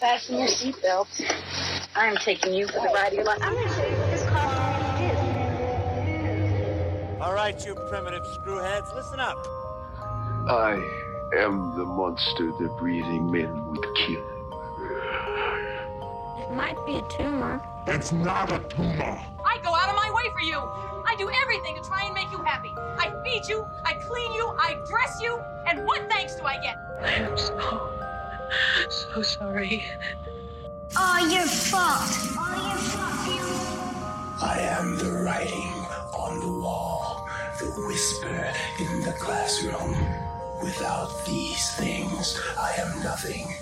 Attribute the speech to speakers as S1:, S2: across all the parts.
S1: Fasten your seatbelts. I'm taking you for the ride of your life. I'm going to show you what this car is.
S2: All right, you primitive screwheads, listen up.
S3: I am the monster that breathing men would kill.
S1: It might be a tumor.
S4: It's not a tumor.
S5: I go out of my way for you. I do everything to try and make you happy. I feed you, I clean you, I dress you, and what thanks do I get?
S6: I'm so, so sorry.
S1: Oh, you're fucked. Oh, you're fucked.
S7: I am the writing on the wall, the whisper in the classroom. Without these things, I am nothing.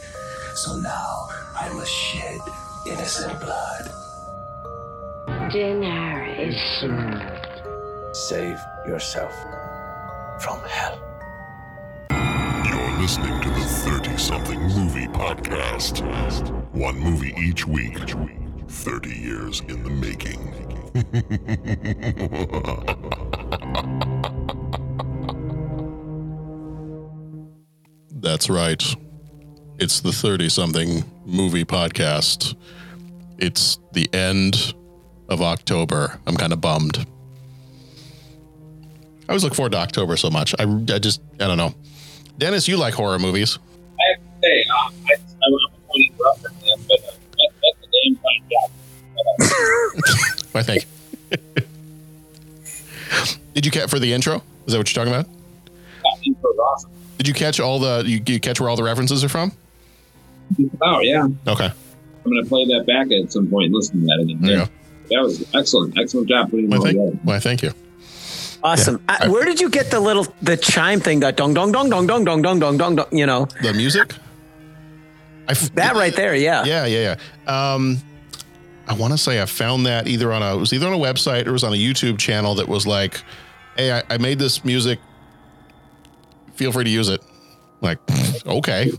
S7: So now I must shed innocent blood.
S1: Dinner is served.
S7: Save yourself from hell.
S4: Listening to the 30 something movie podcast. One movie each week, 30 years in the making.
S8: That's right. It's the 30 something movie podcast. It's the end of October. I'm kind of bummed. I always look forward to October so much. I, I just, I don't know. Dennis, you like horror movies.
S9: I have to say, um, I, I'm a funny reference, but uh, that, that's the damn fine job.
S8: I think. Did you catch for the intro? Is that what you're talking about?
S9: That intro's awesome.
S8: Did you catch all the, you, you catch where all the references are from?
S9: Oh, yeah.
S8: Okay.
S9: I'm going to play that back at some point and listen to that again.
S8: There you
S9: Yeah.
S8: go.
S9: That was excellent. Excellent job putting it
S8: Why, thank, why, thank you.
S10: Awesome.
S8: Yeah.
S10: I, where did you get the little the chime thing? That dong dong dong dong dong dong dong dong dong. dong You know
S8: The music? I f-
S10: that right there. Yeah.
S8: Yeah, yeah, yeah. Um, I want to say I found that either on a it was either on a website or it was on a YouTube channel that was like, "Hey, I, I made this music. Feel free to use it." Like, okay,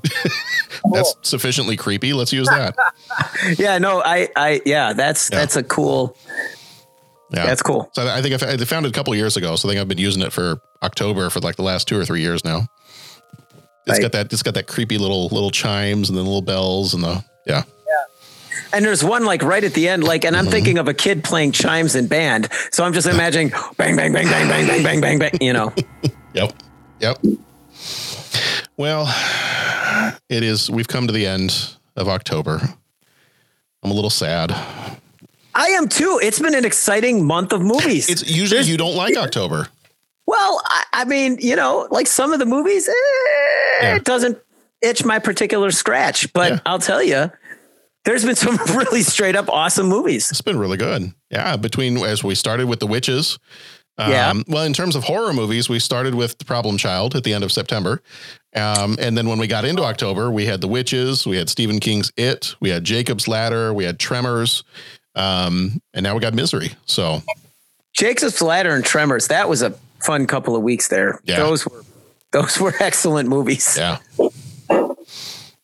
S8: that's sufficiently creepy. Let's use that.
S10: Yeah. No. I. I. Yeah. That's
S8: Yeah.
S10: that's a cool.
S8: Yeah,
S10: That's cool.
S8: So I think I found it a couple years ago. So I think I've been using it for October for like the last two or three years now. It's
S10: Right.
S8: got that. It's got that creepy little little chimes and the little bells and the yeah.
S10: And there's one like right at the end, like, and I'm
S8: Mm-hmm.
S10: thinking of a kid playing chimes in band. So I'm just imagining bang, bang, bang, bang, bang, bang, bang, bang, bang. You know.
S8: Yep. Yep. Well, it is. We've come to the end of October. I'm a little sad.
S10: I am too. It's been an exciting month of movies.
S8: It's usually
S10: There's-
S8: you don't like October.
S10: Well, I, I mean, you know, like some of the movies, eh,
S8: Yeah.
S10: it doesn't itch my particular scratch. But
S8: Yeah.
S10: I'll tell you, there's been some really straight up awesome movies.
S8: It's been really good. Yeah. Between as we started with the witches. Um,
S10: Yeah.
S8: Well, in terms of horror movies, we started with The Problem Child at the end of September. Um, and then when we got into October, we had The Witches, we had Stephen King's It, we had Jacob's Ladder, we had Tremors, um, and now we got Misery. So
S10: Jacob's Ladder and Tremors. That was a fun couple of weeks there.
S8: Yeah.
S10: Those were those were excellent movies.
S8: Yeah.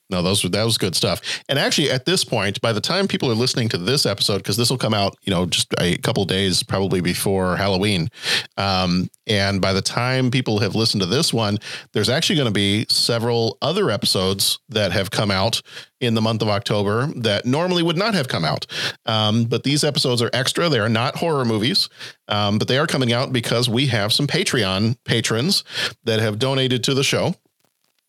S8: No, those were that was good stuff. And actually, at this point, by the time people are listening to this episode, because this will come out, you know, just a couple days probably before Halloween, um, and by the time people have listened to this one, there's actually going to be several other episodes that have come out in the month of October that normally would not have come out. Um, but these episodes are extra. They are not horror movies, um, but they are coming out because we have some Patreon patrons that have donated to the show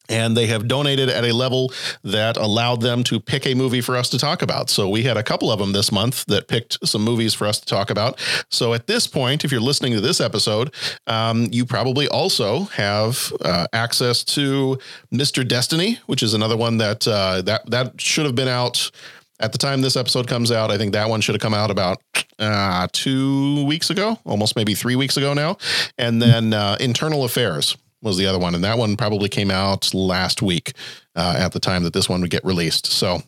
S8: and they have donated at a level that allowed them to pick a movie for us to talk about. So we had a couple of them this month that picked some movies for us to talk about. So at this point, if you're listening to this episode, um, you probably also have uh, access to Mr. Destiny, which is another one that uh, that that should have been out. At the time this episode comes out, I think that one should have come out about uh, two weeks ago, almost maybe three weeks ago now. And then uh, Internal Affairs was the other one, and that one probably came out last week uh, at the time that this one would get released. So.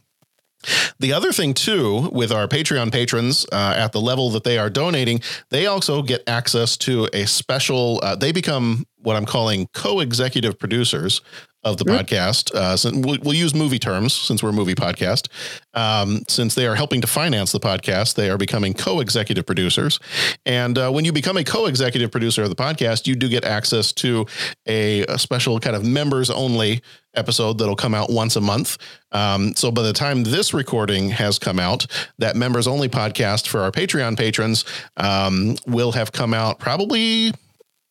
S8: The other thing, too, with our Patreon patrons uh, at the level that they are donating, they also get access to a special, uh, they become what I'm calling co executive producers of the podcast. Uh, so we'll, we'll use movie terms since we're a movie podcast. Um, since they are helping to finance the podcast, they are becoming co-executive producers. And uh, when you become a co-executive producer of the podcast, you do get access to a, a special kind of members only episode that'll come out once a month. Um, so by the time this recording has come out, that members only podcast for our Patreon patrons um, will have come out probably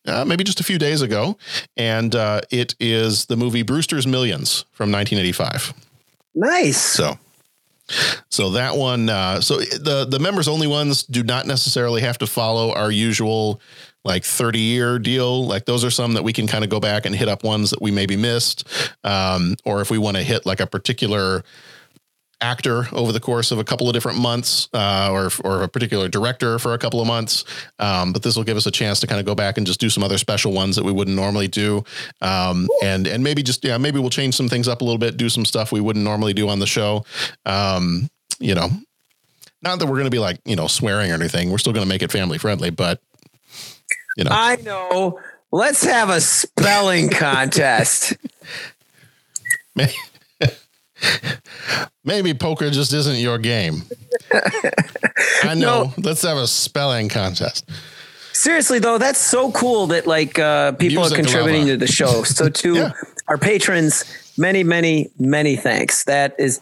S8: uh, maybe just a few days ago. And uh, it is the movie Brewster's Millions from 1985.
S10: Nice.
S8: So. So that one, uh, so the the members only ones do not necessarily have to follow our usual like 30 year deal. Like those are some that we can kind of go back and hit up ones that we maybe missed. Um, or if we want to hit like a particular actor over the course of a couple of different months, uh, or or a particular director for a couple of months. Um, but this will give us a chance to kind of go back and just do some other special ones that we wouldn't normally do, um, and and maybe just yeah maybe we'll change some things up a little bit, do some stuff we wouldn't normally do on the show. Um, you know, not that we're going to be like you know swearing or anything. We're still going to make it family friendly, but you know,
S10: I know. Let's have a spelling contest.
S8: Maybe poker just isn't your game. I know.
S10: No.
S8: Let's have a spelling contest.
S10: Seriously though, that's so cool that like uh, people are contributing to the show. So to
S8: Yeah.
S10: our patrons, many, many, many thanks. That is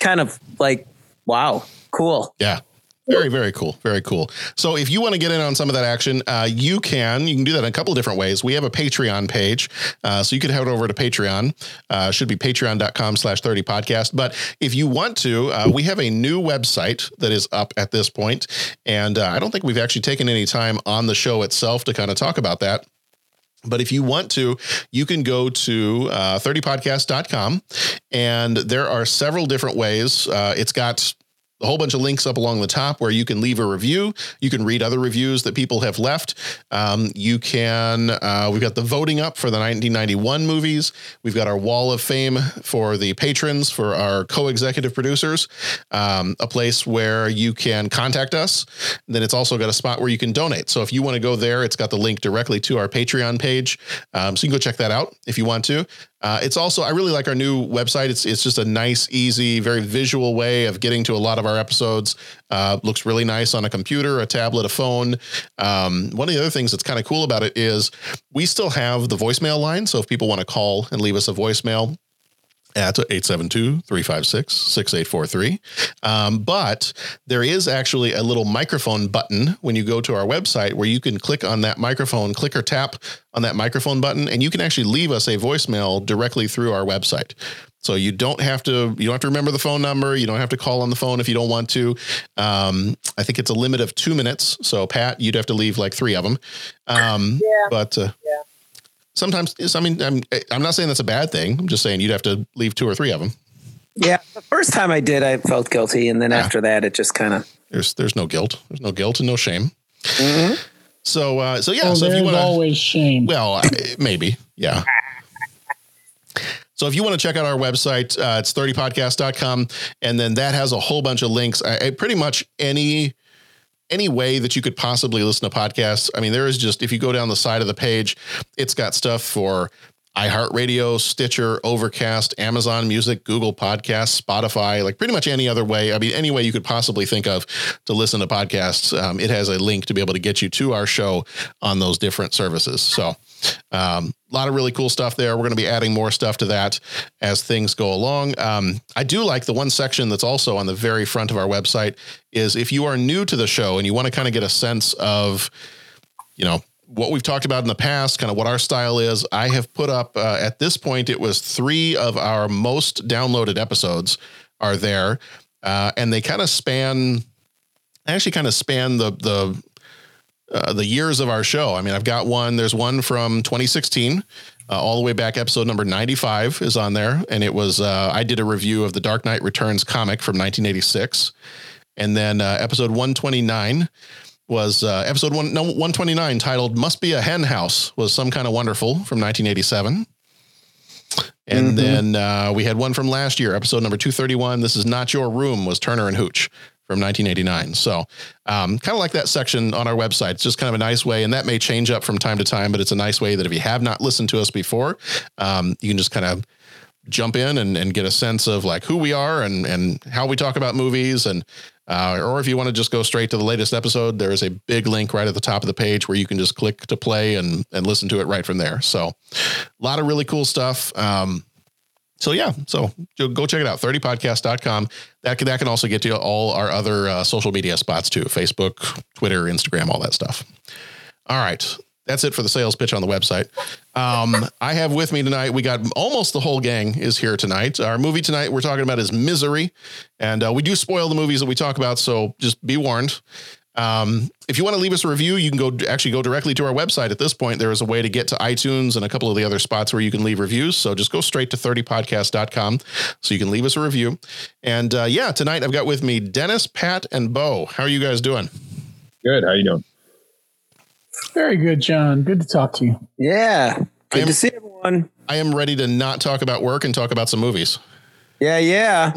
S10: kind of like wow, cool.
S8: Yeah. Very, very cool. Very cool. So if you want to get in on some of that action, uh, you can. You can do that in a couple of different ways. We have a Patreon page. Uh, so you can head over to Patreon. Uh, should be patreon.com slash 30 podcast. But if you want to, uh, we have a new website that is up at this point. And uh, I don't think we've actually taken any time on the show itself to kind of talk about that. But if you want to, you can go to uh, 30podcast.com and there are several different ways. Uh, it's got a whole bunch of links up along the top where you can leave a review. You can read other reviews that people have left. Um, you can, uh, we've got the voting up for the 1991 movies. We've got our wall of fame for the patrons, for our co executive producers, um, a place where you can contact us. then it's also got a spot where you can donate. So if you want to go there, it's got the link directly to our Patreon page. Um, so you can go check that out if you want to. Uh, it's also I really like our new website. It's it's just a nice, easy, very visual way of getting to a lot of our episodes. Uh, looks really nice on a computer, a tablet, a phone. Um, one of the other things that's kind of cool about it is we still have the voicemail line. So if people want to call and leave us a voicemail, at 872-356-6843. Um, but there is actually a little microphone button when you go to our website where you can click on that microphone, click or tap on that microphone button, and you can actually leave us a voicemail directly through our website. So you don't have to you don't have to remember the phone number. You don't have to call on the phone if you don't want to. Um, I think it's a limit of two minutes. So Pat, you'd have to leave like three of them. Um,
S1: Yeah.
S8: But uh,
S1: Yeah.
S8: Sometimes I mean I'm I'm not saying that's a bad thing. I'm just saying you'd have to leave two or three of them.
S10: Yeah, the first time I did, I felt guilty, and then after that, it just kind of.
S8: There's there's no guilt. There's no guilt and no shame. So uh, so yeah.
S11: oh,
S8: so if you
S11: there's
S8: want to
S11: always shame.
S8: well, maybe. Yeah. So if you want to check out our website, uh, it's 30podcast.com. And then that has a whole bunch of links. I, I pretty much any any way that you could possibly listen to podcasts. I mean, there is just if you go down the side of the page, it's got stuff for iHeartRadio, Stitcher, Overcast, Amazon Music, Google Podcasts, Spotify, like pretty much any other way. I mean, any way you could possibly think of to listen to podcasts. Um, it has a link to be able to get you to our show on those different services. So, um, a lot of really cool stuff there. We're going to be adding more stuff to that as things go along. Um, I do like the one section that's also on the very front of our website is if you are new to the show and you want to kind of get a sense of, you know, what we've talked about in the past, kind of what our style is. I have put up uh, at this point, it was three of our most downloaded episodes are there, uh, and they kind of span, actually, kind of span the the uh, the years of our show. I mean, I've got one. There's one from 2016. Uh, all the way back, episode number 95 is on there. And it was, uh, I did a review of the Dark Knight Returns comic from 1986. And then uh, episode 129 was uh, episode one, no, 129 titled Must Be a Hen House was some kind of wonderful from 1987. And
S10: Mhm.
S8: then uh, we had one from last year, episode number 231. This is Not Your Room was Turner and Hooch from 1989. So, um, kind of like that section on our website. It's just kind of a nice way, and that may change up from time to time, but it's a nice way that if you have not listened to us before, um, you can just kind of jump in and, and get a sense of like who we are and and how we talk about movies and uh, or if you want to just go straight to the latest episode, there is a big link right at the top of the page where you can just click to play and and listen to it right from there. So, a lot of really cool stuff. Um, so yeah, so go check it out, 30podcast.com. That can, that can also get you all our other uh, social media spots too, Facebook, Twitter, Instagram, all that stuff. All right. That's it for the sales pitch on the website. Um, I have with me tonight, we got almost the whole gang is here tonight. Our movie tonight we're talking about is Misery. And uh, we do spoil the movies that we talk about. So just be warned. Um, if you want to leave us a review, you can go actually go directly to our website. At this point, there is a way to get to iTunes and a couple of the other spots where you can leave reviews. So just go straight to 30podcast.com so you can leave us a review. And uh, yeah, tonight I've got with me Dennis, Pat, and Bo. How are you guys doing?
S9: Good. How are you doing?
S11: Very good, John. Good to talk to you.
S10: Yeah. Good
S8: am,
S10: to see everyone.
S8: I am ready to not talk about work and talk about some movies.
S10: Yeah, yeah.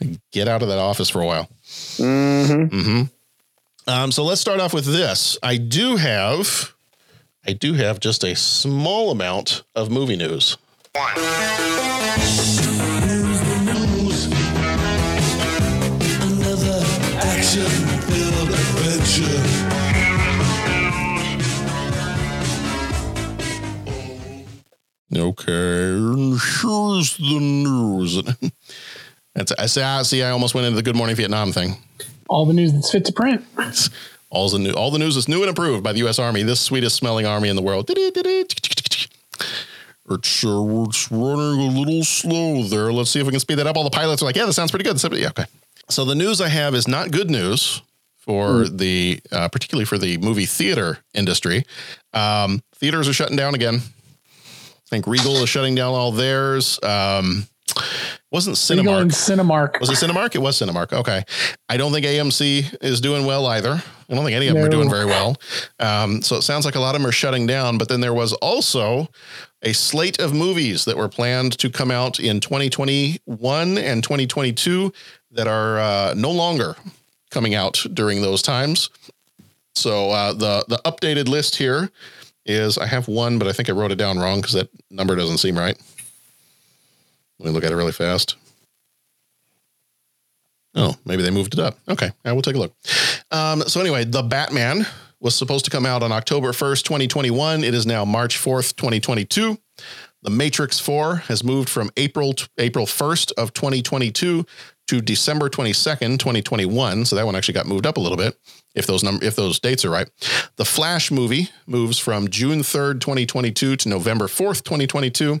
S8: Get out of that office for a while.
S10: Mm-hmm.
S8: Mm-hmm. Um, so let's start off with this. I do have, I do have just a small amount of movie news. Okay, here's the news. That's I I see. I almost went into the Good Morning Vietnam thing.
S11: All the news that's fit to print.
S8: All the new, all the news is new and approved by the U.S. Army, this sweetest smelling army in the world. It's, uh, it's running a little slow there. Let's see if we can speed that up. All the pilots are like, yeah, that sounds pretty good. Yeah, okay. So the news I have is not good news for mm. the, uh, particularly for the movie theater industry. Um, theaters are shutting down again. I think Regal is shutting down all theirs. Um, wasn't Cinemark.
S11: Cinemark.
S8: Was it Cinemark? It was Cinemark. Okay. I don't think AMC is doing well either. I don't think any of them no. are doing very well. Um, so it sounds like a lot of them are shutting down. But then there was also a slate of movies that were planned to come out in 2021 and 2022 that are uh, no longer coming out during those times. So uh, the the updated list here is I have one, but I think I wrote it down wrong because that number doesn't seem right. Let me look at it really fast. Oh, maybe they moved it up. Okay, I will take a look. Um, so anyway, the Batman was supposed to come out on October 1st, 2021. It is now March 4th, 2022. The Matrix 4 has moved from April April 1st of 2022 to December 22nd, 2021. So that one actually got moved up a little bit if those number if those dates are right. The Flash movie moves from June 3rd, 2022 to November 4th, 2022.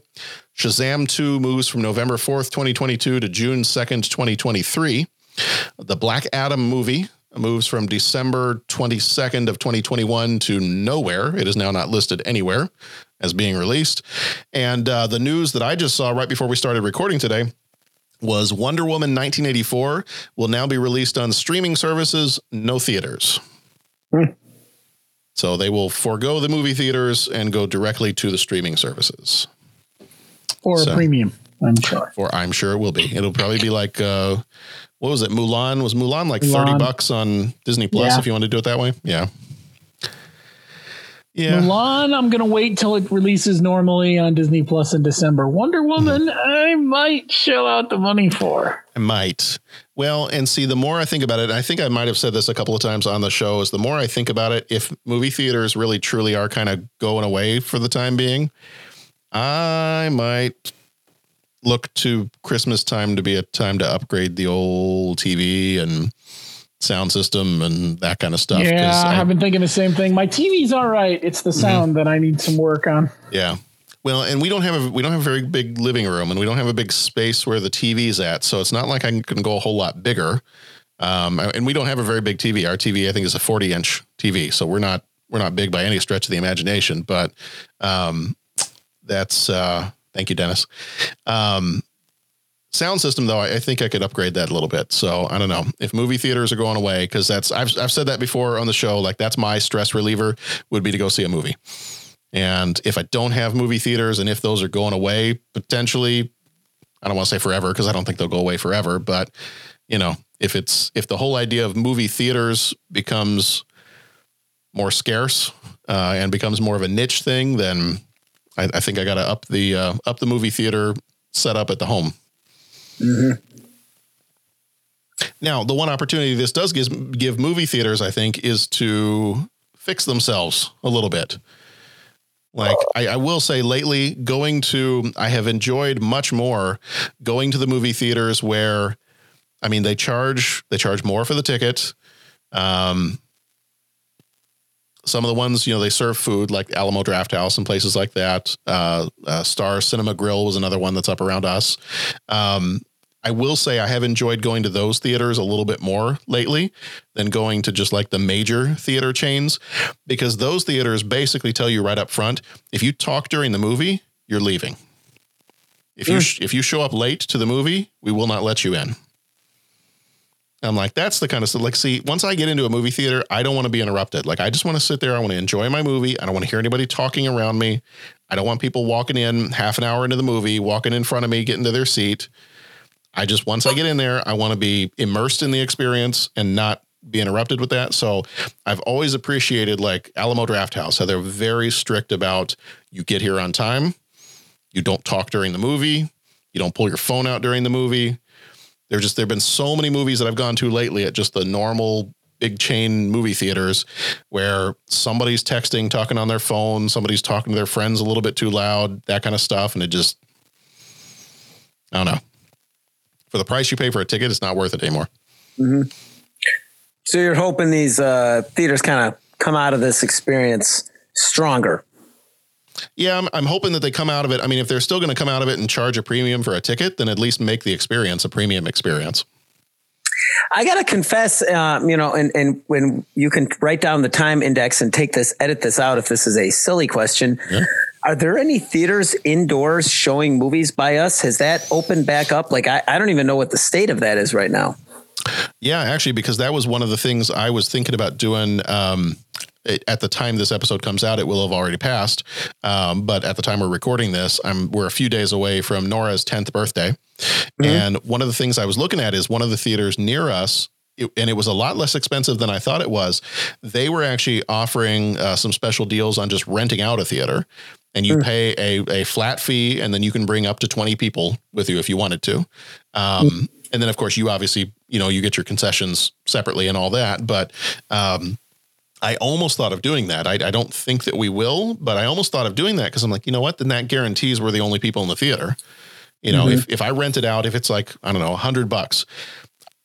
S8: Shazam 2 moves from November 4th, 2022 to June 2nd, 2023. The Black Adam movie moves from December 22nd of 2021 to nowhere. It is now not listed anywhere as being released. And uh, the news that I just saw right before we started recording today was Wonder Woman 1984 will now be released on streaming services, no theaters. Hmm. So they will forego the movie theaters and go directly to the streaming services.
S11: Or so, a premium, I'm sure.
S8: Or I'm sure it will be. It'll probably be like uh, what was it? Mulan was Mulan like Mulan. 30 bucks on Disney Plus yeah. if you want to do it that way? Yeah.
S11: Yeah. Mulan, I'm gonna wait till it releases normally on Disney Plus in December. Wonder Woman, mm-hmm. I might shell out the money for.
S8: I might. Well, and see, the more I think about it, I think I might have said this a couple of times on the show, is the more I think about it, if movie theaters really truly are kind of going away for the time being, I might look to Christmas time to be a time to upgrade the old TV and sound system and that kind of stuff.
S11: Yeah, I, have been thinking the same thing. My TV's all right. It's the sound mm-hmm. that I need some work on.
S8: Yeah. Well, and we don't have a we don't have a very big living room, and we don't have a big space where the TV's at. So it's not like I can go a whole lot bigger. Um, and we don't have a very big TV. Our TV, I think, is a 40 inch TV. So we're not we're not big by any stretch of the imagination. But um, that's uh, thank you, Dennis. Um, sound system though i think i could upgrade that a little bit so i don't know if movie theaters are going away because that's I've, I've said that before on the show like that's my stress reliever would be to go see a movie and if i don't have movie theaters and if those are going away potentially i don't want to say forever because i don't think they'll go away forever but you know if it's if the whole idea of movie theaters becomes more scarce uh, and becomes more of a niche thing, then I, I think I got to up the uh, up the movie theater setup at the home. Now, the one opportunity this does give, give movie theaters, I think, is to fix themselves a little bit. Like I, I will say lately, going to I have enjoyed much more going to the movie theaters where I mean they charge they charge more for the ticket. Um some of the ones, you know, they serve food like Alamo Drafthouse and places like that. Uh, uh, Star Cinema Grill was another one that's up around us. Um, I will say I have enjoyed going to those theaters a little bit more lately than going to just like the major theater chains because those theaters basically tell you right up front if you talk during the movie, you're leaving. If you sh- if you show up late to the movie, we will not let you in. I'm like, that's the kind of stuff. Like, see, once I get into a movie theater, I don't want to be interrupted. Like, I just want to sit there. I want to enjoy my movie. I don't want to hear anybody talking around me. I don't want people walking in half an hour into the movie, walking in front of me, getting to their seat. I just, once I get in there, I want to be immersed in the experience and not be interrupted with that. So I've always appreciated like Alamo Drafthouse, how they're very strict about you get here on time. You don't talk during the movie. You don't pull your phone out during the movie. There just there've been so many movies that I've gone to lately at just the normal big chain movie theaters where somebody's texting, talking on their phone, somebody's talking to their friends a little bit too loud, that kind of stuff, and it just I don't know. For the price you pay for a ticket, it's not worth it anymore.
S10: hmm So you're hoping these uh, theaters kind of come out of this experience stronger.
S8: Yeah, I'm, I'm hoping that they come out of it. I mean, if they're still going to come out of it and charge a premium for a ticket, then at least make the experience a premium experience.
S10: I gotta confess, uh, you know, and and when you can write down the time index and take this, edit this out if this is a silly question. Are there any theaters indoors showing movies by us? Has that opened back up? Like, I, I don't even know what the state of that is right now.
S8: Yeah, actually, because that was one of the things I was thinking about doing. Um, it, at the time this episode comes out, it will have already passed. Um, but at the time we're recording this, I'm we're a few days away from Nora's 10th birthday, and one of the things I was looking at is one of the theaters near us. it- and it was a lot less expensive than I thought it was. They were actually offering uh, some special deals on just renting out a theater, and you pay a, a flat fee, and then you can bring up to twenty people with you if you wanted to. Um, and then, of course, you obviously you know you get your concessions separately and all that. But um, I almost thought of doing that. I, I don't think that we will, but I almost thought of doing that because I'm like, you know what? Then that guarantees we're the only people in the theater. You know, if, if I rent it out, if it's like, I don't know, a hundred bucks,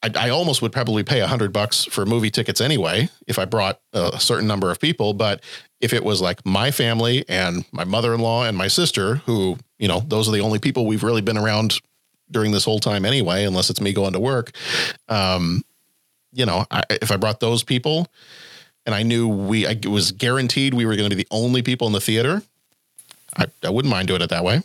S8: I, I almost would probably pay a hundred bucks for movie tickets anyway, if I brought a certain number of people. But if it was like my family and my mother-in-law and my sister, who, you know, those are the only people we've really been around during this whole time anyway, unless it's me going to work. Um, you know, I, if I brought those people and I knew we, I, it was guaranteed we were going to be the only people in the theater, I, I wouldn't mind doing it that way.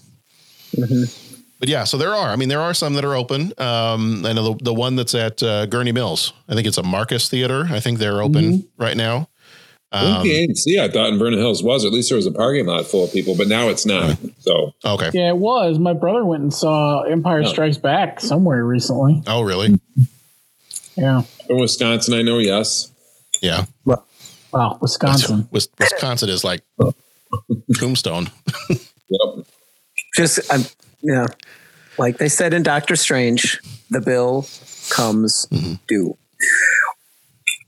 S8: But yeah, so there are. I mean, there are some that are open. Um, I know the, the one that's at uh, Gurnee Mills. I think it's a Marcus Theater. I think they're open right now. Um,
S12: okay, see, I thought in Vernon Hills was at least there was a parking lot full of people, but now it's not. So
S8: okay,
S11: Yeah, it was. My brother went and saw Empire
S12: Oh.
S11: Strikes Back somewhere recently.
S8: Oh, really?
S11: Yeah.
S12: in Wisconsin, I know. Yes,
S8: Yeah.
S11: Wow, Wisconsin.
S8: Wis- Wisconsin is like Tombstone.
S12: Yep.
S10: Just, um, yeah, like they said in Doctor Strange, the bill comes due.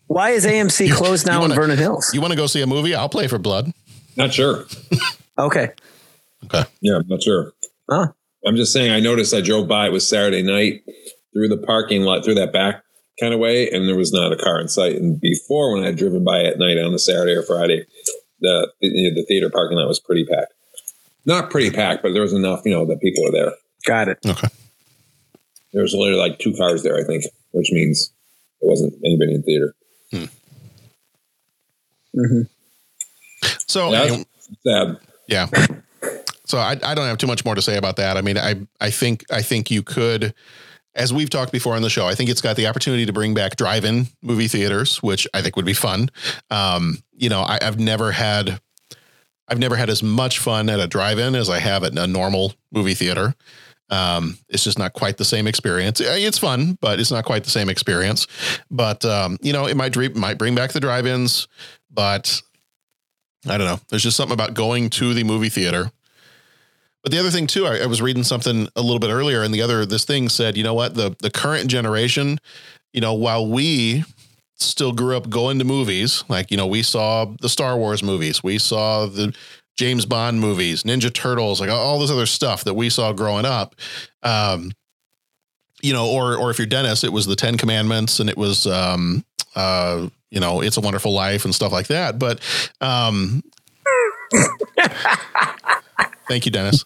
S10: Why is AMC closed now in Vernon Hills?
S8: You want to go see a movie? I'll play for blood.
S12: not sure.
S10: Okay.
S8: Okay.
S12: Yeah, I'm not sure.
S10: Huh.
S12: I'm just saying. I noticed. I drove by. It was Saturday night through the parking lot, through that back kind of way, and there was not a car in sight. And before, when I had driven by at night on a Saturday or Friday, the the, the theater parking lot was pretty packed. Not pretty packed, but there was enough, you know, that people were there.
S10: Got it.
S8: Okay.
S12: There was literally like two cars there, I think, which means there wasn't anybody in the theater.
S10: Mm-hmm.
S8: So
S12: Yeah,
S8: anyway-
S12: sad.
S8: Yeah. So I, I don't have too much more to say about that. I mean, I I think I think you could, as we've talked before on the show, I think it's got the opportunity to bring back drive-in movie theaters, which I think would be fun. Um, you know, I, I've never had I've never had as much fun at a drive-in as I have at a normal movie theater. Um, it's just not quite the same experience. It's fun, but it's not quite the same experience. But um, you know, it might dre- might bring back the drive-ins, but I don't know. There's just something about going to the movie theater. But the other thing too, I, I was reading something a little bit earlier, and the other this thing said, you know what, the the current generation, you know, while we still grew up going to movies, like you know, we saw the Star Wars movies, we saw the James Bond movies, Ninja Turtles, like all this other stuff that we saw growing up. Um, you know, or or if you're Dennis, it was the Ten Commandments, and it was um, uh, you know, It's a Wonderful Life and stuff like that. But um, thank you, Dennis.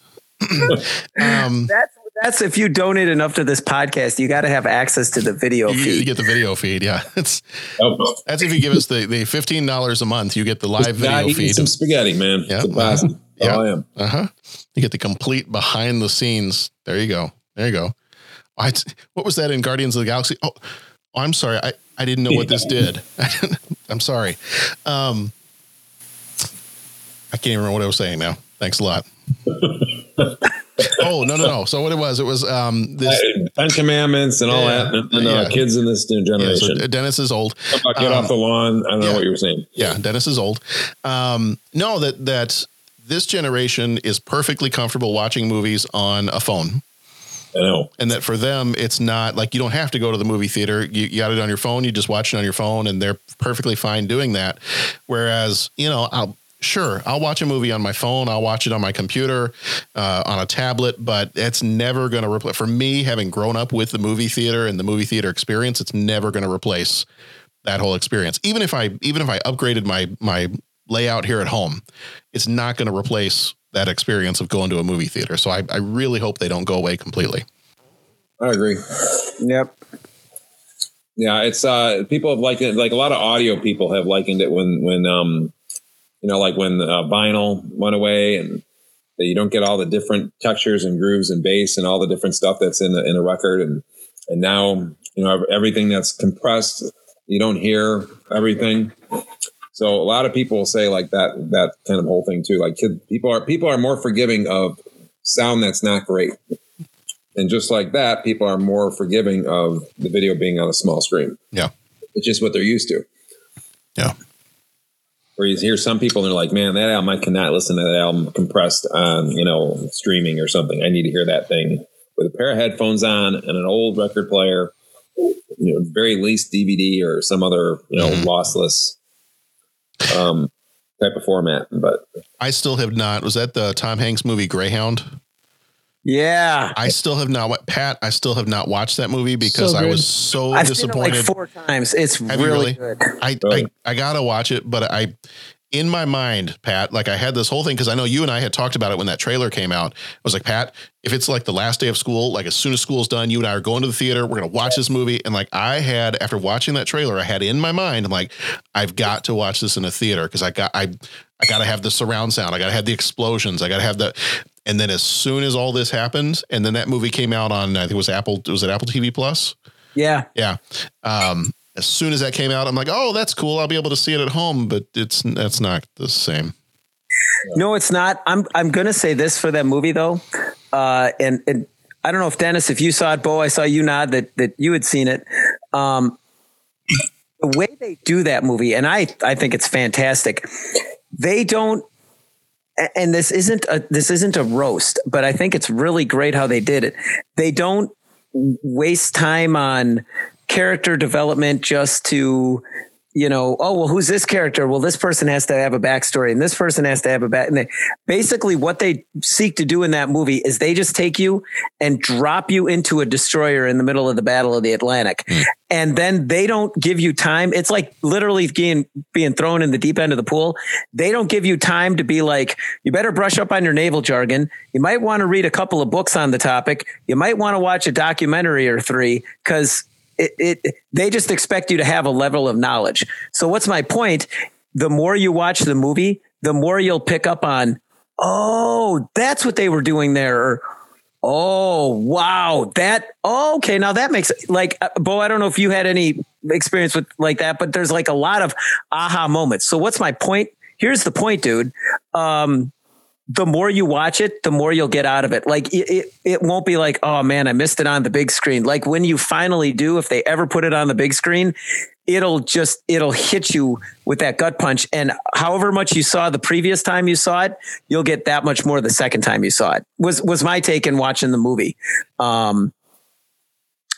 S8: um,
S10: That's that's if you donate enough to this podcast, you got to have access to the video
S8: you,
S10: feed.
S8: you get the video feed. Yeah, it's that's if you give us the the fifteen dollars a month, you get the live
S12: Guy
S8: video feed.
S12: some spaghetti, man.
S8: Yeah.
S12: It's a
S8: Yeah.
S12: I am.
S8: Uh huh. You get the complete behind the scenes. There you go. There you go. I, what was that in Guardians of the Galaxy? Oh, oh, I'm sorry. I, I didn't know what this did. I'm sorry. Um, I can't even remember what I was saying now. Thanks a lot. oh no no no! So what it was? It was um this
S12: Ten Commandments and all
S8: Yeah.
S12: that, and, and, uh,
S8: Yeah.
S12: kids in this new
S8: yeah,
S12: generation.
S8: so Dennis is old.
S12: About get
S8: Um,
S12: off the lawn. I don't know what you were saying.
S8: Yeah, Dennis is old. Um, no, that that this generation is perfectly comfortable watching movies on a phone.
S12: I know.
S8: And that for them, it's not like you don't have to go to the movie theater. You, you got it on your phone. You just watch it on your phone, and they're perfectly fine doing that. Whereas, you know, I'll sure I'll watch a movie on my phone. I'll watch it on my computer, uh, on a tablet, but it's never going to replace. For me, having grown up with the movie theater and the movie theater experience, it's never going to replace that whole experience. Even if I even if I upgraded my my layout here at home, it's not going to replace that experience of going to a movie theater. So I, I really hope they don't go away completely.
S12: I agree.
S10: Yep.
S12: Yeah, it's uh people have likened it like a lot of audio people have likened it when when um you know like when uh, vinyl went away and that you don't get all the different textures and grooves and bass and all the different stuff that's in a, in a record. And and now you know everything that's compressed you don't hear everything. So a lot of people say like that that kind of whole thing too like kid, people are people are more forgiving of sound that's not great. And just like that people are more forgiving of the video being on a small screen.
S8: Yeah.
S12: it's just what they're used to.
S8: Yeah.
S12: Where you hear some people and they're like, man, that album, I cannot listen to that album compressed on, you know, streaming or something. I need to hear that thing with a pair of headphones on and an old record player, you know, very least DVD or some other, you know, lossless um, type of format. But
S8: I still have not. Was that the Tom Hanks movie Greyhound?
S10: Yeah.
S8: I still have not. Pat? I still have not watched that movie because
S10: So
S8: I was so
S10: I've seen it
S8: disappointed.
S10: like four times. It's
S8: Have you
S10: really, good.
S8: I, I I gotta watch it, but I in my mind, Pat, like I had this whole thing because I know you and I had talked about it when that trailer came out. I was like, Pat, if it's like the last day of school, like as soon as school's done, you and I are going to the theater, we're gonna watch this movie. And like I had after watching that trailer, I had in my mind, I'm like, I've got to watch this in a theater because I got I I gotta have the surround sound, I gotta have the explosions, I gotta have the and then as soon as all this happened, and then that movie came out on I think it was Apple, was it Apple TV Plus?
S10: Yeah.
S8: Yeah. Um, as soon as that came out, I'm like, oh, that's cool. I'll be able to see it at home, but it's that's not the same.
S10: No, it's not. I'm I'm gonna say this for that movie though, uh, and and I don't know if Dennis, if you saw it, Bo, I saw you nod that that you had seen it. Um, the way they do that movie, and I I think it's fantastic. They don't, and this isn't a this isn't a roast, but I think it's really great how they did it. They don't waste time on character development just to you know, oh well, who's this character? Well, this person has to have a backstory, and this person has to have a back. And they, basically, what they seek to do in that movie is they just take you and drop you into a destroyer in the middle of the Battle of the Atlantic, hmm. and then they don't give you time. It's like literally being being thrown in the deep end of the pool. They don't give you time to be like, you better brush up on your naval jargon. You might want to read a couple of books on the topic. You might want to watch a documentary or three because it, it they just expect you to have a level of knowledge. So what's my point? The more you watch the movie, the more you'll pick up on, oh, that's what they were doing there. Or, oh, wow, that oh, okay. Now that makes like uh, Bo. I don't know if you had any experience with like that, but there's like a lot of aha moments. So what's my point? Here's the point, dude. Um, the more you watch it, the more you'll get out of it. Like it, it, it won't be like, oh man, I missed it on the big screen. Like when you finally do, if they ever put it on the big screen, it'll just it'll hit you with that gut punch. And however much you saw the previous time you saw it, you'll get that much more the second time you saw it. Was was my take in watching the movie. Um,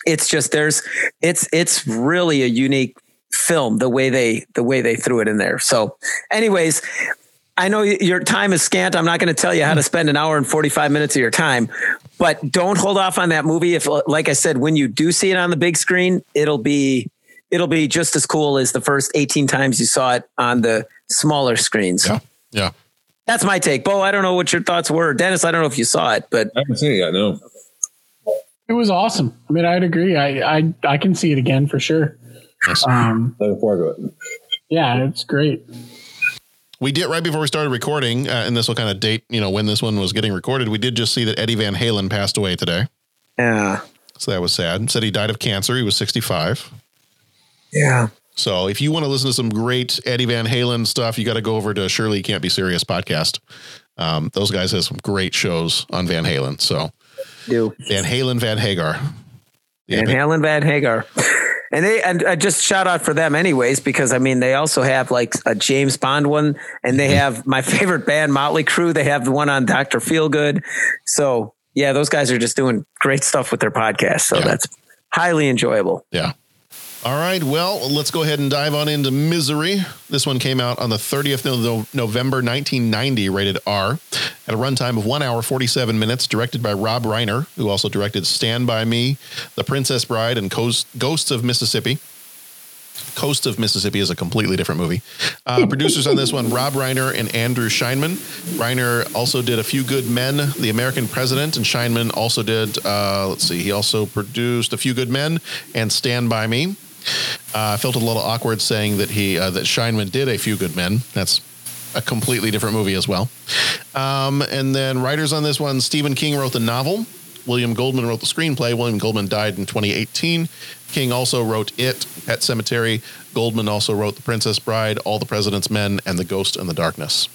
S10: it's just there's it's it's really a unique film the way they the way they threw it in there. So, anyways, I know your time is scant. I'm not going to tell you how to spend an hour and 45 minutes of your time, but don't hold off on that movie. If, like I said, when you do see it on the big screen, it'll be it'll be just as cool as the first 18 times you saw it on the smaller screens.
S8: Yeah. Yeah.
S10: That's my take. Bo, I don't know what your thoughts were. Dennis, I don't know if you saw it, but
S12: I haven't seen it yet. No.
S11: It was awesome. I mean, I'd agree. I I, I can see it again for sure. Um,
S12: Looking forward to it.
S11: yeah, it's great.
S8: We did right before we started recording, uh, and this will kind of date, you know, when this one was getting recorded. We did just see that Eddie Van Halen passed away today.
S10: Yeah.
S8: So that was sad. Said he died of cancer. He was 65.
S10: Yeah.
S8: So if you want to listen to some great Eddie Van Halen stuff, you got to go over to Shirley Can't Be Serious podcast. Um, those guys have some great shows on Van Halen. So
S10: do
S8: Van Halen, Van Hagar.
S10: and Halen, Van Hagar. And they and I just shout out for them anyways because I mean they also have like a James Bond one and they mm-hmm. have my favorite band Motley Crue they have the one on Dr. Feelgood. So yeah, those guys are just doing great stuff with their podcast. So that's highly enjoyable.
S8: Yeah. All right. Well, let's go ahead and dive on into Misery. This one came out on the 30th of November, 1990, rated R, at a runtime of one hour, 47 minutes, directed by Rob Reiner, who also directed Stand By Me, The Princess Bride, and Coast, Ghosts of Mississippi. Coast of Mississippi is a completely different movie. Uh, producers on this one, Rob Reiner and Andrew Scheinman. Reiner also did A Few Good Men, The American President, and Scheinman also did, uh, let's see, he also produced A Few Good Men and Stand By Me. Uh, I felt a little awkward saying that he uh, that Scheinman did A Few Good Men. That's a completely different movie as well. Um, and then writers on this one, Stephen King wrote the novel. William Goldman wrote the screenplay. William Goldman died in 2018. King also wrote It, Pet Sematary. Goldman also wrote The Princess Bride, All the President's Men, and The Ghost in the Darkness.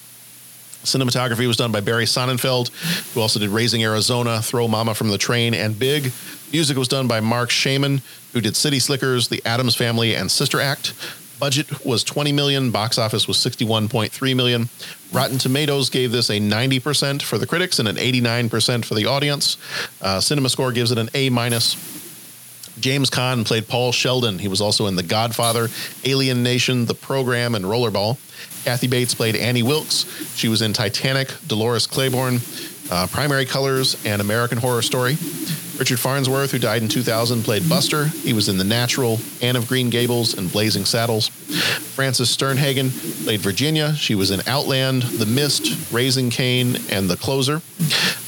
S8: Cinematography was done by Barry Sonnenfeld, who also did Raising Arizona, Throw Mama from the Train, and Big. Music was done by Marc Shaiman, who did City Slickers, The Addams Family, and Sister Act. Budget was 20 million, box office was 61.3 million. Rotten Tomatoes gave this a 90% for the critics and an 89% for the audience. Uh, Cinema Score gives it an A minus. James Caan played Paul Sheldon. He was also in The Godfather, Alien Nation, The Program, and Rollerball. Kathy Bates played Annie Wilkes. She was in Titanic, Dolores Claiborne, uh, Primary Colors, and American Horror Story. Richard Farnsworth, who died in 2000, played Buster. He was in The Natural, Anne of Green Gables, and Blazing Saddles. Frances Sternhagen played Virginia. She was in Outland, The Mist, Raising Cain, and The Closer.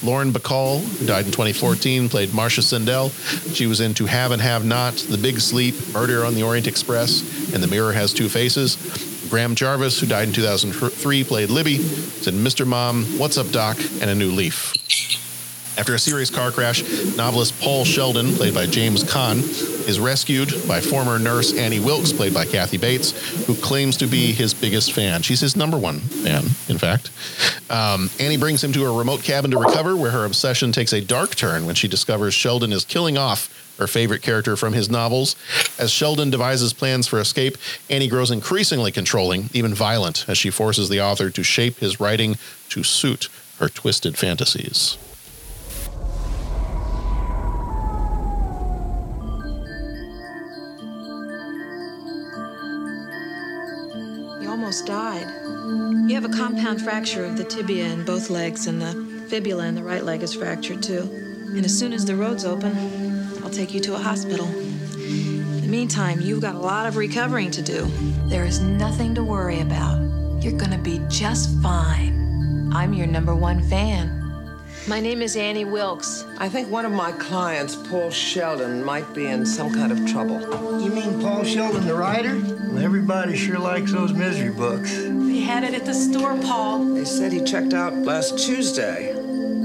S8: Lauren Bacall, who died in 2014, played Marcia Sindell. She was in To Have and Have Not, The Big Sleep, Murder on the Orient Express, and The Mirror Has Two Faces. Graham Jarvis, who died in 2003, played Libby. In Mr. Mom, What's Up Doc, and A New Leaf. After a serious car crash, novelist Paul Sheldon, played by James Caan, is rescued by former nurse Annie Wilkes, played by Kathy Bates, who claims to be his biggest fan. She's his number one fan, in fact. Um, Annie brings him to a remote cabin to recover, where her obsession takes a dark turn when she discovers Sheldon is killing off her favorite character from his novels. As Sheldon devises plans for escape, Annie grows increasingly controlling, even violent, as she forces the author to shape his writing to suit her twisted fantasies.
S13: You almost died. You have a compound fracture of the tibia in both legs, and the fibula in the right leg is fractured too. And as soon as the road's open, I'll take you to a hospital. In the meantime, you've got a lot of recovering to do.
S14: There is nothing to worry about. You're gonna be just fine. I'm your number one fan.
S13: My name is Annie Wilkes.
S15: I think one of my clients, Paul Sheldon, might be in some kind of trouble.
S16: You mean Paul Sheldon, the writer? Well, everybody sure likes those misery books.
S13: They had it at the store, Paul.
S15: They said he checked out last Tuesday.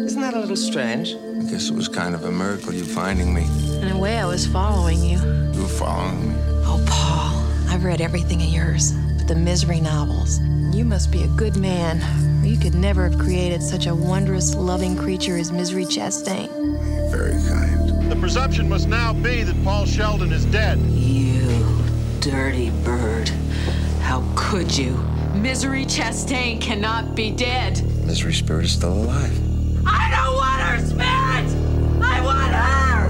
S15: Isn't that a little strange?
S17: I guess it was kind of a miracle you finding me.
S13: In a way, I was following you.
S17: You were following me.
S14: Oh, Paul, I've read everything of yours, but the misery novels. You must be a good man, or
S13: you could never have created such a wondrous, loving creature as Misery Chastain.
S17: Very kind.
S2: The presumption must now be that Paul Sheldon is dead.
S14: You dirty bird. How could you? Misery Chastain cannot be dead.
S17: Misery Spirit is still alive.
S14: I don't want her spirit! I want her!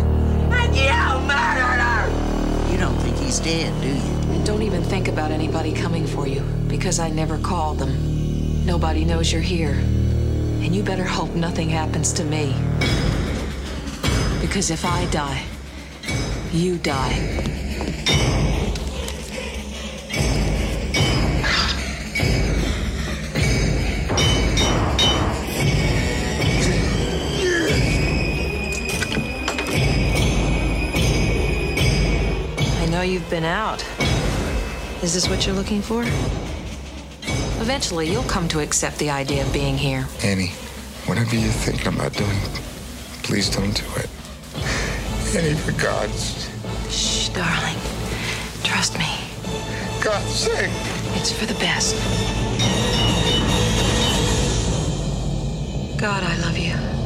S14: And you murdered her!
S18: You don't think he's dead, do you?
S13: And don't even think about anybody coming for you, because I never called them. Nobody knows you're here. And you better hope nothing happens to me. Because if I die, you die. You've been out. Is this what you're looking for? Eventually, you'll come to accept the idea of being here.
S17: Annie, whatever you're thinking about doing, please don't do it. Any regards.
S13: Shh, darling. Trust me.
S17: God's sake.
S13: It's for the best. God, I love you.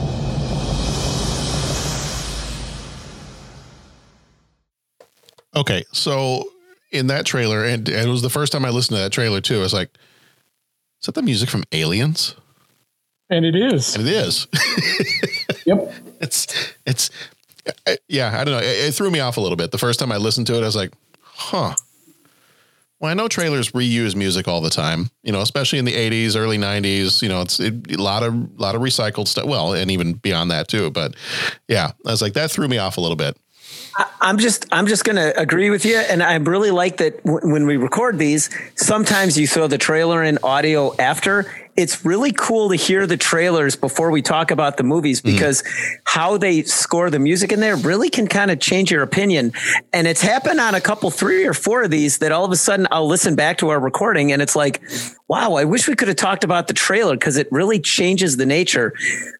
S8: Okay, so in that trailer, and, and it was the first time I listened to that trailer too. I was like, "Is that the music from Aliens?"
S11: And it is.
S8: And it is.
S11: yep.
S8: It's it's uh, yeah. I don't know. It, it threw me off a little bit the first time I listened to it. I was like, "Huh." Well, I know trailers reuse music all the time, you know, especially in the '80s, early '90s. You know, it's it, a lot of lot of recycled stuff. Well, and even beyond that too. But yeah, I was like, that threw me off a little bit.
S10: I'm just I'm just going to agree with you, and I really like that w- when we record these. Sometimes you throw the trailer in audio after. It's really cool to hear the trailers before we talk about the movies mm-hmm. because how they score the music in there really can kind of change your opinion. And it's happened on a couple, three or four of these that all of a sudden I'll listen back to our recording and it's like, wow, I wish we could have talked about the trailer because it really changes the nature.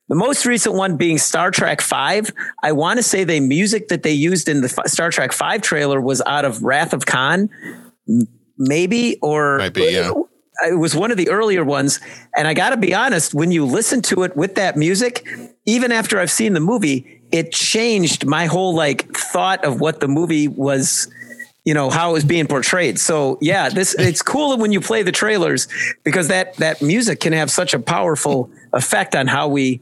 S10: The most recent one being Star Trek Five. I want to say the music that they used in the Star Trek Five trailer was out of Wrath of Khan, maybe or
S8: Might be, yeah.
S10: It was one of the earlier ones, and I got to be honest. When you listen to it with that music, even after I've seen the movie, it changed my whole like thought of what the movie was you know how it was being portrayed so yeah this it's cool when you play the trailers because that that music can have such a powerful effect on how we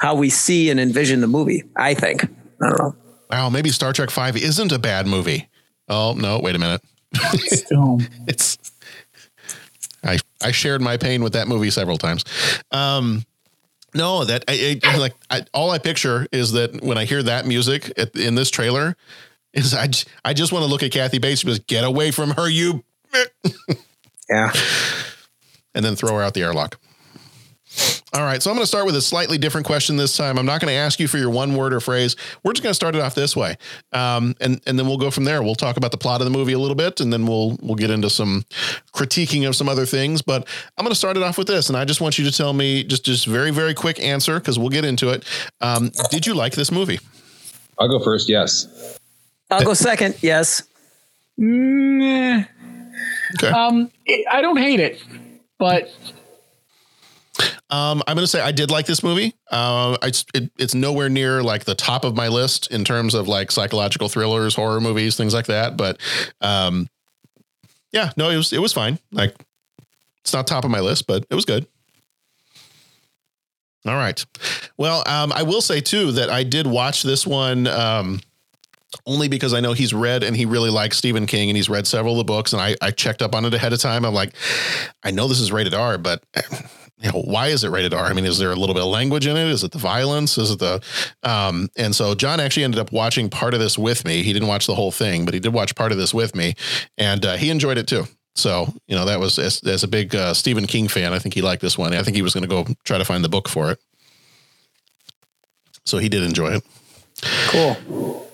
S10: how we see and envision the movie i think i don't know
S8: Wow, maybe Star Trek Five isn't a bad movie. Oh no, wait a minute. it's I I shared my pain with that movie several times. Um, no, that I, I like I, all I picture is that when I hear that music at, in this trailer, is I I just want to look at Kathy Bates and just get away from her, you.
S10: yeah.
S8: And then throw her out the airlock. All right, so I'm going to start with a slightly different question this time. I'm not going to ask you for your one word or phrase. We're just going to start it off this way, um, and and then we'll go from there. We'll talk about the plot of the movie a little bit, and then we'll we'll get into some critiquing of some other things. But I'm going to start it off with this, and I just want you to tell me just just very very quick answer because we'll get into it. Um, did you like this movie?
S12: I'll go first. Yes.
S10: i'll go second yes
S11: Nah. Um, I don't hate it, but
S8: Um, I'm going to say I did like this movie. Uh, it, it's nowhere near like the top of my list in terms of like psychological thrillers, horror movies, things like that. But um, yeah, no, it was it was fine. Like it's not top of my list, but it was good. All right. Well, um, I will say too that I did watch this one. Um, only because I know he's read and he really likes Stephen King and he's read several of the books and I, I checked up on it ahead of time. I'm like, I know this is rated R, but you know, why is it rated R? I mean, is there a little bit of language in it? Is it the violence? Is it the, um, and so John actually ended up watching part of this with me. He didn't watch the whole thing, but he did watch part of this with me and uh, he enjoyed it too. So, you know, that was as, as a big uh, Stephen King fan, I think he liked this one. I think he was going to go try to find the book for it. So he did enjoy it.
S10: Cool.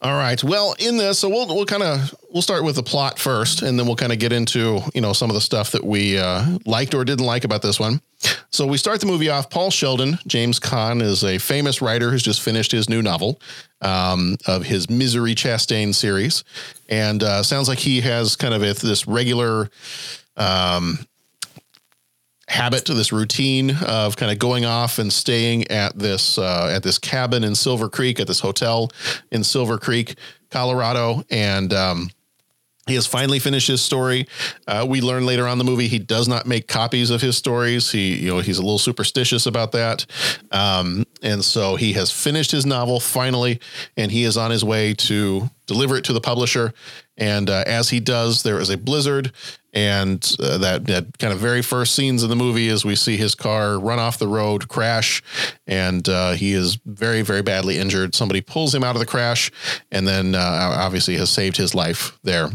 S8: All right. Well, in this, so we'll we'll kind of we'll start with the plot first, and then we'll kind of get into you know some of the stuff that we uh, liked or didn't like about this one. So we start the movie off. Paul Sheldon, James Caan, is a famous writer who's just finished his new novel um, of his Misery Chastain series, and uh, sounds like he has kind of a, this regular. Um, habit, to this routine of kind of going off and staying at this uh, at this cabin in Silver Creek, at this hotel in Silver Creek, Colorado, and um, he has finally finished his story. Uh, we learn later on the movie he does not make copies of his stories. He, you know, he's a little superstitious about that, um, and so he has finished his novel finally, and he is on his way to deliver it to the publisher. And uh, as he does, there is a blizzard, and uh, that, that kind of very first scenes in the movie is we see his car run off the road, crash, and uh, he is very, very badly injured. Somebody pulls him out of the crash, and then uh, obviously has saved his life there.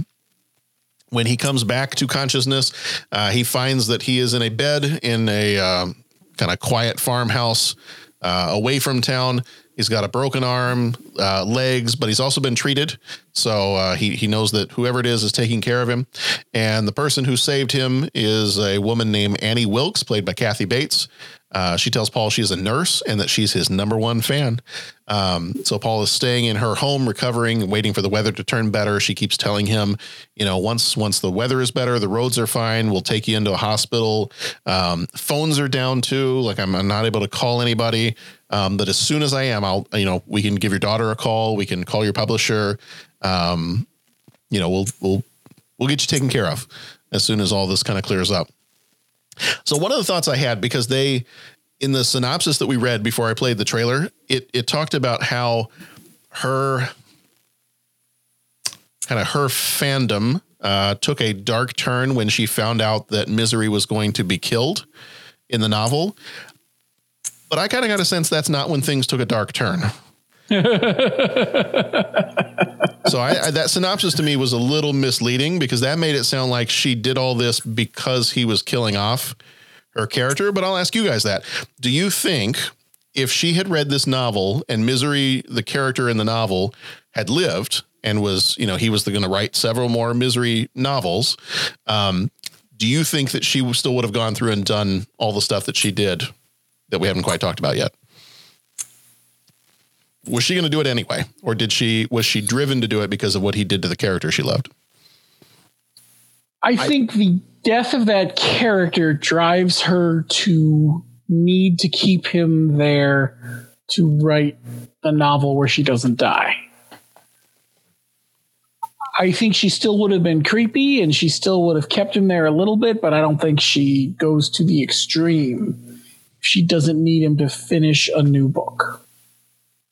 S8: When he comes back to consciousness, uh, he finds that he is in a bed in a um, kind of quiet farmhouse uh, away from town. He's got a broken arm, uh, legs, but he's also been treated. So uh, he he knows that whoever it is is taking care of him. And the person who saved him is a woman named Annie Wilkes, played by Kathy Bates. Uh, she tells Paul she's a nurse and that she's his number one fan. Um, so Paul is staying in her home, recovering, waiting for the weather to turn better. She keeps telling him, you know, once once the weather is better, the roads are fine. We'll take you into a hospital. Um, phones are down too. Like I'm, I'm not able to call anybody. Um, but as soon as I am, I'll you know we can give your daughter a call. We can call your publisher. Um, you know we'll we'll we'll get you taken care of as soon as all this kind of clears up. So one of the thoughts I had because they in the synopsis that we read before I played the trailer, it it talked about how her kind of her fandom uh, took a dark turn when she found out that Misery was going to be killed in the novel. But I kind of got a sense that's not when things took a dark turn. so I, I, that synopsis to me was a little misleading because that made it sound like she did all this because he was killing off her character. But I'll ask you guys that: Do you think if she had read this novel and Misery, the character in the novel, had lived and was, you know, he was going to write several more Misery novels, um, do you think that she still would have gone through and done all the stuff that she did that we haven't quite talked about yet? Was she going to do it anyway or did she was she driven to do it because of what he did to the character she loved
S11: i think the death of that character drives her to need to keep him there to write a novel where she doesn't die I think she still would have been creepy and she still would have kept him there a little bit, but I don't think she goes to the extreme. She doesn't need him to finish a new book.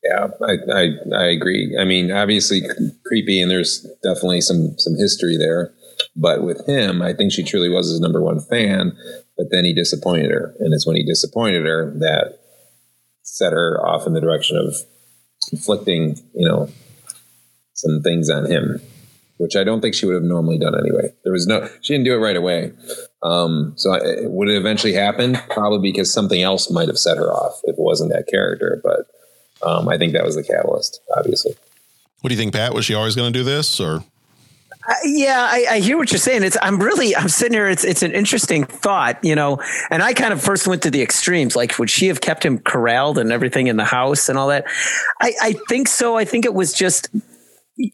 S12: Yeah, I, I, I agree. I mean, obviously creepy, and there's definitely some some history there. But with him, I think she truly was his number one fan. But then he disappointed her, and it's when he disappointed her that set her off in the direction of inflicting, you know, some things on him, which I don't think she would have normally done anyway. There was no, she didn't do it right away. Um, so I, would it eventually happen? Probably because something else might have set her off if it wasn't that character. But um, I think that was the catalyst, obviously.
S8: What do you think, Pat? Was she always going to do this, or?
S10: Uh, yeah, I, I, hear what you're saying. It's I'm really I'm sitting here. It's it's an interesting thought, you know. And I kind of first went to the extremes. Like, would she have kept him corralled and everything in the house and all that? I, I think so. I think it was just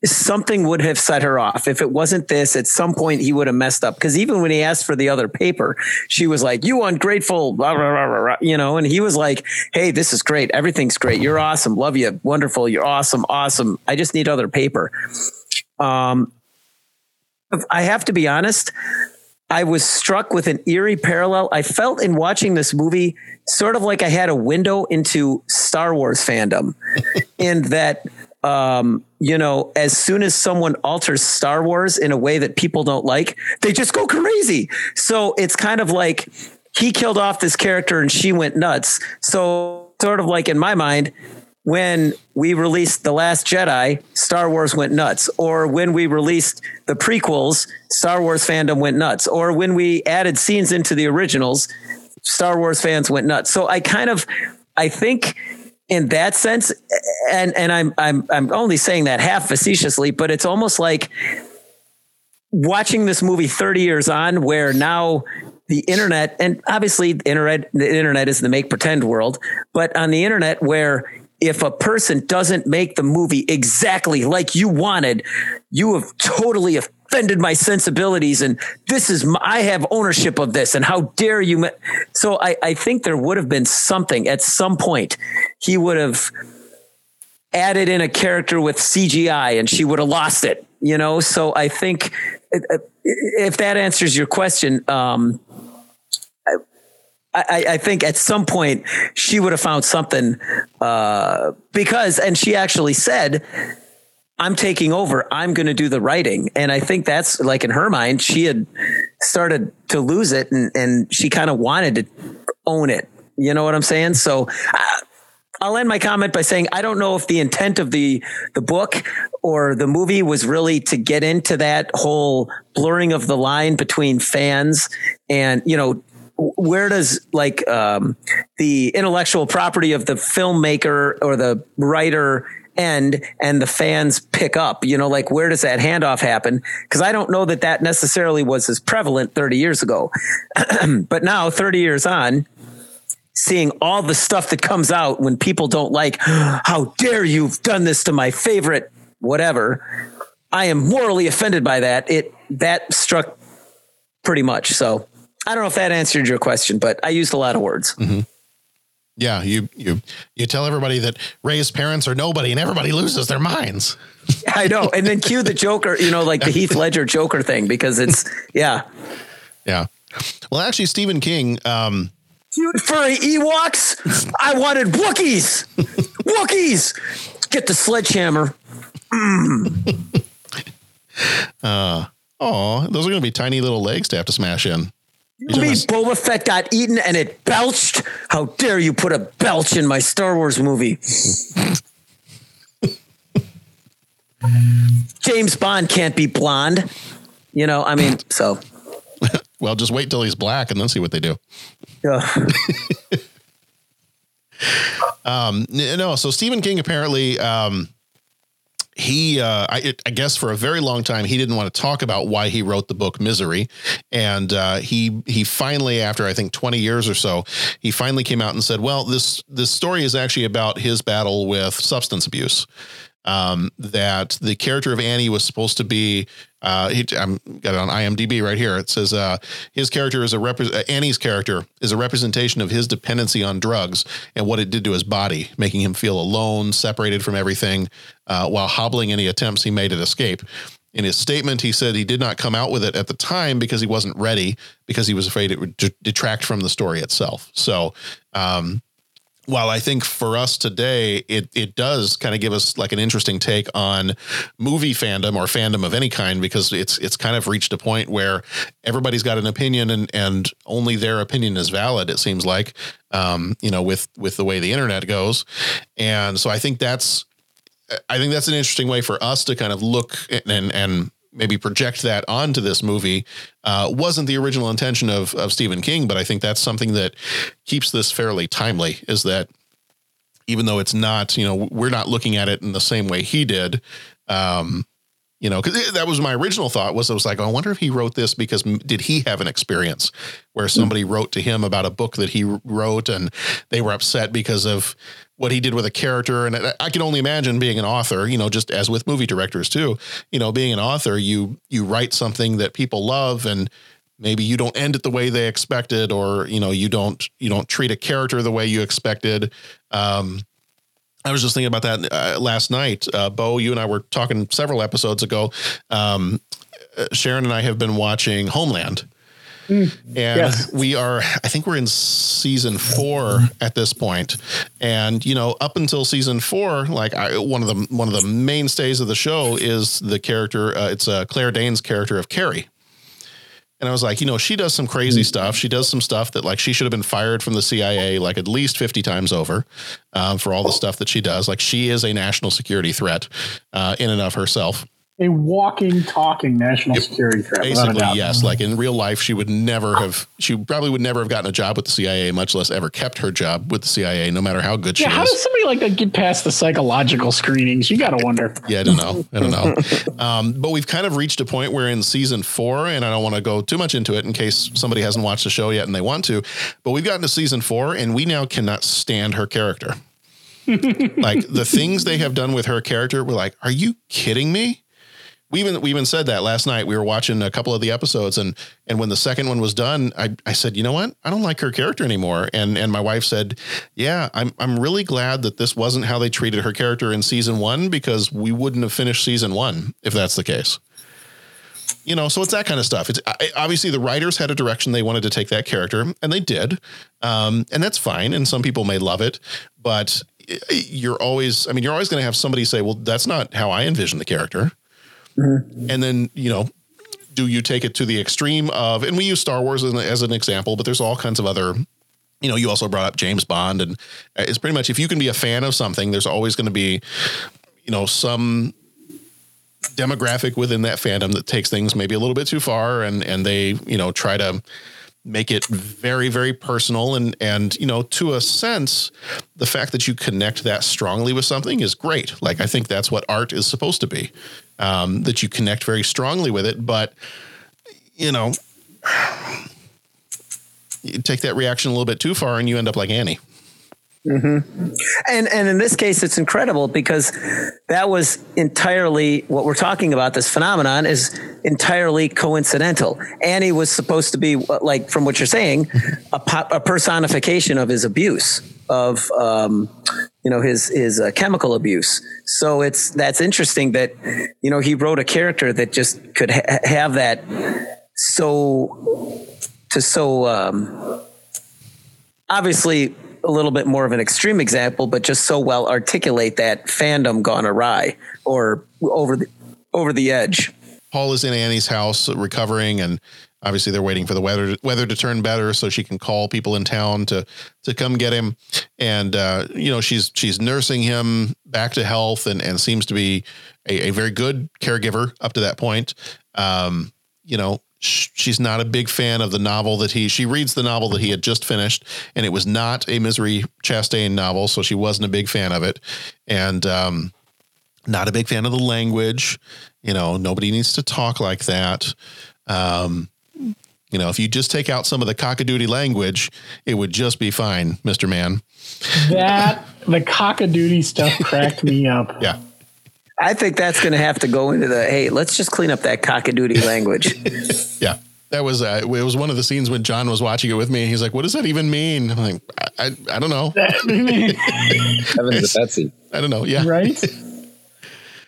S10: something would have set her off. If it wasn't this, at some point he would have messed up. Because even when he asked for the other paper, she was like, "You ungrateful," blah, blah, blah, you know. And he was like, "Hey, this is great. Everything's great. You're awesome. Love you. Wonderful. You're awesome. Awesome. I just need other paper." Um, I have to be honest. I was struck with an eerie parallel. I felt in watching this movie sort of like I had a window into Star Wars fandom, in that um, you know, as soon as someone alters Star Wars in a way that people don't like, they just go crazy. So it's kind of like he killed off this character and she went nuts. So, sort of like in my mind, when we released The Last Jedi, Star Wars went nuts. Or when we released the prequels, Star Wars fandom went nuts. Or when we added scenes into the originals, Star Wars fans went nuts. So I kind of, I think in that sense, and and I'm I'm I'm only saying that half facetiously, but it's almost like watching this movie 30 years on, where now the internet, and obviously the internet, the internet is the make pretend world, but on the internet where if a person doesn't make the movie exactly like you wanted, you have totally offended my sensibilities and this is my, I have ownership of this and how dare you ma-" so I, I think there would have been something at some point. He would have added in a character with CGI and she would have lost it you know? So I think if that answers your question um I, I think at some point she would have found something uh, because, and she actually said, I'm taking over. I'm going to do the writing. And I think that's like in her mind, she had started to lose it and, and she kind of wanted to own it. You know what I'm saying? So uh, I'll end my comment by saying I don't know if the intent of the the book or the movie was really to get into that whole blurring of the line between fans and you know where does like um, the intellectual property of the filmmaker or the writer end and the fans pick up you know like where does that handoff happen because i don't know that that necessarily was as prevalent 30 years ago but now 30 years on seeing all the stuff that comes out when people don't like how dare you've done this to my favorite whatever i am morally offended by that it that struck pretty much so I don't know if that answered your question, but I used a lot of words.
S8: Mm-hmm. Yeah, you you you tell everybody that Rey's parents are nobody, and everybody loses their minds.
S10: I know, and then cue the Joker, you know, like the Heath Ledger Joker thing, because it's yeah,
S8: yeah. Well, actually, Stephen King. Um,
S10: For Ewoks, I wanted Wookiees. Wookiees, get the sledgehammer. Mm.
S8: uh, oh, those are going to be tiny little legs to have to smash in.
S10: You mean Boba Fett got eaten and it belched? How dare you put a belch in my Star Wars movie? James Bond can't be blonde. You know, I mean, so.
S8: well, just wait till he's black and then see what they do.
S10: Yeah.
S8: um, no, so Stephen King apparently, um, he uh, I, I, guess for a very long time he didn't want to talk about why he wrote the book misery. And uh, he he finally after i think 20 years or so he finally came out and said well this this story is actually about his battle with substance abuse um, that the character of Annie was supposed to be. Uh, he, I'm got it on IMDb right here. It says uh, his character is a rep- uh, Annie's character is a representation of his dependency on drugs and what it did to his body, making him feel alone, separated from everything, uh, while hobbling any attempts he made at escape. In his statement, he said he did not come out with it at the time because he wasn't ready, because he was afraid it would detract from the story itself. So, um, while I think for us today, it it does kind of give us like an interesting take on movie fandom or fandom of any kind because it's it's kind of reached a point where everybody's got an opinion and and only their opinion is valid. It seems like, um, you know, with with the way the internet goes, and so I think that's I think that's an interesting way for us to kind of look and and maybe project that onto this movie uh, wasn't the original intention of of Stephen King, but I think that's something that keeps this fairly timely. Is that even though it's not, you know, we're not looking at it in the same way he did. Um, you know, because that was my original thought was I was like, I wonder if he wrote this because did he have an experience where somebody wrote to him about a book that he wrote and they were upset because of what he did with a character. And I can only imagine being an author, you know, just as with movie directors too, you know, being an author, you, you write something that people love and maybe you don't end it the way they expected, or, you know, you don't, you don't treat a character the way you expected. Um, I was just thinking about that uh, last night. Uh, Bo, you and I were talking several episodes ago. Um, uh, Sharon and I have been watching Homeland. Mm, and yes. we are, I think we're in season four at this point. And, you know, up until season four, like I, one of the, one of the mainstays of the show is the character, uh, it's uh, Claire Danes character of Carrie. And I was like, you know, she does some crazy mm. stuff. She does some stuff that like she should have been fired from the CIA like at least 50 times over um, for all the stuff that she does. Like she is a national security threat uh, in and of herself
S11: a walking, talking national security threat.
S8: Basically, yes. Like in real life, she would never have. She probably would never have gotten a job with the CIA, much less ever kept her job with the CIA, no matter how good
S11: yeah,
S8: she
S11: how
S8: is.
S11: How does somebody like that get past the psychological screenings? You got to wonder.
S8: yeah, I don't know. I don't know. um, but we've kind of reached a point where in season four, and I don't want to go too much into it in case somebody hasn't watched the show yet and they want to, but we've gotten to season four, and we now cannot stand her character. like the things they have done with her character, we're like, are you kidding me? We even we even said that last night. We were watching a couple of the episodes, and and when the second one was done, I, I said, you know what, I don't like her character anymore. And and my wife said, yeah, I'm I'm really glad that this wasn't how they treated her character in season one because we wouldn't have finished season one if that's the case. You know, so it's that kind of stuff. It's I, obviously the writers had a direction they wanted to take that character, and they did, um, and that's fine. And some people may love it, but you're always, I mean, you're always going to have somebody say, well, that's not how I envision the character. Mm-hmm. And then, you know, do you take it to the extreme of, and we use Star Wars as an, as an example, but there's all kinds of other you know, you also brought up James Bond, and it's pretty much if you can be a fan of something, there's always going to be, you know, some demographic within that fandom that takes things maybe a little bit too far, and and they you know try to make it very very personal. And and you know to a sense the fact that you connect that strongly with something is great. Like i think that's what art is supposed to be um, that you connect very strongly with it. But you know you take that reaction a little bit too far and you end up like annie
S10: Mm-hmm. And and in this case, it's incredible because that was entirely what we're talking about. This phenomenon is entirely coincidental. Annie was supposed to be like, from what you're saying, a, a personification of his abuse of um, you know his his uh, chemical abuse. So it's that's interesting that you know he wrote a character that just could ha- have that so to so um, obviously a little bit more of an extreme example, but just so well articulate that fandom gone awry or over the over the edge.
S8: Paul is in Annie's house recovering, and obviously they're waiting for the weather weather to turn better so she can call people in town to to come get him. And uh, you know she's she's nursing him back to health and and seems to be a, a very good caregiver up to that point. Um, you know, she's not a big fan of the novel that he she reads the novel that he had just finished and it was not a misery chastain novel so she wasn't a big fan of it. And um, not a big fan of the language you know nobody needs to talk like that. Um, you know if you just take out some of the cockadoodie language it would just be fine mr man.
S11: That the cockadoodie stuff cracked me up.
S8: Yeah
S10: I think that's going to have to go into the hey, let's just clean up that cockadoodie language.
S8: yeah. That was uh, it was one of the scenes when John was watching it with me. And he's like, "What does that even mean?" I'm like, "I, I, I don't know."
S12: Heavens to Betsy.
S8: I don't know. Yeah,
S11: right.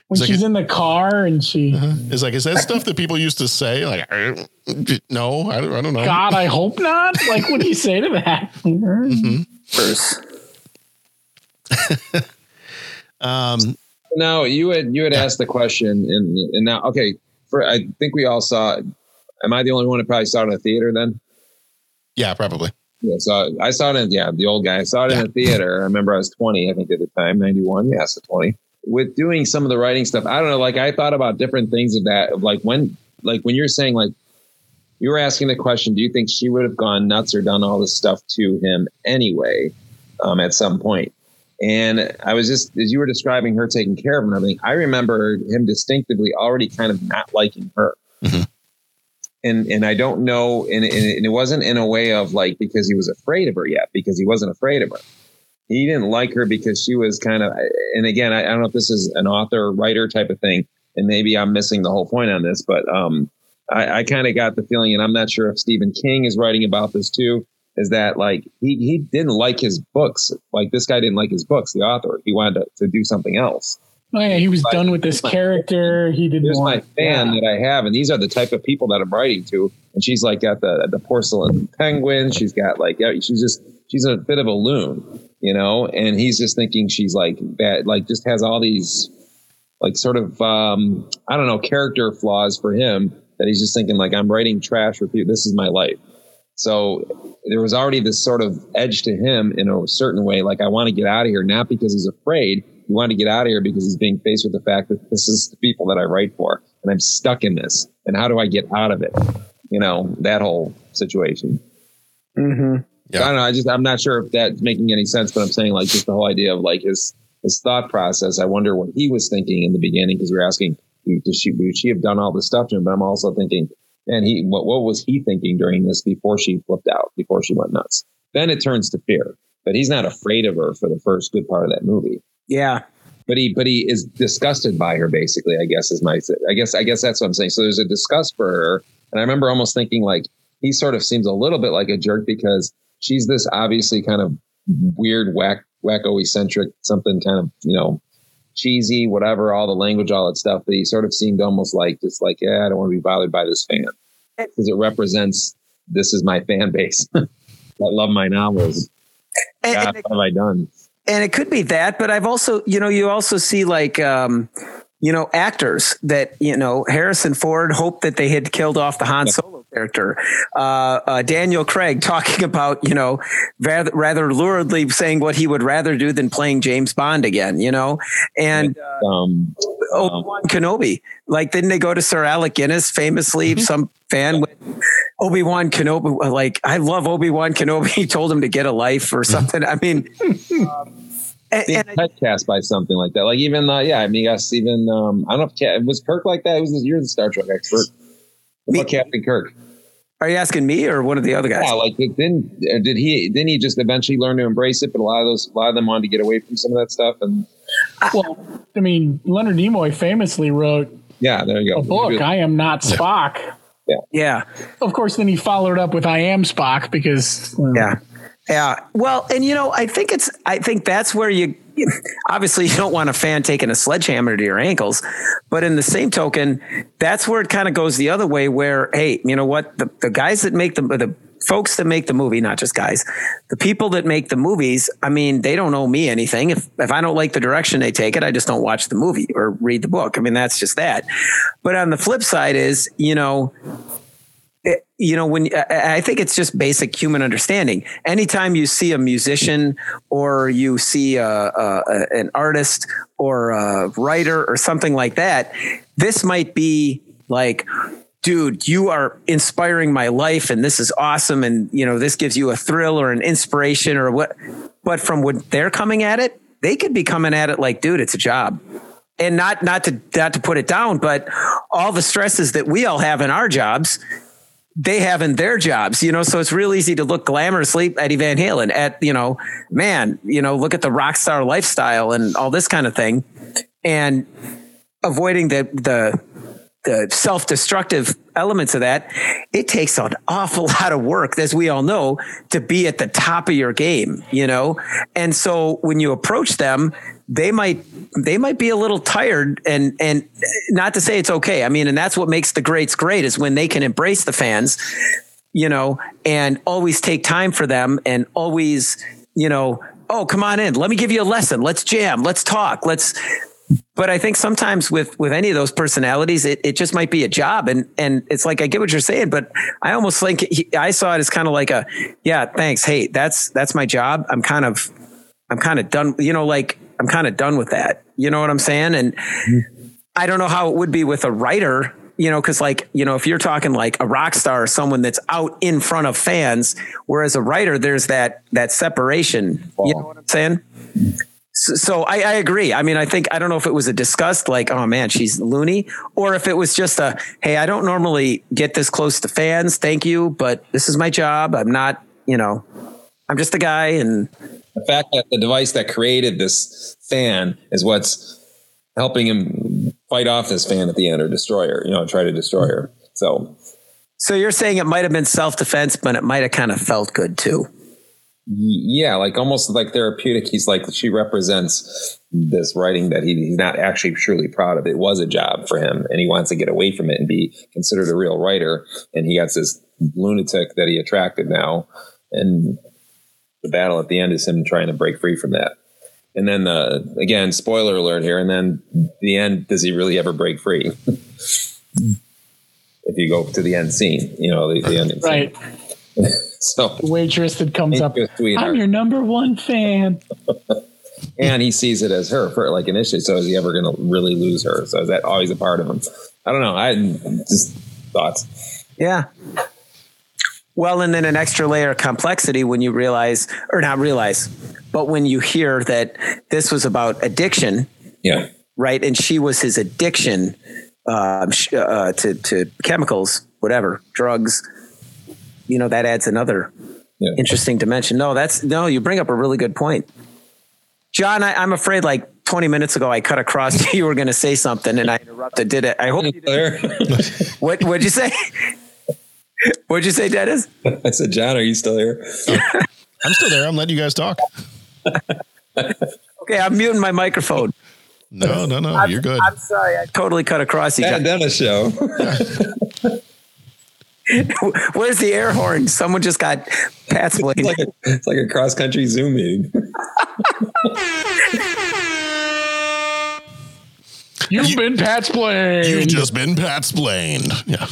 S11: When
S8: like,
S11: she's in the car and she,
S8: uh-huh. it's like, is that stuff that people used to say? Like, I, no, I don't, I don't know.
S11: God, I hope not. Like, what do you say to that?
S8: mm-hmm. um,
S12: no, you had you had asked the question, and and now okay. For I think we all saw. Am I the only one who probably saw it in a theater then?
S8: Yeah, probably.
S12: Yeah, so I saw it in yeah the old guy. I saw it yeah. in a theater. I remember I was twenty, I think at the time, ninety one. Yeah, so twenty. With doing some of the writing stuff, I don't know. Like I thought about different things of that. Of like when, like when you're saying like you were asking the question, do you think she would have gone nuts or done all this stuff to him anyway um, at some point? And I was just, as you were describing her taking care of him and everything, I remember him distinctively already kind of not liking her. Mm-hmm. And, and I don't know, and, and it wasn't in a way of like because he was afraid of her yet, because he wasn't afraid of her. He didn't like her because she was kind of, and again, I, I don't know if this is an author writer type of thing, and maybe I'm missing the whole point on this, but um, I, I kind of got the feeling, and I'm not sure if Stephen King is writing about this too, is that like he he didn't like his books. Like this guy didn't like his books, the author. He wanted to, to do something else.
S11: Oh yeah, he was like, done with this character. He didn't.
S12: Here's
S11: want,
S12: my fan
S11: yeah.
S12: that I have, and these are the type of people that I'm writing to. And she's like got the the porcelain penguin. She's got like yeah, she's just she's a bit of a loon, you know. And he's just thinking she's like that, like just has all these like sort of um I don't know character flaws for him that he's just thinking like I'm writing trash for people. This is my life. So there was already this sort of edge to him in a certain way. Like, I want to get out of here, not because he's afraid. He wanted to get out of here because he's being faced with the fact that this is the people that I write for and I'm stuck in this. And how do I get out of it? You know, that whole situation.
S10: Mm-hmm.
S12: Yeah. So I don't know. I just, I'm not sure if that's making any sense, but I'm saying like just the whole idea of like his, his thought process. I wonder what he was thinking in the beginning because we are asking, did she, would she have done all this stuff to him? But I'm also thinking, and he, what, what was he thinking during this before she flipped out, before she went nuts? Then it turns to fear, but he's not afraid of her for the first good part of that movie.
S10: Yeah.
S12: but he but he is disgusted by her. Basically, I guess is my I guess I guess that's what I'm saying. So there's a disgust for her, and I remember almost thinking like he sort of seems a little bit like a jerk because she's this obviously kind of weird whack wacko eccentric something kind of you know cheesy whatever all the language all that stuff but he sort of seemed almost like just like yeah i don't want to be bothered by this fan. Because it represents this is my fan base I love my novels.
S10: And-
S12: God, what have i done?
S10: and it could be that but i've also you know you also see like um you know actors that you know harrison ford hoped that they had killed off the han solo character. Uh, uh daniel craig talking about you know rather rather luridly saying what he would rather do than playing james bond again you know? And uh,
S12: um
S10: obi-wan kenobi. Like didn't they go to sir alec guinness famously? Some fan with obi-wan kenobi like i love obi-wan kenobi. He told him to get a life or something. I mean
S12: being typecast by something like that. Like even uh, yeah, I mean, I guess even um, I don't know if Ca- was Kirk like that. It was you're the Star Trek expert. What about Captain Kirk?
S10: Are you asking me or one of the other guys?
S12: Yeah, like didn't uh, did he didn't he just eventually learn to embrace it? But a lot of those a lot of them wanted to get away from some of that stuff. And
S11: well, I mean, Leonard Nimoy famously wrote
S12: yeah, there you go.
S11: a book, I Am Not Spock.
S12: Yeah.
S10: Yeah.
S11: Of course, then he followed up with I Am Spock because. well,
S10: Yeah. Yeah. Well, and you know, I think it's, I think that's where you, obviously you don't want a fan taking a sledgehammer to your ankles, but in the same token, that's where it kind of goes the other way where, hey, you know what? The, the guys that make the, the folks that make the movie, not just guys, the people that make the movies, I mean, they don't owe me anything. If, if I don't like the direction they take it, I just don't watch the movie or read the book. I mean, that's just that. But on the flip side is, you know, you know when I think it's just basic human understanding. Anytime you see a musician or you see a, a- an artist or a writer or something like that, this might be like. Dude, you are inspiring my life, and this is awesome. And you know, this gives you a thrill or an inspiration or what. But from what they're coming at it, they could be coming at it like, dude, it's a job and not not to not to put it down, but all the stresses that we all have in our jobs, they have in their jobs, you know. So it's real easy to look glamorously Eddie Van Halen at, you know, man, you know, look at the rock star lifestyle and all this kind of thing, and avoiding the the the self-destructive elements of that it takes an awful lot of work as we all know to be at the top of your game you know and so when you approach them they might they might be a little tired and and not to say it's okay. I mean and that's what makes the greats great is when they can embrace the fans you know and always take time for them and always you know oh come on in. Let me give you a lesson. Let's jam. Let's talk. Let's but I think sometimes with with any of those personalities, it, it just might be a job, and and it's like I get what you're saying, but I almost think he, I saw it as kind of like a yeah, thanks, hey, that's that's my job. I'm kind of I'm kind of done, you know, like I'm kind of done with that. You know what I'm saying? And I don't know how it would be with a writer, you know, because like you know, if you're talking like a rock star or someone that's out in front of fans, whereas a writer, there's that that separation. You know what I'm saying? So, so I, I agree. I mean, I think I don't know if it was a disgust, like, oh man, she's loony, or if it was just a, hey, I don't normally get this close to fans. Thank you, but this is my job. I'm not, you know, I'm just a guy, and
S12: the fact that the device that created this fan is what's helping him fight off this fan at the end or destroy her, you know, try to destroy her. So
S10: so you're saying it might have been self defense, but it might have kind of felt good too.
S12: yeah, like almost like therapeutic. He's like she represents this writing that he, he's not actually truly proud of. It was a job for him, and he wants to get away from it and be considered a real writer. And he got this lunatic that he attracted now, and the battle at the end is him trying to break free from that. And then uh, again, spoiler alert here. And then the end, does he really ever break free? if you go to the end scene, you know the, the ending. scene.
S11: Right.
S12: So
S11: The waitress that comes up.
S12: sweetheart.
S11: I'm your number one fan.
S12: and he sees it as her for like initially. So is he ever going to really lose her? So is that always a part of him? I don't know. I just thoughts.
S10: Yeah. Well, and then an extra layer of complexity when you realize, or not realize, but when you hear that this was about addiction,
S12: Yeah.
S10: right? And she was his addiction um, sh- uh, to to chemicals, whatever, drugs. You know, that adds another interesting dimension. No, that's no. You bring up a really good point, John. I, I'm afraid, like 20 minutes ago I cut across you were going to say something and I interrupted. Did it? I hope you did. what what'd you say? What'd you say, Dennis?
S12: I said, John, are you still here?
S8: I'm still there. I'm letting you guys talk.
S10: Okay, I'm muting my microphone.
S8: No, no, no.
S10: I'm-
S8: You're good.
S10: I'm sorry. I totally cut across you.
S12: Yeah, Dennis show.
S10: Where's the air horn? Someone just got Pat's
S12: It's like a, it's like a cross country Zoom meeting.
S11: You've been Pat's plane.
S8: You've just been Pat's blamed. Yeah.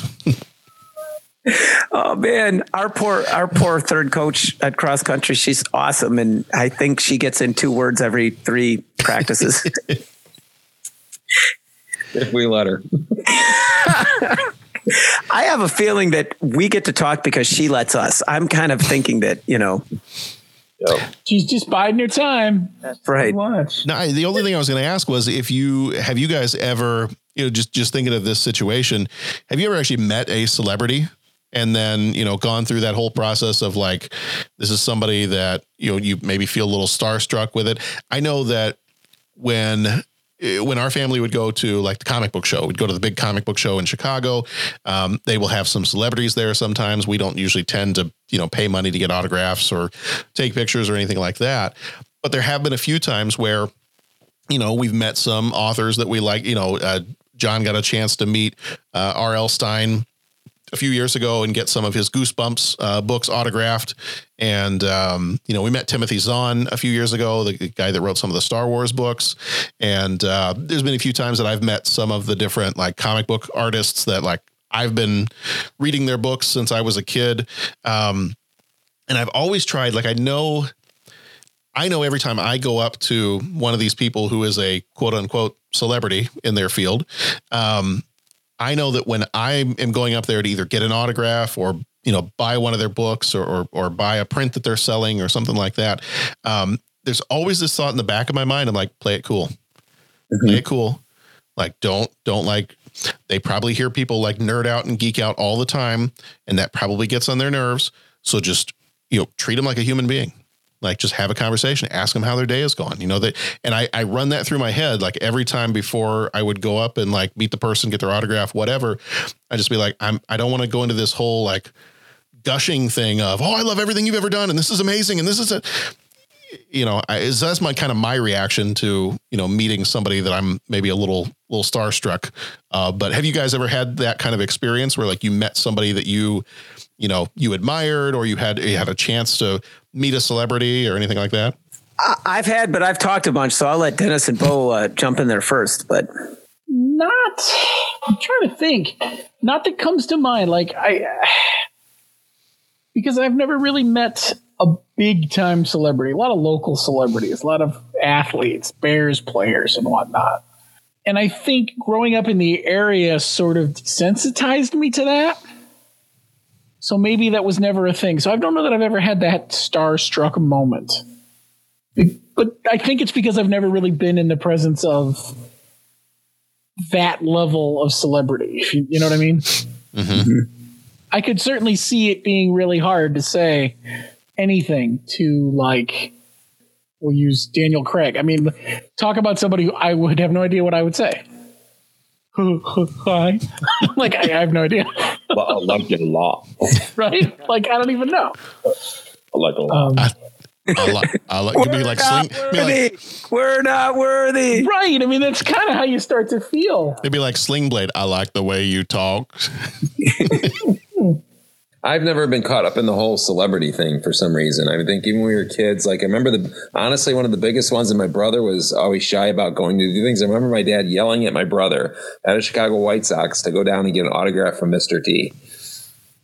S10: Oh man, our poor our poor third coach at cross country. She's awesome, and I think she gets in two words every three practices.
S12: if we let her.
S10: I have a feeling that we get to talk because she lets us. I'm kind of thinking that you know.
S11: She's just biding her time.
S10: That's right.
S11: Watch.
S8: No, the only thing I was going to ask was if you have you guys ever, you know, just just thinking of this situation, have you ever actually met a celebrity and then you know gone through that whole process of like this is somebody that you know you maybe feel a little starstruck with it. I know that when eh, when our family would go to like the comic book show, we'd go to the big comic book show in Chicago. Um, they will have some celebrities there sometimes. We don't usually tend to, you know, pay money to get autographs or take pictures or anything like that. But there have been a few times where, you know, we've met some authors that we like. You know, uh, John got a chance to meet uh, R.L. Stine a few years ago and get some of his Goosebumps uh, books autographed. And, um, you know, we met Timothy Zahn a few years ago, the guy that wrote some of the Star Wars books. And uh, there's been a few times that I've met some of the different like comic book artists that like I've been reading their books since I was a kid. Um, and I've always tried, like, I know. I know every time I go up to one of these people who is a quote unquote celebrity in their field, um, I know that when I am going up there to either get an autograph or you know buy one of their books or or, or buy a print that they're selling or something like that, um, there's always this thought in the back of my mind. I'm like, play it cool, play it cool. Like don't don't like. They probably hear people like nerd out and geek out all the time, and that probably gets on their nerves. So just you know treat them like a human being like just have a conversation ask them how their day is going you know that and I, I run that through my head like every time before i would go up and like meet the person get their autograph whatever i just be like i'm i don't want to go into this whole like gushing thing of oh i love everything you've ever done and this is amazing and this is a you know I, is that's my kind of my reaction to you know meeting somebody that i'm maybe a little little starstruck uh, but have you guys ever had that kind of experience where like you met somebody that you you know you admired or you had you had a chance to meet a celebrity or anything like that
S10: I- I've had, but I've talked a bunch, so I'll let Dennis and Bo uh, jump in there first. But
S11: Not. I'm trying to think. Not that comes to mind. Like I, because I've never really met a big time celebrity. A lot of local celebrities, a lot of athletes, Bears players, and whatnot. And I think growing up in the area sort of desensitized me to that. So maybe that was never a thing. So I don't know that I've ever had that starstruck moment. But I think it's because I've never really been in the presence of that level of celebrity. You know what I mean? Mm-hmm. Mm-hmm. I could certainly see it being really hard to say anything to like. We'll use Daniel Craig. I mean, talk about somebody who I would have no idea what I would say. Hi. like I, I have no idea,
S12: Well, I like it a lot.
S11: right? Like I don't even know.
S12: I like a lot.
S11: Um,
S8: I like I like could be like sling be like,
S10: We're not worthy.
S11: Right. I mean, that's kind of how you start to feel.
S8: it'd be like sling blade i like the way you talk
S12: I've never been caught up in the whole celebrity thing for some reason. I think even when we were kids, like I remember the honestly one of the biggest ones, and my brother was always shy about going to do things. I remember my dad yelling at my brother at a Chicago White Sox to go down and get an autograph from Mr. T.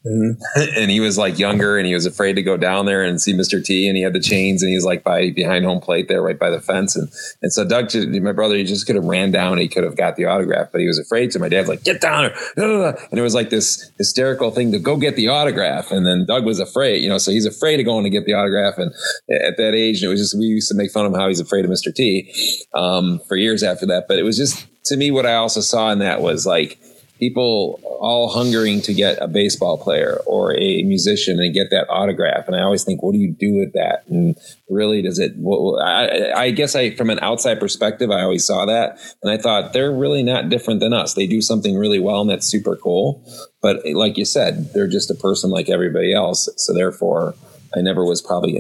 S12: and he was like younger and he was afraid to go down there and see Mr. T and he had the chains and he was like by behind home plate there right by the fence and and so Doug ju- my brother he just could have ran down and he could have got the autograph but he was afraid so my dad's like get down and it was like this hysterical thing to go get the autograph and then Doug was afraid you know so he's afraid of going to get the autograph and at that age it was just we used to make fun of how he's afraid of Mr. T um, for years after that but it was just to me what I also saw in that was like people all hungering to get a baseball player or a musician and get that autograph. And I always think, what do you do with that? And really, does it? I, I guess I, from an outside perspective, I always saw that, and I thought they're really not different than us. They do something really well, and that's super cool. But like you said, they're just a person like everybody else. So therefore, I never was probably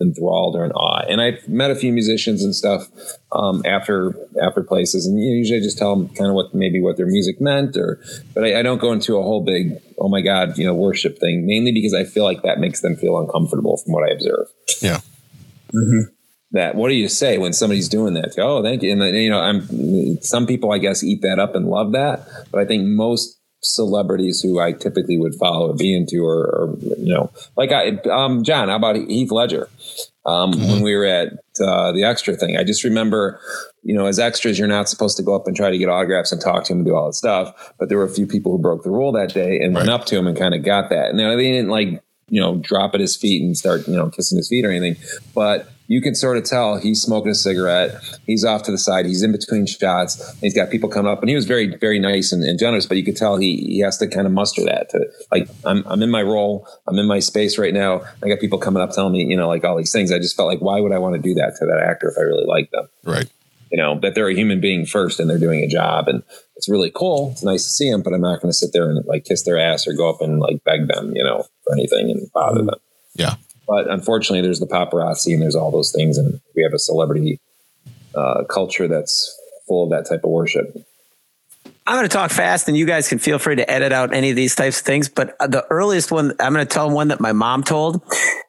S12: enthralled or in awe. And I've met a few musicians and stuff um, after after places, and usually I just tell them kind of what maybe what their music meant, or but I, I, don't go into a whole big oh my god you know worship thing. Mainly because I feel like that makes them feel uncomfortable from what I observe.
S8: Yeah.
S12: Mm-hmm. That what do you say when somebody's doing that? Oh, thank you. And then, you know, I'm some people I guess eat that up and love that, but I think most celebrities who I typically would follow or be into, or, or you know, like I, um, John, how about Heath Ledger? Um, mm-hmm. When we were at uh, the extra thing, I just remember, you know, as extras, you're not supposed to go up and try to get autographs and talk to him and do all that stuff. But there were a few people who broke the rule that day and right. went up to him and kind of got that. And they didn't like, you know, drop at his feet and start, you know, kissing his feet or anything. But you can sort of tell he's smoking a cigarette. He's off to the side. He's in between shots. He's got people coming up, and he was very, very nice and, and, generous. But you could tell he he has to kind of muster that to like I'm I'm in my role. I'm in my space right now. I got people coming up telling me you know like all these things. I just felt like why would I want to do that to that actor if I really like them?
S8: Right.
S12: You know that they're a human being first and they're doing a job and it's really cool. It's nice to see them, but I'm not going to sit there and like kiss their ass or go up and like beg them, you know, for anything and bother mm-hmm. them.
S8: Yeah.
S12: But unfortunately, there's the paparazzi and there's all those things, and we have a celebrity uh, culture that's full of that type of worship.
S10: I'm going to talk fast, and you guys can feel free to edit out any of these types of things. But the earliest one, I'm going to tell one that my mom told.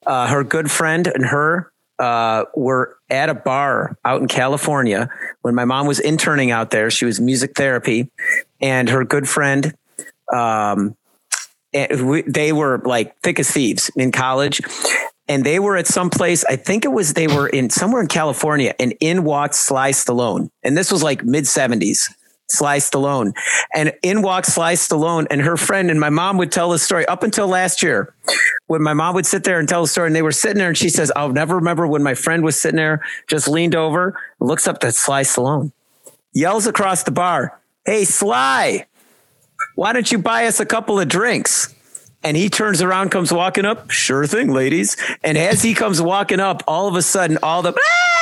S10: Uh, her good friend and her uh, were at a bar out in California when my mom was interning out there. She was music therapy, and her good friend um, we, they were like thick as thieves in college and they were at some place. I think it was they were in somewhere in California, and in walked Sly Stallone, and this was like mid seventies. Sly Stallone, and in walked Sly Stallone, and her friend and my mom would tell the story up until last year, when my mom would sit there and tell the story, and they were sitting there, and she says, "I'll never remember when my friend was sitting there, just leaned over, looks up to Sly Stallone, yells across the bar, "Hey Sly!" Why don't you buy us a couple of drinks? And he turns around, comes walking up. Sure thing, ladies. And as he comes walking up, all of a sudden, all the ah!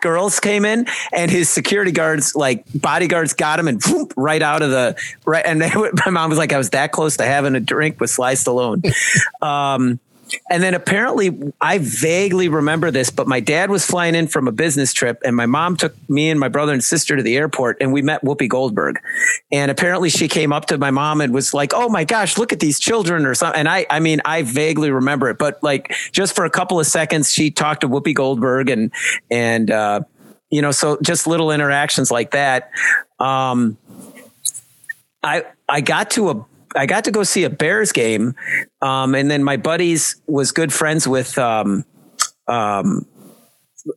S10: girls came in, and his security guards, like bodyguards, got him and whoop, right out of the right. And they, my mom was like, I was that close to having a drink with Sly Stallone. um, and then apparently, I vaguely remember this, but my dad was flying in from a business trip, and my mom took me and my brother and sister to the airport, and we met Whoopi Goldberg. And apparently, she came up to my mom and was like, "Oh my gosh, look at these children!" or something. And I, I mean, I vaguely remember it, but like just for a couple of seconds, she talked to Whoopi Goldberg, and and uh, you know, so just little interactions like that. Um, I I got to a I got to go see a Bears game, um, and then my buddies was good friends with um, um,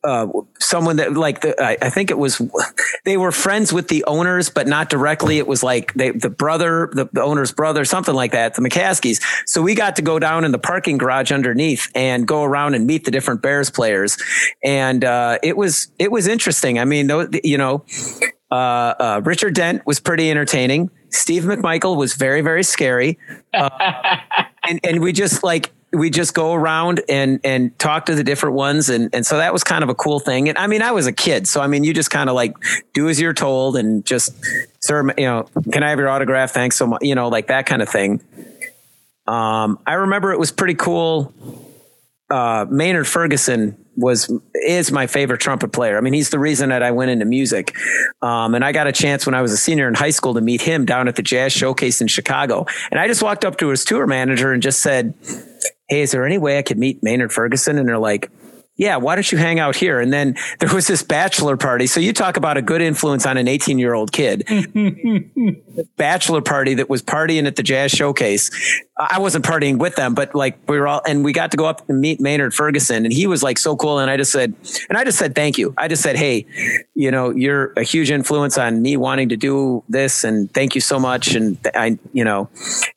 S10: uh, someone that like the, I, I, think it was they were friends with the owners, but not directly. It was like they, the brother, the, the, owner's brother, something like that, the McCaskeys. So we got to go down in the parking garage underneath and go around and meet the different Bears players, and uh, it was it was interesting. I mean, you know, uh, uh, Richard Dent was pretty entertaining. Steve McMichael was very, very scary. Uh, and, and we just like, we just go around and and talk to the different ones. And and so that was kind of a cool thing. And i mean i was a kid so i mean you just kind of like do as you're told and just sir you know can i have your autograph? Thanks so much you know like that kind of thing. Um i remember it was pretty cool uh maynard ferguson was is my favorite trumpet player. I mean, he's the reason that I went into music. Um, and I got a chance when I was a senior in high school to meet him down at the Jazz Showcase in Chicago. And I just walked up to his tour manager and just said, "Hey, is there any way I could meet Maynard Ferguson?" And they're like, yeah, why don't you hang out here? And then there was this bachelor party. So you talk about a good influence on an 18 year old kid. bachelor party that was partying at the jazz showcase. I wasn't partying with them, but like we were all, and we got to go up and meet Maynard Ferguson and he was like so cool. And I just said, and I just said, thank you. I just said, Hey, you know, you're a huge influence on me wanting to do this and thank you so much. And I, you know,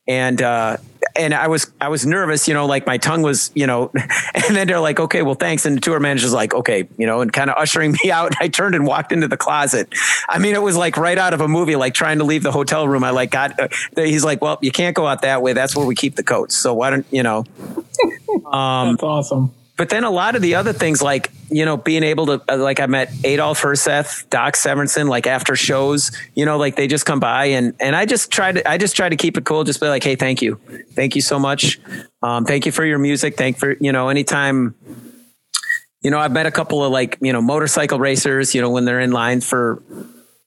S10: and, uh, and I was I was nervous, you know, like my tongue was, you know, and then they're like, okay, well, thanks. And the tour manager's like, okay, you know, and kind of ushering me out. I turned and walked into the closet. I mean, it was like right out of a movie, like trying to leave the hotel room. I like got. Uh, he's like, well, you can't go out that way. That's where we keep the coats. So why don't you know? Um,
S11: That's awesome.
S10: But then a lot of the other things, like you know, being able to, uh, like I met Adolf Herseth, Doc Severinsen, like after shows, you know, like they just come by and and I just try to, I just try to keep it cool, just be like, hey, thank you, thank you so much, um, thank you for your music, thank for you know, anytime. You know, I've met a couple of like you know motorcycle racers. You know, when they're in line for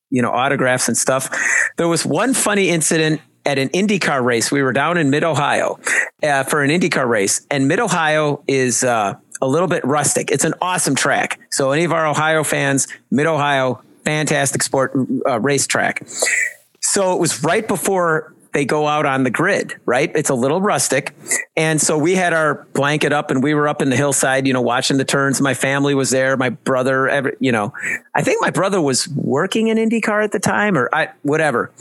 S10: you know autographs and stuff. There was one funny incident at an IndyCar race. We were down in Mid Ohio uh, for an IndyCar race, and Mid Ohio is uh, a little bit rustic. It's an awesome track. So any of our Ohio fans, Mid Ohio, fantastic sport uh, racetrack. So it was right before they go out on the grid, right? It's a little rustic. And so we had our blanket up and we were up in the hillside, you know, watching the turns. My family was there. My brother, every, you know, I think my brother was working in IndyCar at the time or I, whatever.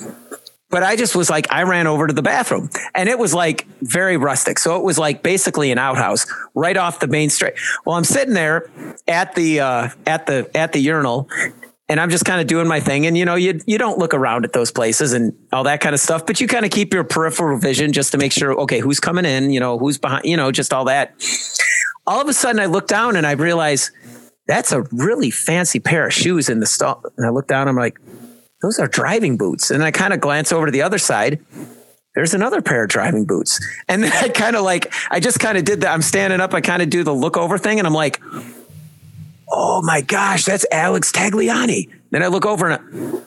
S10: But I just was like, I ran over to the bathroom and it was like very rustic. So it was like basically an outhouse right off the main street. Well, I'm sitting there at the, uh, at the, at the urinal and I'm just kind of doing my thing. And you know, you you don't look around at those places and all that kind of stuff, but you kind of keep your peripheral vision just to make sure, okay, who's coming in, you know, who's behind, you know, just all that. All of a sudden, I look down and I realize that's a really fancy pair of shoes in the stall. And I look down, I'm like, those are driving boots. And I kind of glance over to the other side. There's another pair of driving boots. And then I kind of like, I just kind of did that. I'm standing up. I kind of do the look over thing and I'm like, oh my gosh, that's Alex Tagliani. Then I look over and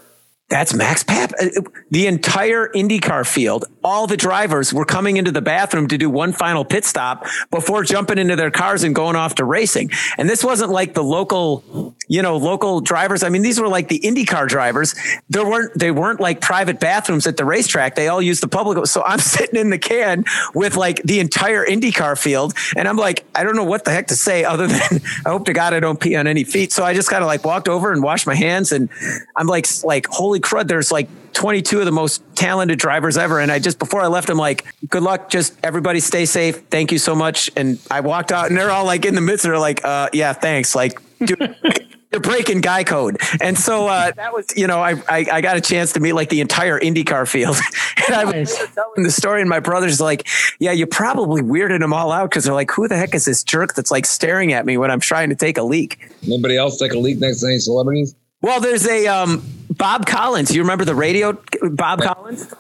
S10: that's Max Pap. Uh, The entire IndyCar field, all the drivers were coming into the bathroom to do one final pit stop before jumping into their cars and going off to racing. And this wasn't like the local, you know, local drivers. I mean, these were like the IndyCar drivers. There weren't, they weren't like private bathrooms at the racetrack. They all used the public. So I'm sitting in the can with like the entire IndyCar field. And I'm like, I don't know what the heck to say other than I hope to God I don't pee on any feet. So I just kind of like walked over and washed my hands. And I'm like, like, holy crud, there's like 22 of the most talented drivers ever. And I just, before I left, I'm like, good luck. Just everybody stay safe. Thank you so much. And I walked out and they're all like in the midst. They're like, uh, yeah, thanks. Like, dude, you're breaking guy code. And so uh, that was, you know, I, I, I got a chance to meet like the entire IndyCar field. and I was telling the story, and my brother's like, yeah, you probably weirded them all out because they're like, who the heck is this jerk that's like staring at me when I'm trying to take a leak?
S12: Nobody else take a leak next to any celebrities?
S10: Well, there's a um, Bob Collins. You remember the radio Bob Collins?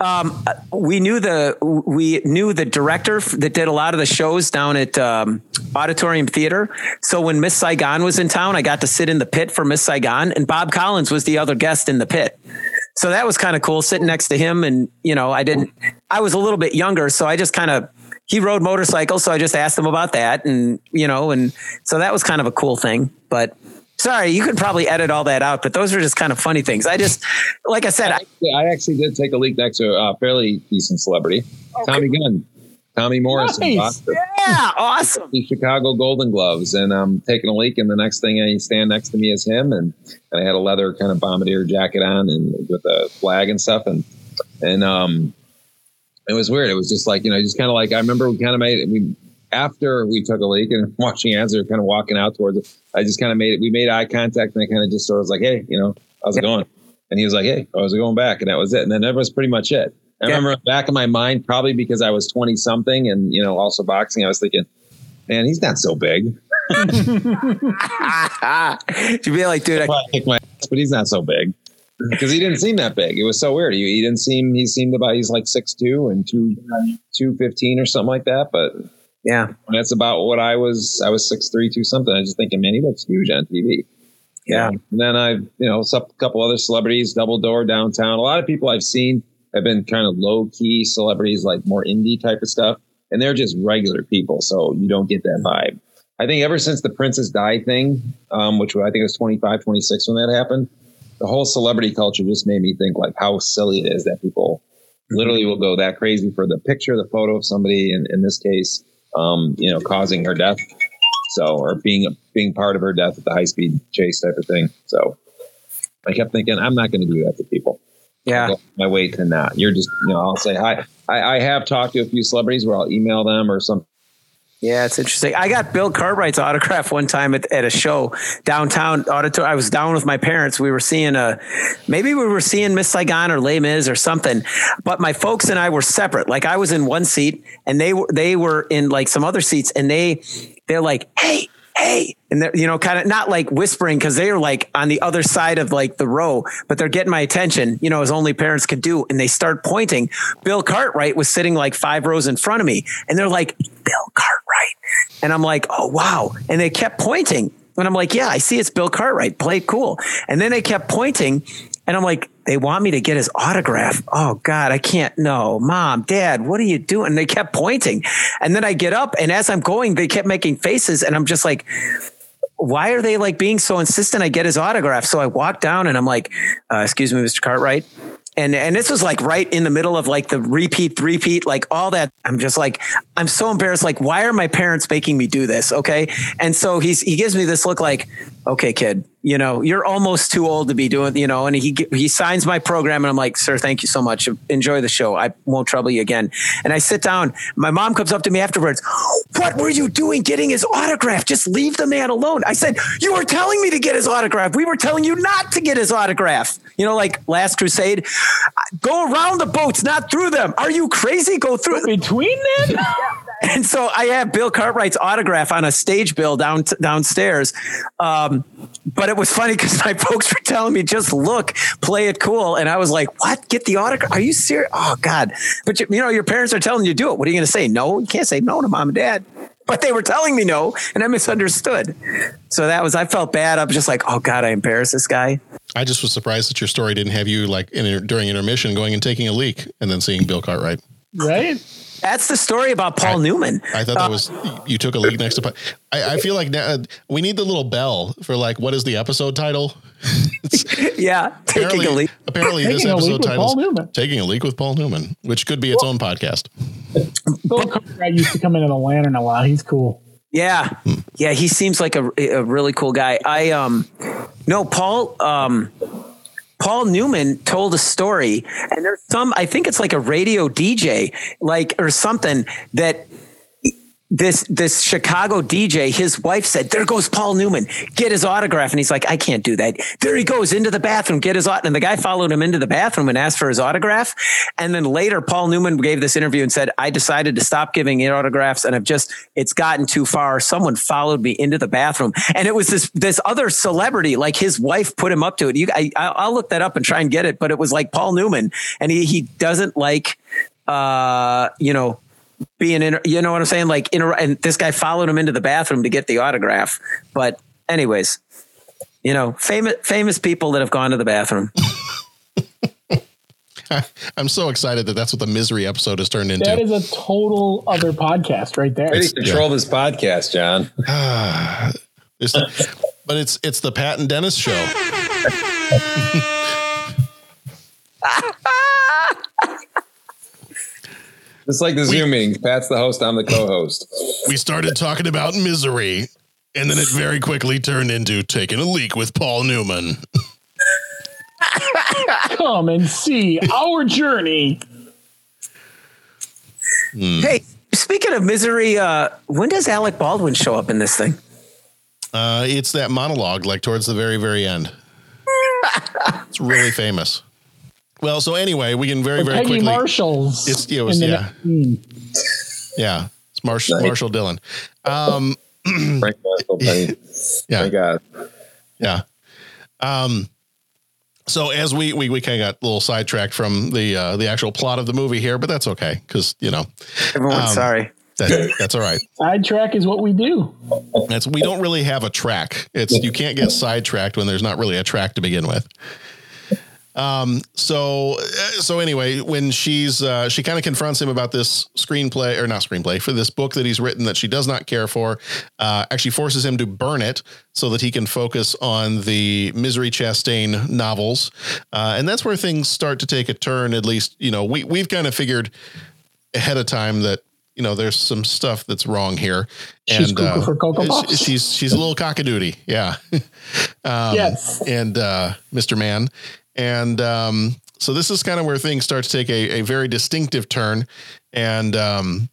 S10: Um, we knew the we knew the director that did a lot of the shows down at um, Auditorium Theater. So when Miss Saigon was in town, I got to sit in the pit for Miss Saigon, and Bob Collins was the other guest in the pit. So that was kind of cool sitting next to him. And you know, I didn't. I was a little bit younger, so I just kind of he rode motorcycles, so I just asked him about that, and you know, and so that was kind of a cool thing. But sorry, you could probably edit all that out, but those are just kind of funny things. I just, like I said, I,
S12: Yeah, I actually did take a leak next to a fairly decent celebrity, Tommy Gunn, Tommy Morrison,
S10: Nice. Yeah, awesome.
S12: The Chicago Golden Gloves, and I'm taking a leak, and the next thing I stand next to me is him, and, and I had a leather kind of bombardier jacket on, and with a flag and stuff, and and um, it was weird. It was just like you know, just kind of like I remember we kind of made. We after we took a leak and watching as they're kind of walking out towards it. I just kind of made it. We made eye contact, and I kind of just sort of was like, "Hey, you know, how's it going?" And he was like, "Hey, how's it going back?" And that was it. And then that was pretty much it. I
S10: Yeah.
S12: remember back in my mind, probably because I was twenty something, and you know, also boxing. I was thinking, "Man, he's not so big."
S10: to be like, dude, I,
S12: kicked my ass, but he's not so big because he didn't seem that big. It was so weird. He, he didn't seem. He seemed about. He's like six two and two two fifteen or something like that. But
S10: yeah,
S12: that's about what I was. I was six three two something. I was just thinking, man, he looks huge on TV.
S10: Yeah.
S12: And then I, you know, a couple other celebrities, Double Door downtown. A lot of people I've seen have been kind of low key celebrities, like more indie type of stuff, and they're just regular people, so you don't get that vibe. I think ever since the Princess Di thing, um, which I think was 25, 26 when that happened, the whole celebrity culture just made me think like how silly it is that people literally will go that crazy for the picture, the photo of somebody, and in this case, um, you know, causing her death. So, or being being part of her death at the high speed chase type of thing. So, I kept thinking, I'm not going to do that to people.
S10: Yeah.
S12: My way to not. You're just, you know, I'll say hi. I, I have talked to a few celebrities where I'll email them or something.
S10: Yeah, it's interesting. I got Bill Cartwright's autograph one time at, at a show downtown auditorium. I was down with my parents. We were seeing a, maybe we were seeing Miss Saigon or Les Mis or something. But my folks and I were separate. Like I was in one seat, and they were they were in like some other seats, and they they're like, hey. Hey, and they're, you know, kind of not like whispering because they are like on the other side of like the row, but they're getting my attention, you know, as only parents could do. And they start pointing. Bill Cartwright was sitting like five rows in front of me, and they're like, Bill Cartwright. And I'm like, oh, wow. And they kept pointing. And I'm like, yeah, I see it's Bill Cartwright. Play cool. And then they kept pointing. And I'm like, they want me to get his autograph. Oh God, I can't. No, mom, dad, what are you doing? And they kept pointing. And then I get up and as I'm going, they kept making faces. And I'm just like, why are they like being so insistent I get his autograph? So I walk down and I'm like, uh, excuse me, Mr. Cartwright. And, and this was like right in the middle of like the repeat, repeat, like all that. I'm just like, I'm so embarrassed. Like, why are my parents making me do this? Okay. And so he's, he gives me this look like, okay, kid, you know, you're almost too old to be doing, you know, and he, he signs my program and I'm like, sir, thank you so much. Enjoy the show. I won't trouble you again. And I sit down. My mom comes up to me afterwards. What were you doing getting his autograph? Just leave the man alone. I said, you were telling me to get his autograph. We were telling you not to get his autograph. You know, like last crusade, go around the boats, not through them. Are you crazy? Go through
S11: between them.
S10: and so I have Bill Cartwright's autograph on a stage bill down downstairs. Um, but it was funny because my folks were telling me, just look, play it cool. And I was like, what? Get the autograph? Are you serious? Oh, God. But, you, you know, your parents are telling you to do it. What are you going to say? No, you can't say no to mom and dad. But they were telling me no, and I misunderstood. So that was, I felt bad. I was just like, oh, God, I embarrassed this guy.
S8: I just was surprised that your story didn't have you like in, during intermission going and taking a leak and then seeing Bill Cartwright.
S11: Right.
S10: That's the story about Paul
S8: I,
S10: Newman.
S8: I thought that was you took a leak next to. I, I feel like now uh, we need the little bell for like what is the episode title?
S10: yeah, taking a leak.
S8: Apparently,
S11: taking
S8: this episode title
S11: is
S8: "Taking a Leak with Paul Newman," which could be its own podcast.
S11: Bill Cartwright used to come in in a lantern a lot. He's cool.
S10: Yeah, yeah, he seems like a, a really cool guy. I um, no, Paul um. Paul Newman told a story, and there's some, I think it's like a radio DJ, like, or something that this this Chicago DJ, his wife said, "There goes Paul Newman. Get his autograph." And he's like, "I can't do that." There he goes into the bathroom. Get his autograph. And the guy followed him into the bathroom and asked for his autograph. And then later, Paul Newman gave this interview and said, "I decided to stop giving autographs, and I've just it's gotten too far. Someone followed me into the bathroom, and it was this this other celebrity, like his wife, put him up to it. You, I, I'll look that up and try and get it, but it was like Paul Newman, and he he doesn't like." uh, you know, being in, you know what I'm saying? Like, in, and this guy followed him into the bathroom to get the autograph. But, anyways, you know, famous famous people that have gone to the bathroom.
S8: I'm so excited that that's what the misery episode has turned into.
S11: That is a total other podcast right there.
S12: Ready to control yeah. this podcast, John.
S8: Ah, it's, but it's it's the Pat and Dennis show.
S12: Just like the Zoom meetings. Pat's the host, I'm the co-host.
S8: We started talking about misery, and then it very quickly turned into taking a leak with Paul Newman.
S11: Come and see our journey.
S10: Hmm. Hey, speaking of misery, uh, when does Alec Baldwin show up in this thing?
S8: Uh, it's that monologue, like towards the very, very end. it's really famous. Well, so anyway, we can very, very
S11: Peggy
S8: quickly.
S11: Marshall's.
S8: It's, it was, yeah. Yeah. It's Marshall, nice. Marshall Dillon. Um,
S12: Frank Marshall, Penny.
S8: Yeah.
S12: My God.
S8: Yeah. Um, so as we we, we kind of got a little sidetracked from the uh, the actual plot of the movie here, but that's okay because you know
S10: everyone's um, sorry.
S8: That, that's all right.
S11: Sidetrack is what we do.
S8: That's we don't really have a track. It's you can't get sidetracked when there's not really a track to begin with. Um, so, uh, so anyway, when she's, uh, she kind of confronts him about this screenplay or not screenplay for this book that he's written that she does not care for, uh, actually forces him to burn it so that he can focus on the Misery Chastain novels. Uh, and that's where things start to take a turn. At least, you know, we, we've kind of figured ahead of time that, you know, there's some stuff that's wrong here.
S11: She's and uh, for Cocoa
S8: she's she's a little cockadoodie, yeah. um,
S11: yes.
S8: And uh, Mr. Man, and um, so this is kind of where things start to take a, a very distinctive turn, and um,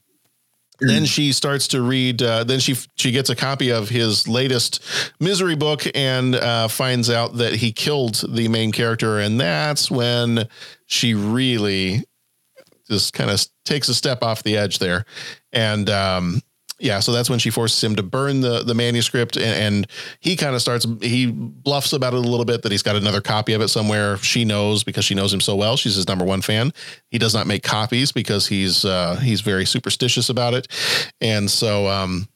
S8: then she starts to read. Uh, then she she gets a copy of his latest misery book and uh, finds out that he killed the main character, and that's when she really just kind of takes a step off the edge there, and um, yeah, so that's when she forces him to burn the the manuscript, and, and he kind of starts he bluffs about it a little bit that he's got another copy of it somewhere. She knows because she knows him so well. She's his number one fan. He does not make copies because he's uh, he's very superstitious about it, and so um,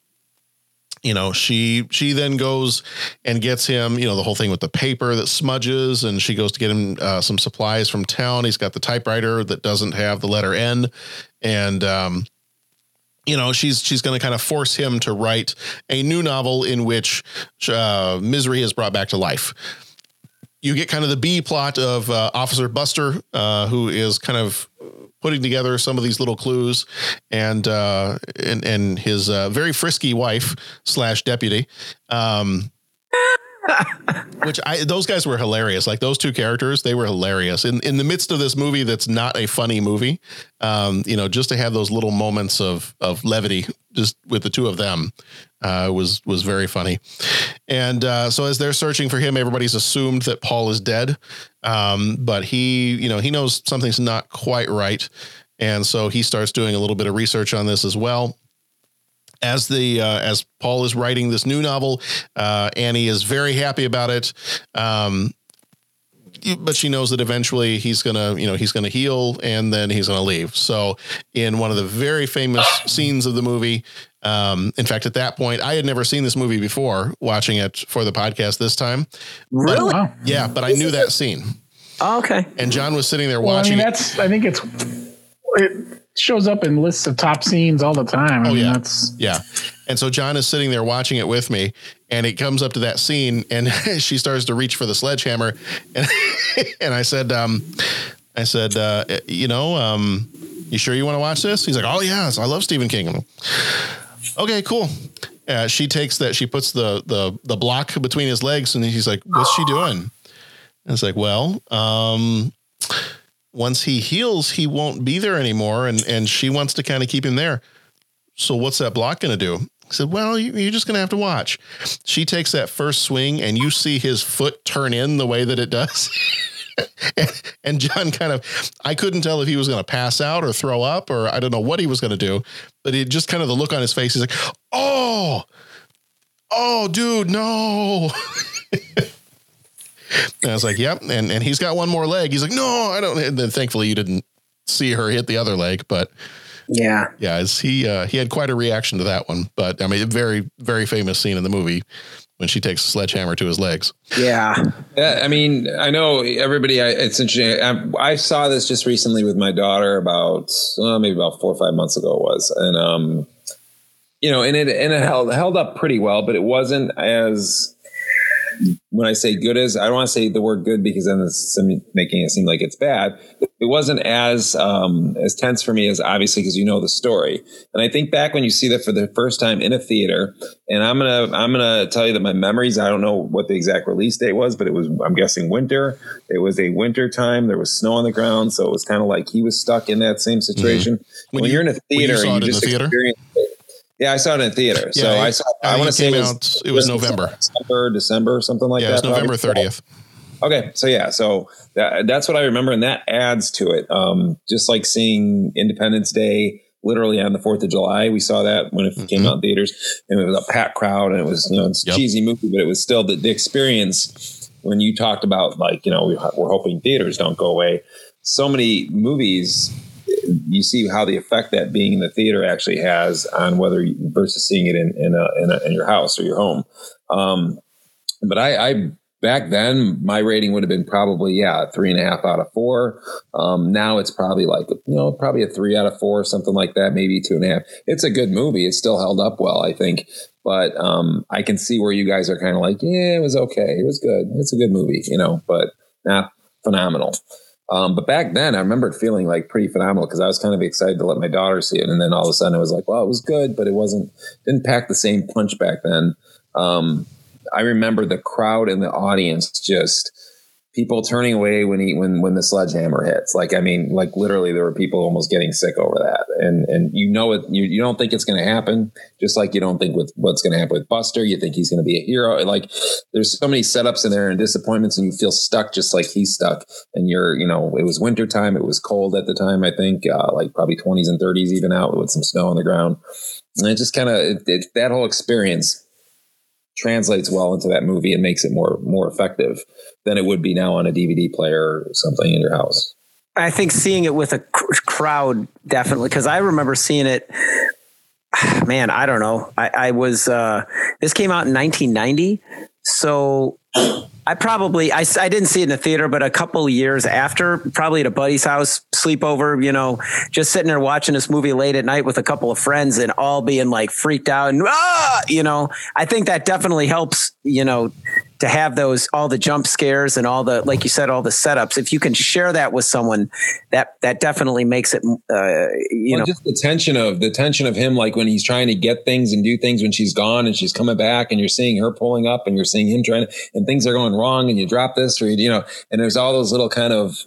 S8: you know she she then goes and gets him you know the whole thing with the paper that smudges and she goes to get him uh, some supplies from town he's got the typewriter that doesn't have the letter n and um you know she's she's going to kind of force him to write a new novel in which uh, misery is brought back to life. You get kind of the b plot of uh, officer buster uh, who is kind of putting together some of these little clues and uh and and his uh, very frisky wife slash deputy um which I those guys were hilarious. Like those two characters, they were hilarious in in the midst of this movie that's not a funny movie. Um, you know, just to have those little moments of of levity just with the two of them uh, was was very funny. And uh, so as they're searching for him, everybody's assumed that Paul is dead, um, but he you know he knows something's not quite right, and so he starts doing a little bit of research on this as well as the uh, as Paul is writing this new novel, uh, Annie is very happy about it. Um, but she knows that eventually he's gonna, you know, he's gonna heal and then he's gonna leave. So, in one of the very famous scenes of the movie, um, in fact, at that point, I had never seen this movie before. Watching it for the podcast this time,
S10: Really?
S8: But- yeah, but I knew that scene.
S10: Oh, okay.
S8: And John was sitting there
S11: Well, I
S8: watching.
S11: mean,
S8: it.
S11: that's. I think it's. It shows up in lists of top scenes all the time. I
S8: Oh
S11: mean,
S8: yeah,
S11: that's
S8: yeah. And so John is sitting there watching it with me, and it comes up to that scene, and she starts to reach for the sledgehammer, and and I said, um, I said, uh, you know, um, you sure you want to watch this? He's like, oh yes, I love Stephen King. I'm like, okay, cool. Uh, she takes that, she puts the the the block between his legs, and he's like, what's she doing? And it's like, well, um, once he heals, he won't be there anymore, and and she wants to kind of keep him there. So what's that block going to do? I said, well, you, you're just going to have to watch. She takes that first swing, and you see his foot turn in the way that it does. and, and John kind of, I couldn't tell if he was going to pass out or throw up, or I don't know what he was going to do, but he just kind of the look on his face. He's like, oh, oh, dude, no. And I was like, yep. And and he's got one more leg. He's like, no, I don't. And then thankfully you didn't see her hit the other leg, but
S10: yeah,
S8: yeah, as he uh, he had quite a reaction to that one. But I mean, a very very famous scene in the movie when she takes a sledgehammer to his legs.
S10: Yeah.
S12: Yeah, I mean, I know everybody. I, it's interesting. I, I saw this just recently with my daughter about uh, maybe about four or five months ago. It was, and um, you know, and it and it held held up pretty well, but it wasn't as when I say good as I don't want to say the word good because then it's making it seem like it's bad. It wasn't as um, as tense for me as obviously because you know the story. And I think back when you see that for the first time in a theater, and I'm gonna I'm gonna tell you that my memories. I don't know what the exact release date was, but it was I'm guessing winter. It was a winter time. There was snow on the ground, so it was kind of like he was stuck in that same situation.
S8: Mm-hmm. When
S12: When,
S8: you-
S12: you, are in a
S8: you
S12: theater,
S8: saw
S12: you just
S8: the theater?
S12: experience. Yeah, I saw it in theater. so
S8: Yeah,
S12: I saw.
S8: I
S12: I want to say it was,
S8: out- it was November.
S12: December, December, something like
S8: yeah, it was. November thirtieth.
S12: Okay, so yeah, so that, that's what I remember, and that adds to it. Um, just like seeing Independence Day, literally on the Fourth of July, we saw that when it came out in theaters, and it was a packed crowd, and it was you know it's a cheesy movie, but it was still the, the experience. When you talked about like you know we, we're hoping theaters don't go away, so many movies. You see how the effect that being in the theater actually has on whether you, versus seeing it in in, a, in, a, in your house or your home. Um, but I, I back then my rating would have been probably yeah three and a half out of four. Um, now it's probably like you know probably a three out of four, something like that, maybe two and a half. It's a good movie. It's still held up well, I think. But um, I can see where you guys are kind of like, yeah, it was okay, it was good, it's a good movie, you know, but not phenomenal. Um, but back then, I remember feeling like pretty phenomenal because I was kind of excited to let my daughter see it, and then all of a sudden, it was like, well, it was good, but it wasn't didn't pack the same punch back then. Um, I remember the crowd and the audience just people turning away when he when when the sledgehammer hits. Like I mean, like literally, there were people almost getting sick over that, and and you know it. You, you don't think it's going to happen, just like you don't think with what's going to happen with Buster. You think he's going to be a hero. Like there's so many setups in there and disappointments, and you feel stuck just like he's stuck. And you're you know it was winter time. It was cold at the time. I think uh, like probably 20s and 30s even out with some snow on the ground. And it just kind of that whole experience translates well into that movie and makes it more more effective than it would be now on a DVD player or something in your house.
S10: I think seeing it with a cr- crowd definitely because I remember seeing it. Man, I don't know. I, I was uh, this came out in 1990, so I probably I, I didn't see it in the theater, but a couple years after, probably at a buddy's house, sleepover, you know, just sitting there watching this movie late at night with a couple of friends and all being like freaked out and ah, you know, I think that definitely helps, you know, to have those all the jump scares and all the like you said all the setups. If you can share that with someone that that definitely makes it uh, you
S12: well,
S10: know.
S12: just the tension of the tension of him like when he's trying to get things and do things when she's gone and she's coming back and you're seeing her pulling up and you're seeing him trying to and things are going wrong and you drop this or you know and there's all those little kind of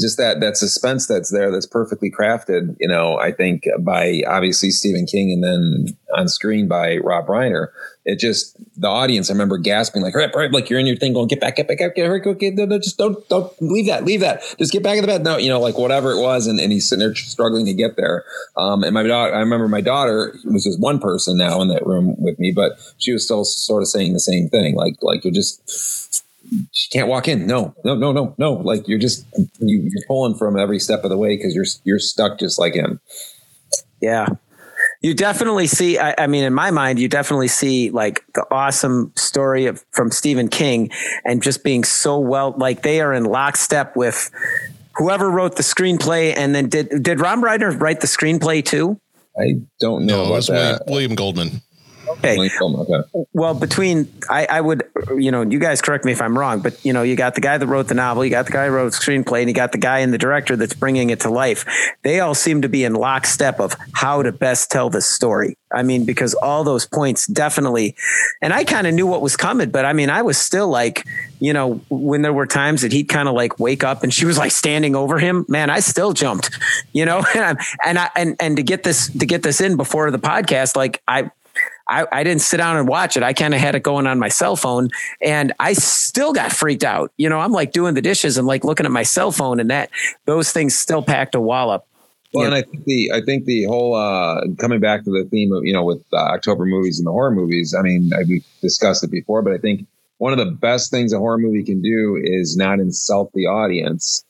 S12: just that that suspense that's there that's perfectly crafted you know i think by obviously stephen king and then on screen by rob reiner it just the audience. I remember gasping like! Like you're in your thing, going, "Get back, get back, get back, get, get, no, no, just don't, don't leave that, leave that, just get back in the bed." No, you know, like whatever it was, and, and he's sitting there struggling to get there. Um, and my daughter, I remember my daughter was just one person now in that room with me, but she was still sort of saying the same thing, like, like you're just she can't walk in. No, no, no, no, no. Like you're just you, you're pulling from every step of the way because you're you're stuck just like him.
S10: Yeah, you definitely see I, I, mean in my mind you definitely see like the awesome story of from stephen king and just being so well like they are in lockstep with whoever wrote the screenplay and then did did rob reiner write the screenplay too
S12: i don't know
S8: no, it was william, william goldman
S10: Okay. Well, between I, I would, you know, you guys correct me if I'm wrong, but you know, you got the guy that wrote the novel, you got the guy who wrote the screenplay, and you got the guy and the director that's bringing it to life. They all seem to be in lockstep of how to best tell this story. I mean, because all those points definitely, and I kind of knew what was coming, but I mean, I was still like, you know, when there were times that he'd kind of like wake up and she was like standing over him, man, I still jumped, you know, and, i and I, and, and to get this, to get this in before the podcast, like I, I, I didn't sit down and watch it. I kind of had it going on my cell phone and I still got freaked out. You know, I'm like doing the dishes and like looking at my cell phone and that those things still packed a wallop.
S12: Well, and I think the I think the whole uh, coming back to the theme of you know with uh, October movies and the horror movies. I mean, I, we discussed it before, but I think one of the best things a horror movie can do is not insult the audience.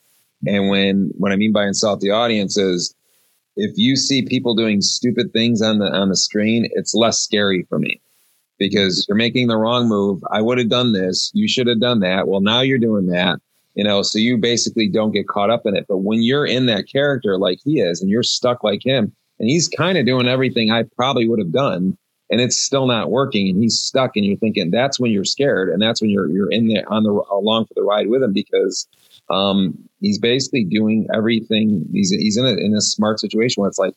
S12: And when what I mean by insult the audience is if you see people doing stupid things on the on the screen, it's less scary for me because you're making the wrong move. I would have done this. You should have done that. Well, now you're doing that. You know, so you basically don't get caught up in it. But when you're in that character like he is and you're stuck like him, and he's kind of doing everything I probably would have done, and it's still not working, and he's stuck, and you're thinking that's when you're scared, and that's when you're you're in there on the along for the ride with him because um, he's basically doing everything. He's he's in a in a smart situation where it's like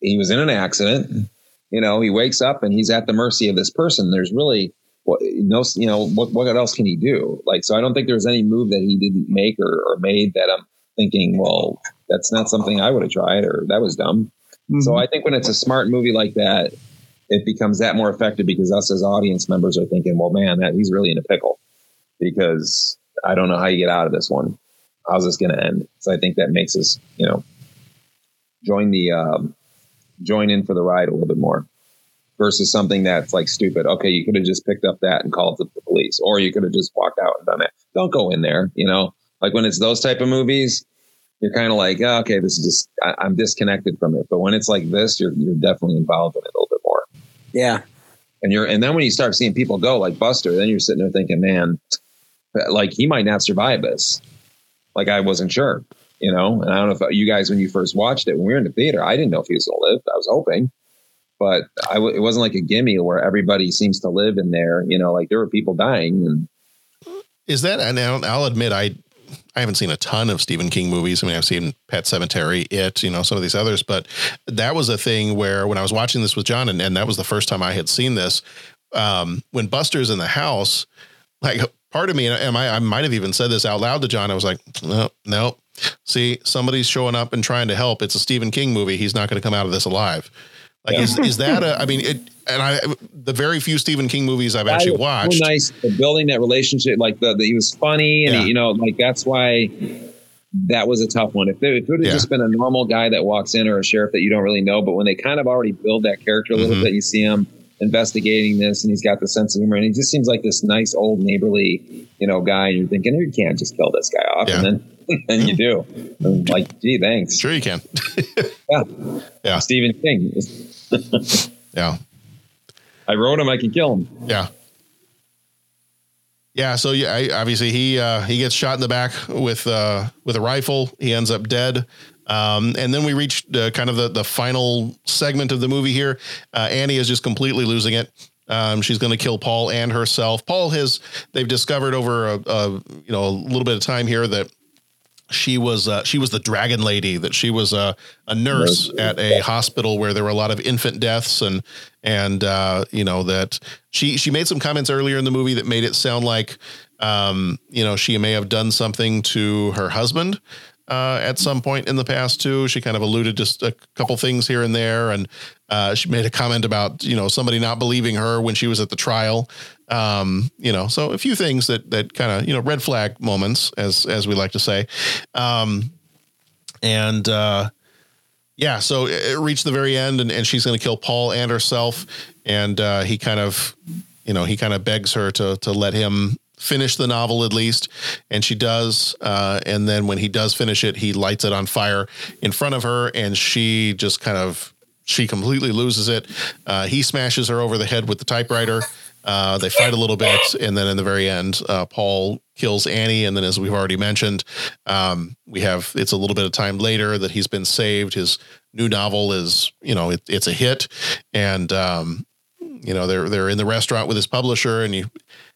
S12: he was in an accident. You know, he wakes up and he's at the mercy of this person. There's really what no, you know, what what else can he do? Like, so I don't think there's any move that he didn't make or, or made that I'm thinking, well, that's not something I would have tried or that was dumb. Mm-hmm. So I think when it's a smart movie like that, it becomes that more effective because us as audience members are thinking, well, man, that he's really in a pickle because I don't know how you get out of this one. How's this going to end? So I think that makes us, you know, join the um, join in for the ride a little bit more versus something that's like stupid. Okay, you could have just picked up that and called the police, or you could have just walked out and done that. Don't go in there. You know, like when it's those type of movies, you're kind of like, oh, okay, this is just I, am disconnected from it. But when it's like this, you're you're definitely involved in it a little bit more.
S10: Yeah.
S12: And you're and then when you start seeing people go like Buster, then you're sitting there thinking, man, like he might not survive this. Like I wasn't sure, you know. And I don't know if you guys, when you first watched it, when we were in the theater, I didn't know if he was to live. I was hoping, but I w- it wasn't like a gimme where everybody seems to live in there. You know, like there were people dying. And
S8: is that? And I'll, I'll admit, I I haven't seen a ton of Stephen King movies. I mean, I've seen Pet Sematary, It, you know, some of these others, but that was a thing where when I was watching this with John, and, and that was the first time I had seen this. Um, when Buster's in the house, like part of me, and I, I might have even said this out loud to John. I was like, no, no. See, somebody's showing up and trying to help. It's a Stephen King movie. He's not going to come out of this alive. Like,
S12: Yeah.
S8: is, is that a, I mean, it, and I, the very few Stephen King movies I've actually watched.
S12: So nice building that relationship. Like the, the he was funny, and
S8: Yeah.
S12: he, you know, like that's why that was a tough one. If, there, if it would have
S8: Yeah.
S12: just been a normal guy that walks in or a sheriff that you don't really know, but when they kind of already build that character a little
S8: Mhm.
S12: bit, you see him investigating this, and he's got the sense of humor, and he just seems like this nice old neighborly, you know, guy. And you're thinking, you can't just kill this guy off, and then and you do. And like, gee, thanks.
S8: Sure, you can.
S12: yeah,
S8: yeah.
S12: Stephen King.
S8: yeah.
S12: I wrote him. I can kill him.
S8: Yeah. Yeah, so yeah, I, obviously he uh, he gets shot in the back with uh, with a rifle. He ends up dead. Um, and then we reached uh, kind of the the final segment of the movie here. Uh, Annie is just completely losing it. Um, she's going to kill Paul and herself. Paul has they've discovered over a, a you know a little bit of time here that she was uh, she was the dragon lady that she was a, a nurse at a hospital where there were a lot of infant deaths and and uh, you know that she she made some comments earlier in the movie that made it sound like um, you know she may have done something to her husband uh, at some point in the past too. She kind of alluded just a couple things here and there, and uh, she made a comment about you know somebody not believing her when she was at the trial. Um, you know, so a few things that that kind of you know red flag moments, as as we like to say. Um, and uh, yeah, so it it reached the very end, and, and she's going to kill Paul and herself, and uh, he kind of, you know, he kind of begs her to to let him finish the novel at least, and she does. Uh, and then when he does finish it, he lights it on fire in front of her, and she just kind of she completely loses it. Uh, he smashes her over the head with the typewriter. Uh, they fight a little bit, and then in the very end, uh, Paul kills Annie. And then, as we've already mentioned, um, we have it's a little bit of time later that he's been saved. His new novel is, you know, it, it's a hit, and um, you know they're they're in the restaurant with his publisher, and you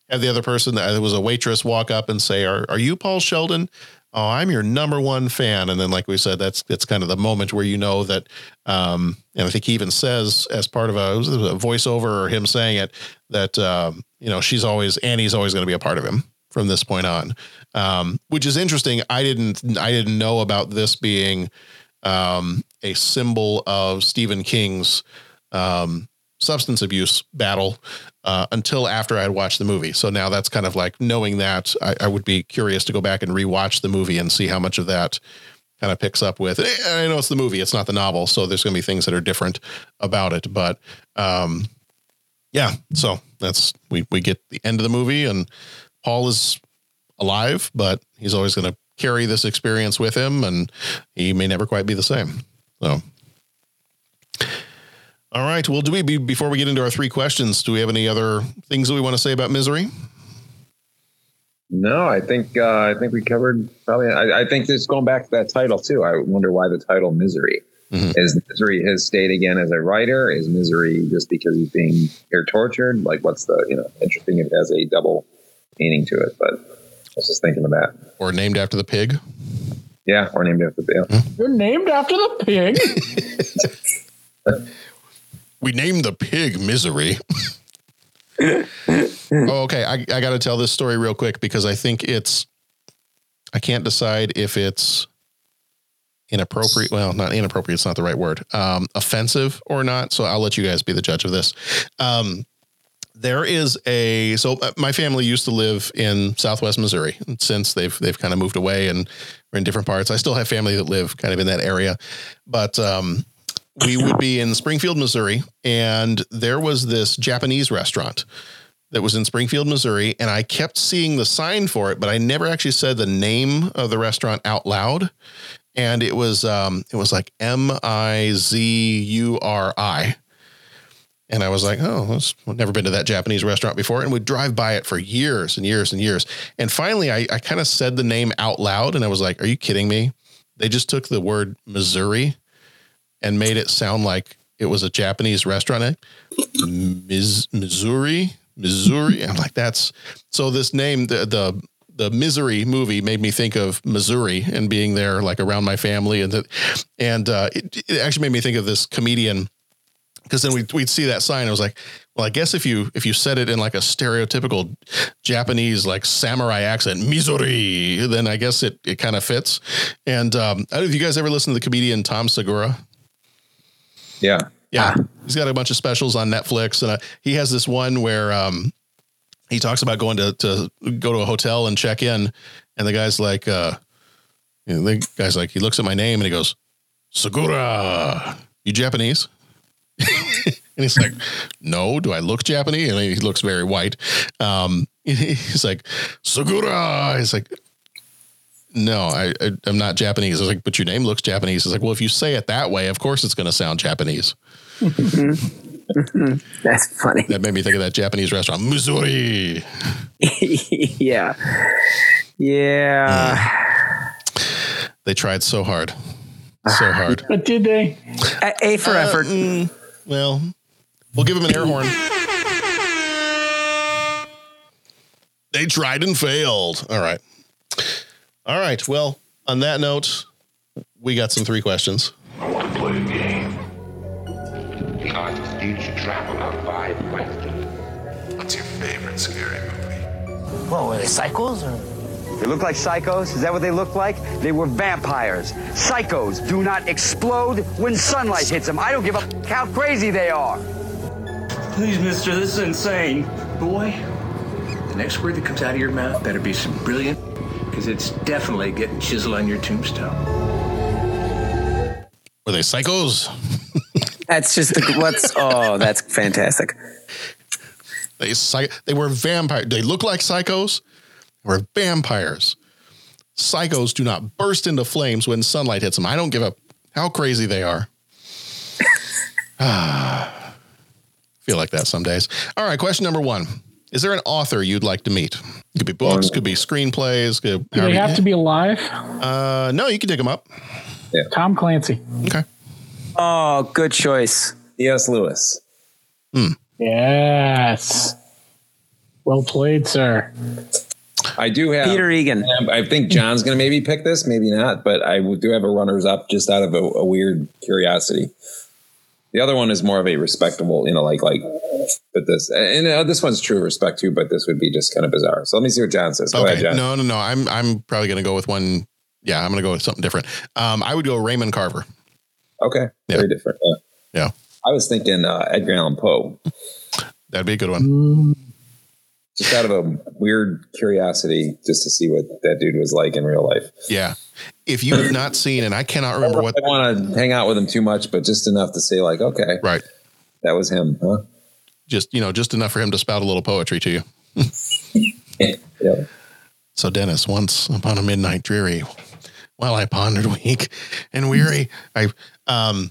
S8: have the other person that was a waitress walk up and say, "Are are you Paul Sheldon?" Oh, I'm your number one fan. And then, like we said, that's that's kind of the moment where you know that. Um, and I think he even says, as part of a, a voiceover or him saying it, that um, you know she's always Annie's always going to be a part of him from this point on, um, which is interesting. I didn't I didn't know about this being um, a symbol of Stephen King's um, substance abuse battle uh, until after I had watched the movie. So now that's kind of like knowing that I, I would be curious to go back and rewatch the movie and see how much of that kind of picks up with. And I know it's the movie, it's not the novel, so there's going to be things that are different about it. But um, yeah, so that's we we get the end of the movie, and Paul is alive, but he's always going to carry this experience with him, and he may never quite be the same. So. All right. Well, do we be before we get into our three questions? Do we have any other things that we want to say about misery?
S12: No, I think uh, I think we covered probably. I, I think this going back to that title too. I wonder why the title "Misery" is misery his state again as a writer. Is misery just because he's being here tortured? Like, what's the you know interesting? It has a double meaning to it, but I was just thinking of that.
S8: Or named after the pig?
S12: Yeah, or named after the. Yeah.
S11: You're named after the pig.
S8: We named the pig Misery. oh, okay. I, I got to tell this story real quick because I think it's, I can't decide if it's inappropriate. Well, not inappropriate. It's not the right word. Um, offensive or not. So I'll let you guys be the judge of this. Um, there is a so uh, my family used to live in Southwest Missouri. And since they've they've kind of moved away and are in different parts, I still have family that live kind of in that area. But um, we would be in Springfield, Missouri, and there was this Japanese restaurant that was in Springfield, Missouri, and I kept seeing the sign for it, but I never actually said the name of the restaurant out loud. And it was um, it was like M I Z U R I. And I was like, oh, I've never been to that Japanese restaurant before. And we'd drive by it for years and years and years. And finally, I, I kind of said the name out loud and I was like, are you kidding me? They just took the word Missouri and made it sound like it was a Japanese restaurant. Miz, Missouri, Missouri. I'm like, that's so this name, the, the, the misery movie made me think of Missouri and being there like around my family and and uh, it, it actually made me think of this comedian because then we'd, we'd see that sign. I was like, well, I guess if you if you said it in like a stereotypical Japanese like samurai accent, Missouri, then I guess it it kind of fits. And um, I don't know if you guys ever listen to the comedian Tom Segura.
S12: Yeah,
S8: yeah, he's got a bunch of specials on Netflix, and uh, he has this one where um, he talks about going to to go to a hotel and check in, and the guy's like, uh, you know, the guy's like, he looks at my name and he goes, Segura, you Japanese? and he's like, no, do I look Japanese? And he looks very white. Um, he's like, Segura. He's like, no, I, I am not Japanese. I was like, but your name looks Japanese. It's like, well, if you say it that way, of course it's going to sound Japanese.
S10: That's funny.
S8: That made me think of that Japanese restaurant, Missouri.
S10: yeah. Yeah.
S8: They tried so hard. So hard.
S11: But did they?
S10: A, A for
S8: Uh,
S10: effort.
S8: mm, well, we'll give them an air horn. They tried and failed. All right. All right. Well, on that note, we got some three questions.
S19: I want to play a game. The artist needs to travel out five questions. What's your favorite scary movie?
S20: What were they psychos or?
S21: They look like psychos? Is that what they look like? They were vampires. Psychos do not explode when sunlight hits them. I don't give a f- how crazy they are.
S20: Please, mister, this is insane. Boy, the next word that comes out of your mouth better be some brilliant, because it's definitely getting chiseled on your tombstone.
S8: Were they psychos?
S10: That's just the, what's. Oh, that's fantastic.
S8: They psych- they were vampire. They look like psychos. They were vampires. Psychos do not burst into flames when sunlight hits them. I don't give a how crazy they are. Ah, feel like that some days. All right, question number one: Is there an author you'd like to meet? Could be books, could be um, screenplays. Could,
S11: Do they have to be alive?
S8: Uh, no, you can dig them up.
S11: Tom Clancy.
S8: Okay.
S10: Oh, good choice.
S12: C.S. Lewis. Hmm.
S11: Yes. Well played, sir.
S12: I do have
S10: Peter Egan.
S12: Um, I think John's going to maybe pick this, maybe not, but I do have a runners up just out of a, a weird curiosity. The other one is more of a respectable, you know, like like. But this and uh, this one's true respect too, but this would be just kind of bizarre. So let me see what John says. Go
S8: okay.
S12: ahead, John.
S8: No, no, no. I'm I'm probably going to go with one. Yeah, I'm going to go with something different. Um, I would go Raymond Carver.
S12: Okay, very different. Yeah.
S8: Yeah.
S12: I was thinking uh, Edgar Allan Poe.
S8: That'd be a good one.
S12: Just out of a weird curiosity, just to see what that dude was like in real life.
S8: Yeah. If you have not seen, and I cannot remember what
S12: I want to hang out with him too much, but just enough to say, like, okay,
S8: right,
S12: that was him, huh?
S8: just you know, just enough for him to spout a little poetry to you.
S12: yeah.
S8: So Dennis, once upon a midnight dreary, while I pondered weak and weary, I um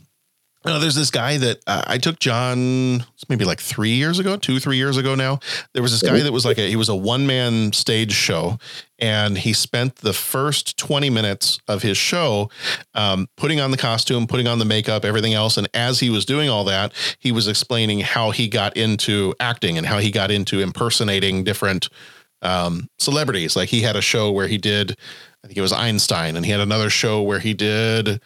S8: know, there's this guy that uh, I took John maybe like three years ago, two, three years ago now. There was this guy that was like a, he was a one man stage show and he spent the first 20 minutes of his show um, putting on the costume, putting on the makeup, everything else. And as he was doing all that, he was explaining how he got into acting and how he got into impersonating different um, celebrities. Like he had a show where he did, I think it was Einstein, and he had another show where he did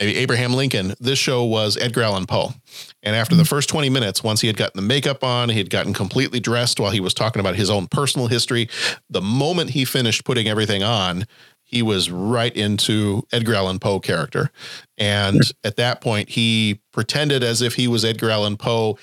S8: maybe Abraham Lincoln. This show was Edgar Allan Poe. And after the first 20 minutes, once he had gotten the makeup on, he had gotten completely dressed while he was talking about his own personal history. The moment he finished putting everything on, he was right into Edgar Allan Poe character. And at that point, he pretended as if he was Edgar Allan Poe,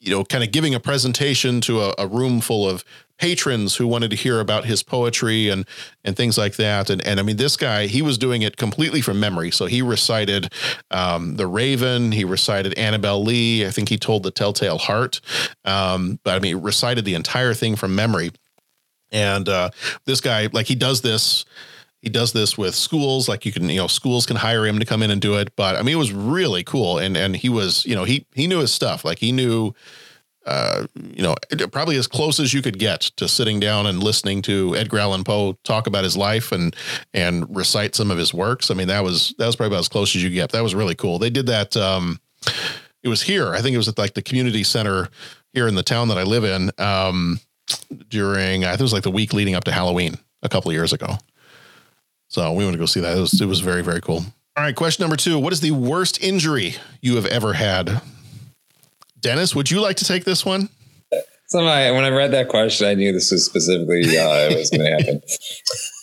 S8: you know, kind of giving a presentation to a, a room full of patrons who wanted to hear about his poetry and and things like that. And and I mean, this guy he was doing it completely from memory. So he recited um, the Raven, he recited Annabel Lee. I think he told the Telltale Heart. Um, but I mean, recited the entire thing from memory. And uh, this guy, like, he does this. He does this with schools, like you can, you know, schools can hire him to come in and do it. But I mean, it was really cool, and and he was, you know, he he knew his stuff. Like he knew uh, you know, probably as close as you could get to sitting down and listening to Edgar Allan Poe talk about his life and and recite some of his works. I mean, that was that was probably about as close as you get. That was really cool. They did that. Um, it was here. I think it was at like the community center here in the town that I live in. Um, during I think it was like the week leading up to Halloween a couple of years ago. So we went to go see that. It was it was very very cool. All right, question number two: What is the worst injury you have ever had? Dennis, would you like to take this one?
S12: So I, when I read that question, I knew this was specifically uh, it was going to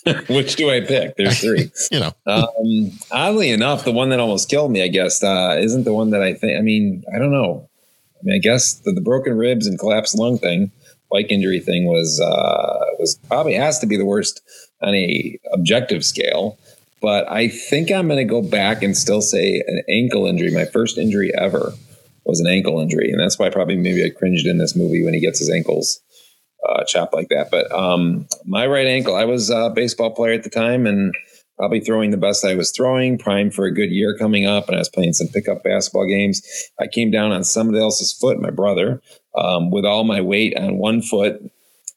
S12: happen. Which do I pick? There's three.
S8: you know,
S12: um, oddly enough, the one that almost killed me, I guess, uh, isn't the one that I think. I mean, I don't know. I mean, I guess the, the broken ribs and collapsed lung thing, bike injury thing, was uh, was probably has to be the worst on a objective scale. But I think I'm going to go back and still say an ankle injury, my first injury ever was an ankle injury, and that's why probably maybe I cringed in this movie when he gets his ankles uh, chopped like that. But um, my right ankle, I was a baseball player at the time, and probably throwing the best I was throwing, primed for a good year coming up, and I was playing some pickup basketball games. I came down on somebody else's foot, my brother, um, with all my weight on one foot,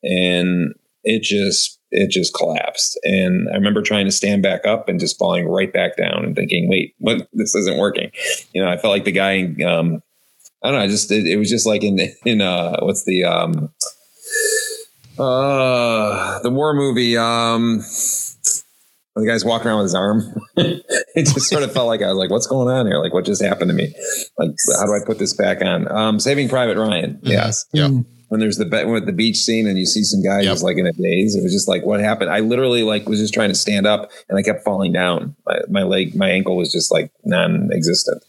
S12: and it just it just collapsed. And I remember trying to stand back up and just falling right back down and thinking, wait, what? This isn't working. You know, I felt like the guy um, I don't know. I just it, it was just like in in uh what's the um uh the war movie um the guy's walking around with his arm. it just sort of felt like I was like, "What's going on here? Like, what just happened to me? Like, how do I put this back on?" Um, Saving Private Ryan.
S8: Mm-hmm.
S12: Yes.
S8: Yeah.
S12: When there's the be- with the beach scene and you see some guys
S8: Yep.
S12: just like in a daze, it was just like, what happened? I literally like was just trying to stand up and I kept falling down. My, my leg, my ankle was just like non-existent,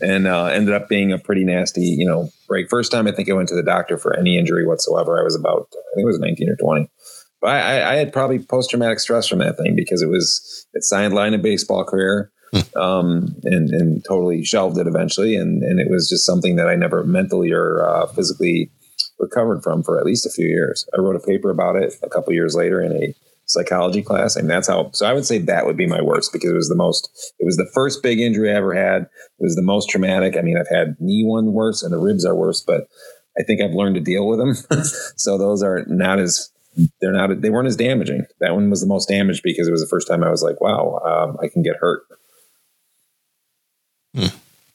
S12: and uh, ended up being a pretty nasty, you know, break. First time I think I went to the doctor for any injury whatsoever. I was about, I think it was 19 or 20. But I, I, had probably post traumatic stress from that thing because it was it sidelined a baseball career, um, and and totally shelved it eventually, and and it was just something that I never mentally or uh, physically recovered from for at least a few years. I wrote a paper about it a couple years later in a psychology class, and that's how. So I would say that would be my worst because it was the most. It was the first big injury I ever had. It was the most traumatic. I mean, I've had knee one worse, and the ribs are worse, but I think I've learned to deal with them. so those are not as they're not they weren't as damaging. That one was the most damaged because it was the first time I was like, wow, um, I can get hurt.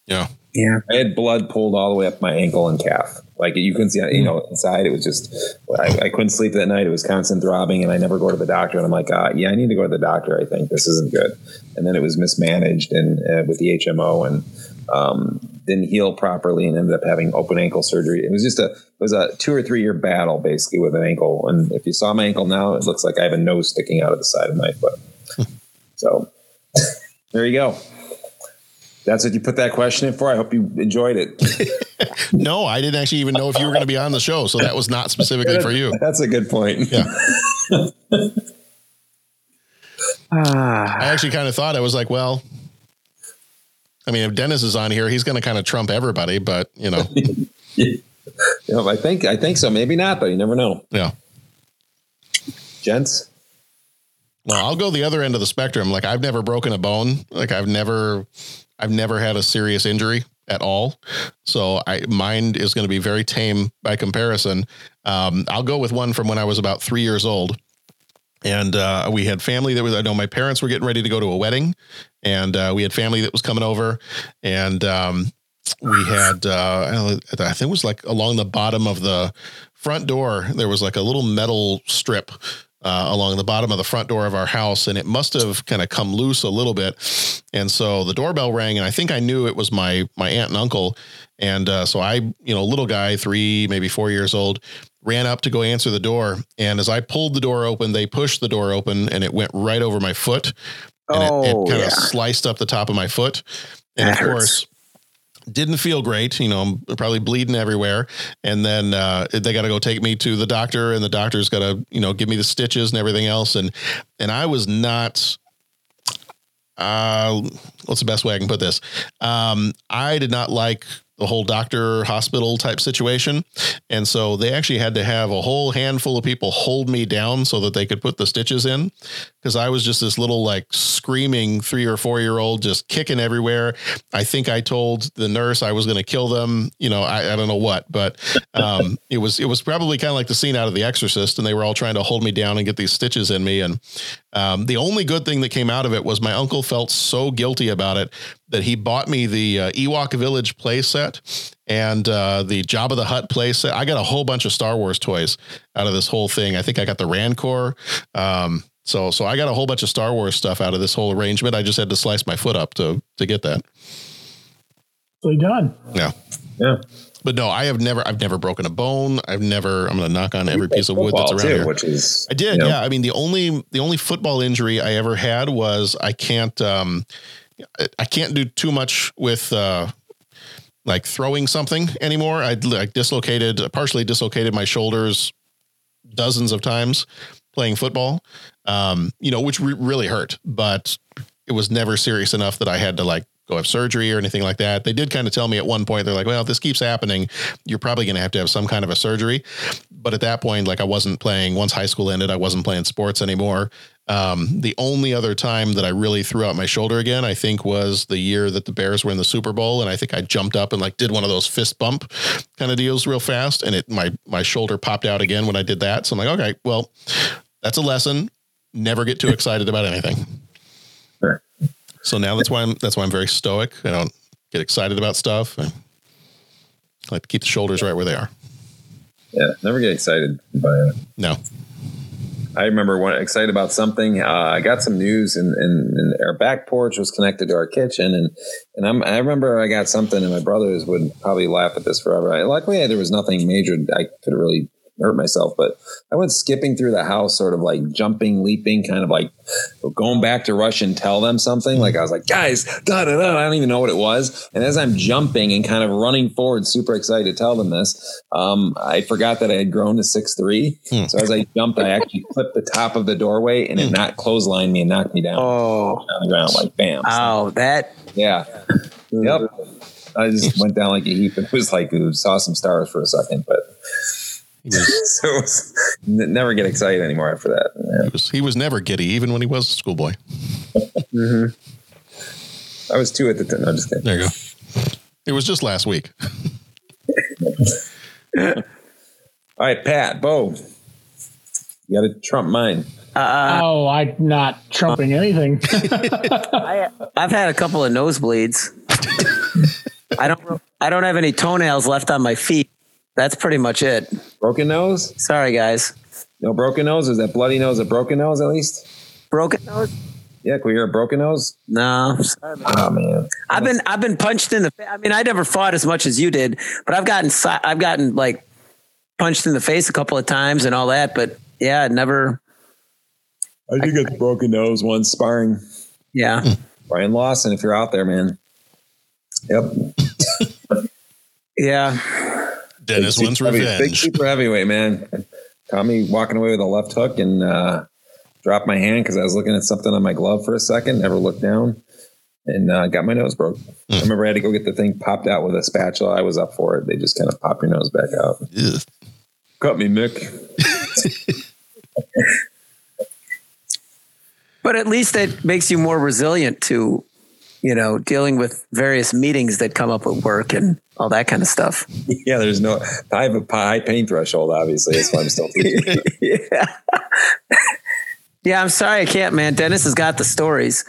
S8: Yeah.
S10: Yeah.
S12: I had blood pulled all the way up my ankle and calf. Like you couldn't see, you know, inside it was just, I, I couldn't sleep that night. It was constant throbbing and I never go to the doctor. And I'm like, uh, yeah, I need to go to the doctor. I think this isn't good. And then it was mismanaged and uh, with the HMO and, um, didn't heal properly and ended up having open ankle surgery. It was just a, it was a two or three year battle basically with an ankle. And if you saw my ankle now, it looks like I have a nose sticking out of the side of my foot. so there you go. That's what you put that question in for. I hope you enjoyed it.
S8: no, I didn't actually even know if you were going to be on the show, so that was not specifically for you.
S12: That's a good point.
S8: Yeah.
S10: Ah.
S8: I actually kind of thought I was like, well, I mean, if Dennis is on here, he's going to kind of trump everybody, but you know,
S12: You know, I think I think so. Maybe not, but you never know.
S8: yeah.
S12: Gents,
S8: Well, I'll go the other end of the spectrum. Like I've never broken a bone. Like I've never, I've never had a serious injury at all. So I, mine is going to be very tame by comparison. Um, I'll go with one from when I was about three years old. And uh, we had family that was, I know my parents were getting ready to go to a wedding and uh, we had family that was coming over and um, we had, uh, I think it was like along the bottom of the front door, there was like a little metal strip uh, along the bottom of the front door of our house, and it must have kind of come loose a little bit. And so the doorbell rang, and I think I knew it was my my aunt and uncle. And uh, so I, you know, a little guy, three maybe four years old, ran up to go answer the door. And as I pulled the door open, they pushed the door open, and it went right over my foot, and it,
S10: Oh,
S8: it kind
S10: yeah.
S8: of sliced up the top of my foot. And
S10: That
S8: of
S10: hurts.
S8: Didn't feel great. You know, I'm probably bleeding everywhere. And then uh, they got to go take me to the doctor, and the doctor's got to, you know, give me the stitches and everything else. And and I was not. Uh, what's the best way I can put this? Um, I did not like the whole doctor hospital type situation. And so they actually had to have a whole handful of people hold me down so that they could put the stitches in. Cause I was just this little like screaming three or four year old, just kicking everywhere. I think I told the nurse I was going to kill them. You know, I, I don't know what, but um, it was, it was probably kind of like the scene out of The Exorcist. And they were all trying to hold me down and get these stitches in me. And um, the only good thing that came out of it was my uncle felt so guilty about it that he bought me the uh, Ewok Village playset and uh, the Jabba the Hutt play set. I got a whole bunch of Star Wars toys out of this whole thing. I think I got the Rancor. Um, so so I got a whole bunch of Star Wars stuff out of this whole arrangement. I just had to slice my foot up to to get that.
S11: So done.
S8: Yeah.
S12: Yeah.
S8: But no, I have never, I've never broken a bone. I've never, I'm going to knock on every piece of wood that's around
S12: too,
S8: here.
S12: which is
S8: I did,
S12: you know,
S8: yeah. I mean, the only the only football injury I ever had was I can't um I- I can't do too much with uh like throwing something anymore. I like dislocated, partially dislocated my shoulders dozens of times playing football. Um, you know, which re- really hurt, but it was never serious enough that I had to like go have surgery or anything like that. They did kind of tell me at one point, they're like, well, if this keeps happening, you're probably going to have to have some kind of a surgery. But at that point, like I wasn't playing, once high school ended, I wasn't playing sports anymore. Um, the only other time that I really threw out my shoulder again, I think was the year that the Bears were in the Super Bowl. And I think I jumped up and like did one of those fist bump kind of deals real fast. And it, my, my shoulder popped out again when I did that. So I'm like, okay, well, that's a lesson. Never get too excited about anything. So now that's why I'm that's why I'm very stoic. I don't get excited about stuff. I like to keep the shoulders right where they are.
S12: Yeah, never get excited by it.
S8: No.
S12: I remember when excited about something. Uh, I got some news, and, and, and our back porch was connected to our kitchen, and and I'm, I remember I got something, and my brothers would probably laugh at this forever. I, luckily, there was nothing major. I could really hurt myself, but I went skipping through the house, sort of like jumping, leaping, kind of like going back to rush and tell them something. Like I was like, guys, da da da. I don't even know what it was. And as I'm jumping and kind of running forward, super excited to tell them this, um, I forgot that I had grown to six three. Hmm. So as I jumped, I actually clipped the top of the doorway, and it hmm. not clotheslined me and knocked me down.
S10: Oh,
S12: on the ground, like bam.
S10: Oh, that.
S12: Yeah. Yep. I just hmm. went down like a heap. It was like it saw some stars for a second, but so it was, never get excited anymore after that.
S8: He was he was never giddy, even when he was a schoolboy.
S12: hmm I was two at the time. No, just kidding.
S8: There you go. It was just last week.
S12: All right, Pat, Bo, you got to trump mine.
S11: oh, I'm not trumping anything.
S10: I, I've had a couple of nosebleeds. I don't. I don't have any toenails left on my feet. That's pretty much it.
S12: Broken nose?
S10: Sorry, guys.
S12: No broken nose? Is that bloody nose a broken nose at least?
S10: Broken nose?
S12: Yeah, can we hear a broken nose?
S10: No.
S12: Oh man.
S10: I've been I've been punched in the. fa- I mean, I never fought as much as you did, but I've gotten I've gotten like punched in the face a couple of times and all that. But yeah, never.
S12: I did get the broken nose once sparring.
S10: Yeah.
S12: Brian Lawson, if you're out there, man. Yep.
S10: Yeah.
S8: Dennis
S12: Big
S8: wants
S12: super heavy- Big
S8: revenge.
S12: super heavyweight, man. Caught me walking away with a left hook and uh, dropped my hand because I was looking at something on my glove for a second. Never looked down, and uh, got my nose broke. I remember I had to go get the thing popped out with a spatula. I was up for it. They just kind of pop your nose back out. Cut me, Mick.
S10: But at least it makes you more resilient to, you know, dealing with various meetings that come up at work and all that kind of stuff.
S12: yeah, there's no. I have a high pain threshold. Obviously, that's why I'm still teaching.
S10: yeah. yeah, I'm sorry I can't, man. Dennis has got the stories.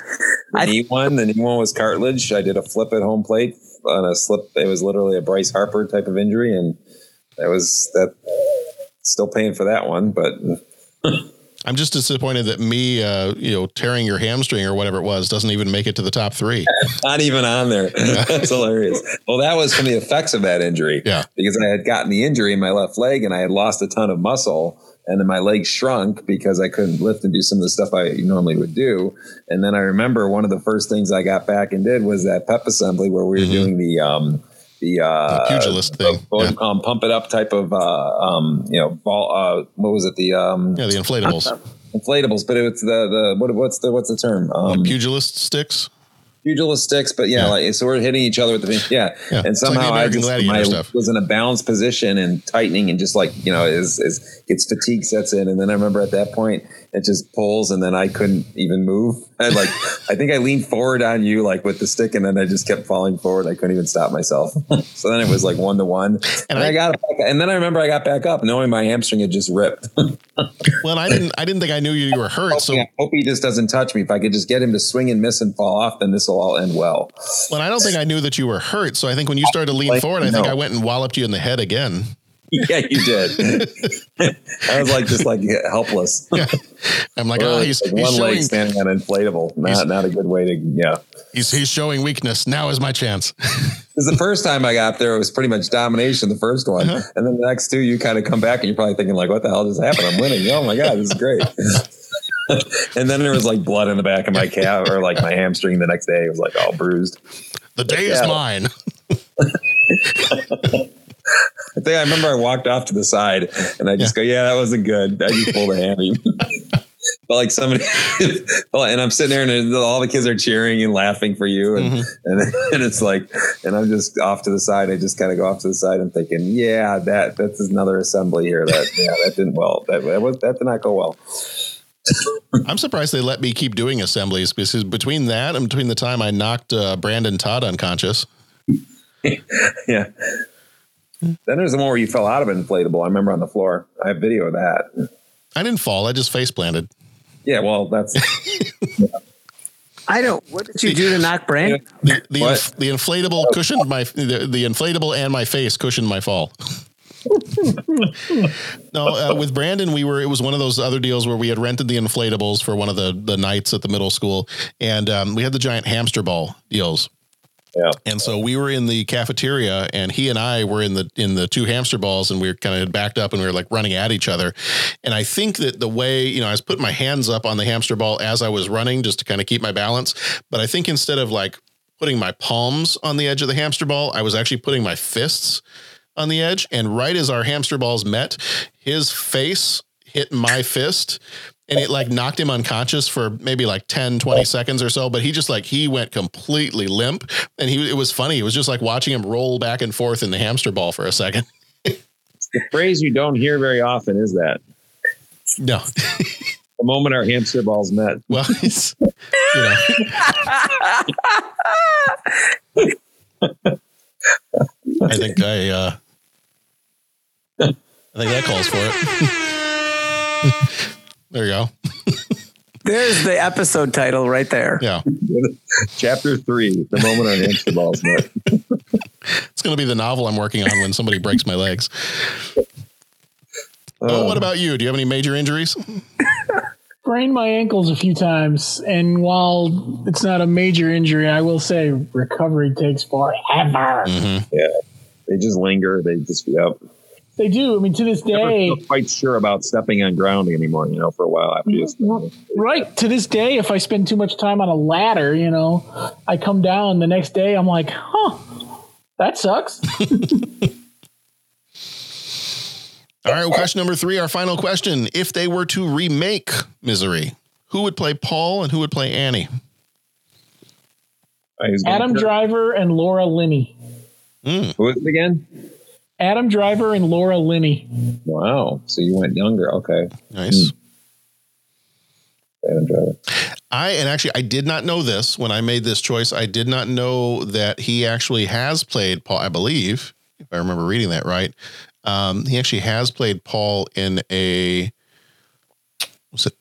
S12: The knee one, the knee one was cartilage. I did a flip at home plate on a slip. It was literally a Bryce Harper type of injury, and that was that. Still paying for that one, but
S8: I'm just disappointed that me, uh, you know, tearing your hamstring or whatever it was doesn't even make it to the top three.
S12: not even on there. That's hilarious. Well, that was from the effects of that injury.
S8: Yeah.
S12: Because I had gotten the injury in my left leg and I had lost a ton of muscle and then my leg shrunk because I couldn't lift and do some of the stuff I normally would do. And then I remember one of the first things I got back and did was that pep assembly where we were doing the, um, the uh
S8: pugilist thing.
S12: uh, um, pump it up type of uh um you know ball uh what was it the um
S8: Yeah, the inflatables.
S12: inflatables but it's the the what what's the what's the term um
S8: Pugilist sticks.
S12: pugilist sticks, but yeah, like so we're hitting each other with the yeah,
S8: Yeah,
S12: and
S8: it's like
S12: somehow I just my,
S8: stuff.
S12: was in a balanced position and tightening and just like you know as as its fatigue sets in, and then I remember at that point it just pulls, and then I couldn't even move. I like I think I leaned forward on you like with the stick, and then I just kept falling forward. I couldn't even stop myself. so then it was like one to one, and I, got back, and then I remember I got back up knowing my hamstring had just ripped.
S8: Well, I didn't. I didn't think I knew you were hurt. So,
S12: I hope he just doesn't touch me. If I could just get him to swing and miss and fall off, then this will all end well.
S8: well, I don't think I knew that you were hurt. So I think when you started to lean
S12: Like,
S8: forward, I think. I went and walloped you in the head again.
S12: yeah, you did. I was like just like helpless.
S8: I'm like, oh, he's,
S12: like
S8: he's
S12: one leg standing on inflatable. Not not a good way to yeah.
S8: he's, he's showing weakness. Now is my chance.
S12: Because the first time I got there, it was pretty much domination. The first one,
S8: Uh-huh.
S12: and then the next two, you kind of come back and you're probably thinking like, "What the hell just happened? I'm winning! Oh my god, this is great!" and then there was like blood in the back of my calf or like my hamstring. The next day, it was like all bruised.
S8: The day is
S12: Yeah.
S8: mine.
S12: I think I remember I walked off to the side and I just go, "Yeah, that wasn't good." I just pulled a hammy. But like somebody, well, and I'm sitting there and all the kids are cheering and laughing for you, and and, and it's like, and I'm just off to the side. I just kind of go off to the side and thinking, yeah, that that's another assembly here. That yeah, that didn't well. That that, was, that did not go well.
S8: I'm surprised they let me keep doing assemblies because between that and between the time I knocked uh, Brandon Todd unconscious,
S12: yeah. Then there's the one where you fell out of an inflatable. I remember on the floor. I have video of that.
S8: I didn't fall. I just face planted.
S12: Yeah, well, that's
S10: I don't. What did you do to knock Brand?
S8: The the, inf- the inflatable cushioned my the, the inflatable and my face cushioned my fall. no, uh, with Brandon, we were. It was one of those other deals where we had rented the inflatables for one of the the nights at the middle school, and um, we had the giant hamster ball deals.
S12: Yeah.
S8: And so we were in the cafeteria, and he and I were in the in the two hamster balls, and we were kind of backed up, and we were like running at each other. And I think that the way you know, I was putting my hands up on the hamster ball as I was running, just to kind of keep my balance. But I think instead of like putting my palms on the edge of the hamster ball, I was actually putting my fists on the edge. And right as our hamster balls met, his face hit my fist and it like knocked him unconscious for maybe like 10, 20 seconds or so. But he just like, he went completely limp and he, it was funny. It was just like watching him roll back and forth in the hamster ball for a second.
S12: the phrase you don't hear very often. Is that
S8: no?
S12: the moment our hamster balls met.
S8: Well, it's, you know, I think I, uh, I think that calls for it. there you go.
S10: There's the episode title right there.
S8: Yeah.
S12: Chapter three: The moment on hamster balls.
S8: It's going to be the novel I'm working on when somebody breaks my legs. Oh, what about you? Do you have any major injuries?
S11: Sprained my ankles a few times, and while it's not a major injury, I will say recovery takes forever. Mm-hmm.
S12: Yeah, they just linger. They just yep.
S11: They do. I mean, to this
S12: Never
S11: day,
S12: feel quite sure about stepping on ground anymore. You know, for a while after you. Mm-hmm.
S11: right to this day, if I spend too much time on a ladder, you know, I come down the next day, I'm like, huh, that sucks.
S8: All right. Well, question number three, our final question. If they were to remake Misery, who would play Paul and who would play Annie?
S11: Uh, Adam Driver and Laura Linney. Hmm.
S12: Who is it again?
S11: Adam Driver and Laura Linney.
S12: Wow. So you went younger. Okay.
S8: Nice.
S12: Adam Driver.
S8: I and actually I did not know this when I made this choice. I did not know that he actually has played Paul. I believe, if I remember reading that right, um, he actually has played Paul in a was it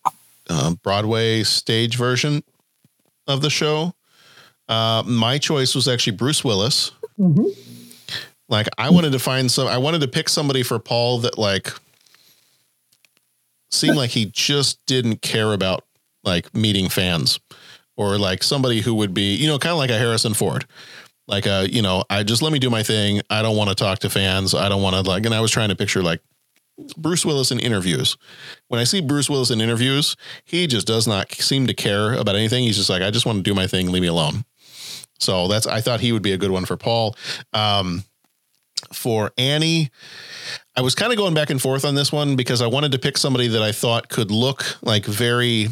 S8: uh, Broadway stage version of the show. Uh, my choice was actually Bruce Willis. Like I wanted to find some. I wanted to pick somebody for Paul that like seemed like he just didn't care about like meeting fans or like somebody who would be, you know, kind of like a Harrison Ford. Like a, you know, I just let me do my thing. I don't want to talk to fans. I don't want to like, and I was trying to picture like Bruce Willis in interviews. When I see Bruce Willis in interviews, he just does not seem to care about anything. He's just like, I just want to do my thing. Leave me alone. So that's, I thought he would be a good one for Paul. Um, for Annie, I was kind of going back and forth on this one because I wanted to pick somebody that I thought could look like very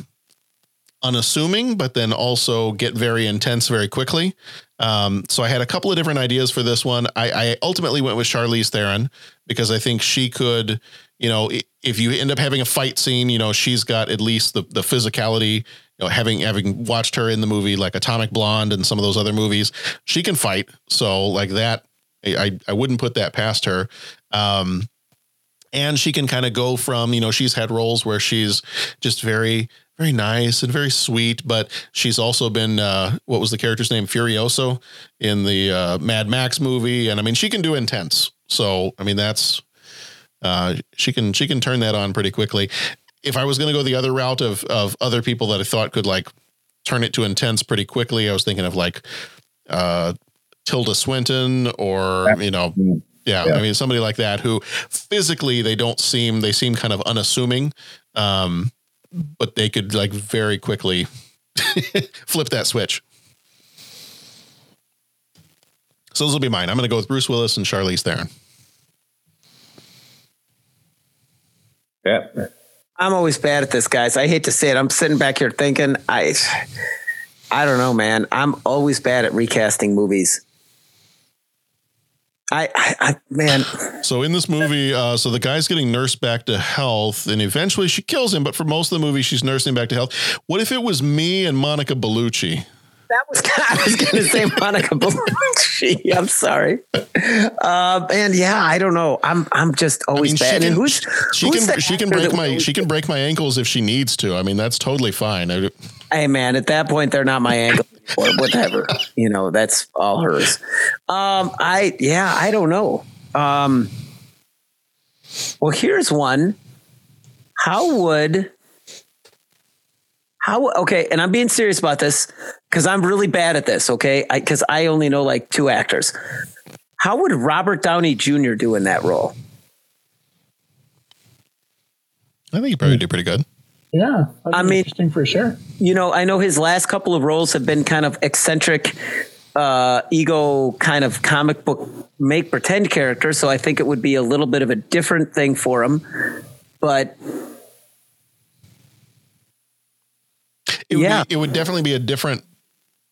S8: unassuming, but then also get very intense very quickly. Um, so I had a couple of different ideas for this one. I, I ultimately went with Charlize Theron because I think she could, you know, if you end up having a fight scene, you know, she's got at least the the physicality. You know, having having watched her in the movie like Atomic Blonde and some of those other movies, she can fight. So like that, I I, wouldn't put that past her. Um, and she can kind of go from you know she's had roles where she's just very very nice and very sweet but she's also been uh what was the character's name Furiosa in the uh mad max movie and i mean she can do intense so i mean that's Uh, she can she can turn that on pretty quickly. If I was going to go the other route of of other people that I thought could like turn it to intense pretty quickly, I was thinking of like uh, Tilda Swinton or you know. Yeah,
S12: Yeah.
S8: I mean somebody like that who physically they don't seem they seem kind of unassuming, um, but they could like very quickly flip that switch. So those will be mine. I'm going to go with Bruce Willis and Charlize Theron.
S12: Yeah.
S10: I'm always bad at this, guys. I hate to say it. I'm sitting back here thinking, I, I don't know, man. I'm always bad at recasting movies. I, I, I man.
S8: So in this movie, uh, so the guy's getting nursed back to health, and eventually she kills him. But for most of the movie, she's nursing him back to health. What if it was me and Monica Bellucci?
S10: That was I was going to say Monica Bellucci. I'm sorry. Um, and yeah, I don't know. I'm I'm just always
S8: she
S10: bad.
S8: can,
S10: and who's
S8: she
S10: who's
S8: can she can break my
S10: was-
S8: she can break my ankles if she needs to. I mean, that's totally fine. I,
S10: Hey man, at that point they're not my ankles or whatever. You know, that's all hers. Um, I yeah, I don't know. Um, well, here's one. How would how okay? And I'm being serious about this because I'm really bad at this. Okay, because I, only know like two actors. How would Robert Downey Jr. do in that role?
S8: I think you probably do pretty good.
S11: Yeah,
S10: I mean,
S11: interesting for sure.
S10: You know, I know his last couple of roles have been kind of eccentric, uh, ego kind of comic book make pretend character. So I think it would be a little bit of a different thing for him. But
S8: It would
S10: Yeah.
S8: be, it would definitely be a different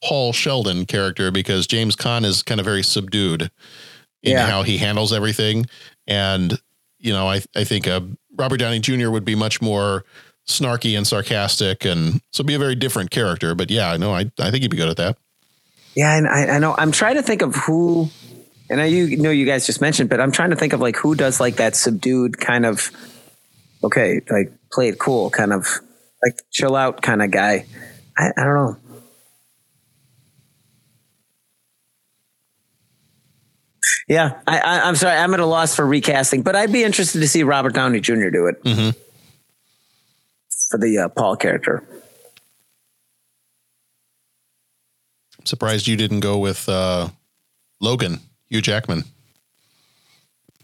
S8: Paul Sheldon character because James Caan is kind of very subdued in
S10: Yeah.
S8: how he handles everything. And, you know, I, I think uh, Robert Downey Jr. would be much more snarky and sarcastic and so be a very different character. But yeah, I know, I, I think he'd be good at that.
S10: yeah, and I, I know I'm trying to think of who, and I you know you guys just mentioned, but I'm trying to think of like who does like that subdued kind of, okay, like play it cool kind of like chill out kind of guy. I, I don't know. Yeah, I, I, I'm sorry. I'm at a loss for recasting, but I'd be interested to see Robert Downey Jr. do it
S8: Mm-hmm.
S10: for the uh, Paul character.
S8: I'm Surprised you didn't go with uh, Logan, Hugh Jackman.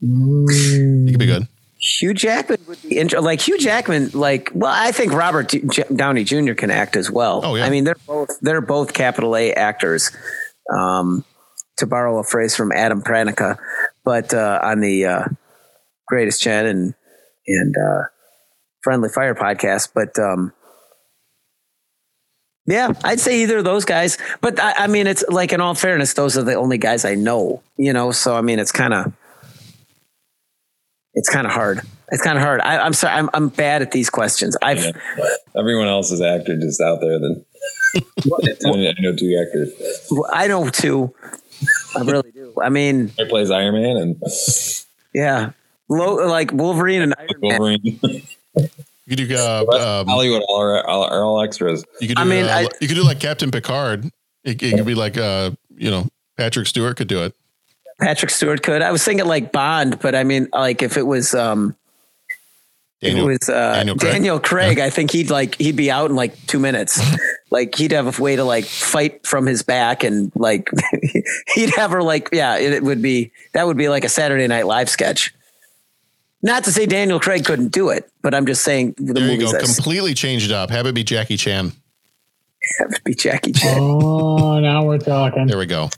S10: Mm.
S8: He could be good.
S10: Hugh Jackman would be inter- like Hugh Jackman. Like, well, I think Robert D- J- Downey Jr. can act as well.
S8: Oh, yeah.
S10: I mean, they're both they're both capital A actors. Um, to borrow a phrase from Adam Pranica, but uh, on the uh, Greatest Gen and and uh, Friendly Fire podcast. But um, yeah, I'd say either of those guys. But I, I mean, it's like in all fairness, those are the only guys I know. You know, so I mean, it's kind of it's kind of hard. It's kind of hard. I, I'm sorry. I'm, I'm bad at these questions. I've
S12: Everyone else is actor just out there. Then I know two actors.
S10: I know two. I really do. I mean,
S12: He plays Iron Man and
S10: yeah, Lo- like Wolverine and Iron Man.
S12: Wolverine.
S8: You could do uh, um,
S12: Hollywood all, are- all, all extras.
S8: You could do,
S10: I mean,
S8: uh,
S10: I-
S8: you could do like Captain Picard. It, it could be like, uh, you know, Patrick Stewart could do it.
S10: Patrick Stewart could. I was thinking it like Bond, but I mean, like if it was um,
S8: Daniel-
S10: it was uh,
S8: Daniel
S10: Daniel
S8: Craig.
S10: Craig. I think he'd like he'd be out in like two minutes. like he'd have a way to like fight from his back and like he'd have her like yeah, it, it would be that would be like a Saturday Night Live sketch. Not to say Daniel Craig couldn't do it, but I'm just saying the
S8: There you go. Completely changed it up. Have it be Jackie Chan.
S10: have it be Jackie Chan.
S11: Oh, now we're talking.
S8: There we go.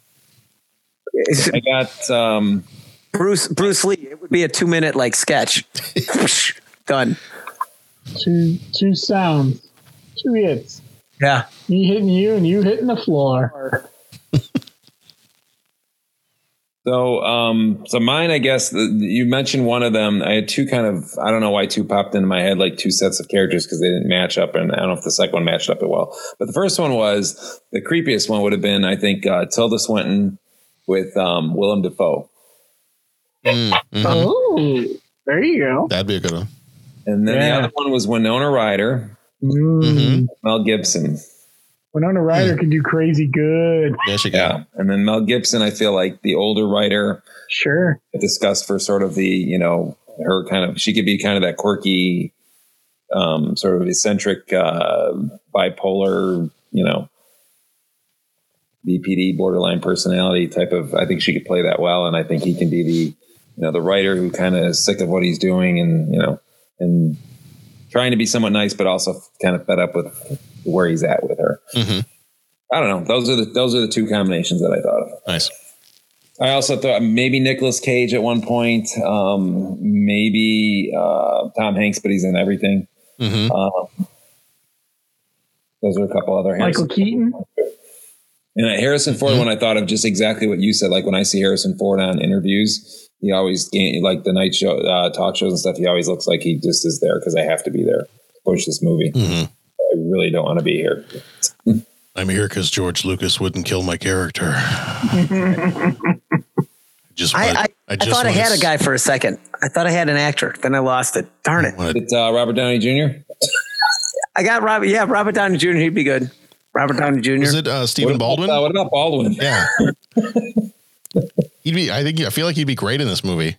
S12: I got um,
S10: Bruce Bruce Lee. It would be a two minute like sketch. Done.
S11: Two two sounds, two hits.
S10: Yeah.
S11: Me hitting you and you hitting the floor.
S12: So, um, so mine, I guess the, you mentioned one of them. I had two kind of, I don't know why two popped into my head, like two sets of characters because they didn't match up. And I don't know if the second one matched up it well. But the first one was the creepiest one would have been, I think, uh, Tilda Swinton with um, Willem Dafoe.
S8: Mm, mhm.
S11: Oh, there you go.
S8: That'd be a good one.
S12: And then
S11: Yeah.
S12: the other one was Winona Ryder,
S11: Mm.
S12: Mel Gibson.
S11: Winona Ryder can do crazy good.
S8: Yeah, she
S12: Yeah. And then Mel Gibson, I feel like the older writer
S11: Sure.
S12: discussed for sort of the, you know, her kind of she could be kind of that quirky, um, sort of eccentric, uh, bipolar, you know, BPD borderline personality type of. I think she could play that well, and I think he can be the you know the writer who kind of is sick of what he's doing, and you know, and trying to be somewhat nice, but also kind of fed up with where he's at with her.
S8: Mm-hmm.
S12: I don't know. Those are the those are the two combinations that I thought of.
S8: Nice.
S12: I also thought maybe Nicolas Cage at one point, um, maybe uh, Tom Hanks, but he's in everything.
S8: Mm-hmm.
S12: Um, those are a couple other hands.
S11: Michael Keaton.
S12: And uh, Harrison Ford, when I thought of just exactly what you said, like when I see Harrison Ford on interviews, he always like the night show, uh, talk shows and stuff. He always looks like he just is there because I have to be there to push this movie.
S8: Mm-hmm.
S12: I really don't want to be here.
S8: I'm here because George Lucas wouldn't kill my character. Just
S10: I, I, I,
S8: just
S10: thought I had a
S8: s-
S10: guy for a second. I thought I had an actor. Then I lost it. Darn it.
S12: It's uh, Robert Downey Jr.
S10: I got Robert. Yeah, Robert Downey Jr. He'd be good. Robert Downey Jr.
S8: Is it uh, Stephen Baldwin?
S12: what about Baldwin?
S8: Yeah. he'd be. I think. I feel like he'd be great in this movie.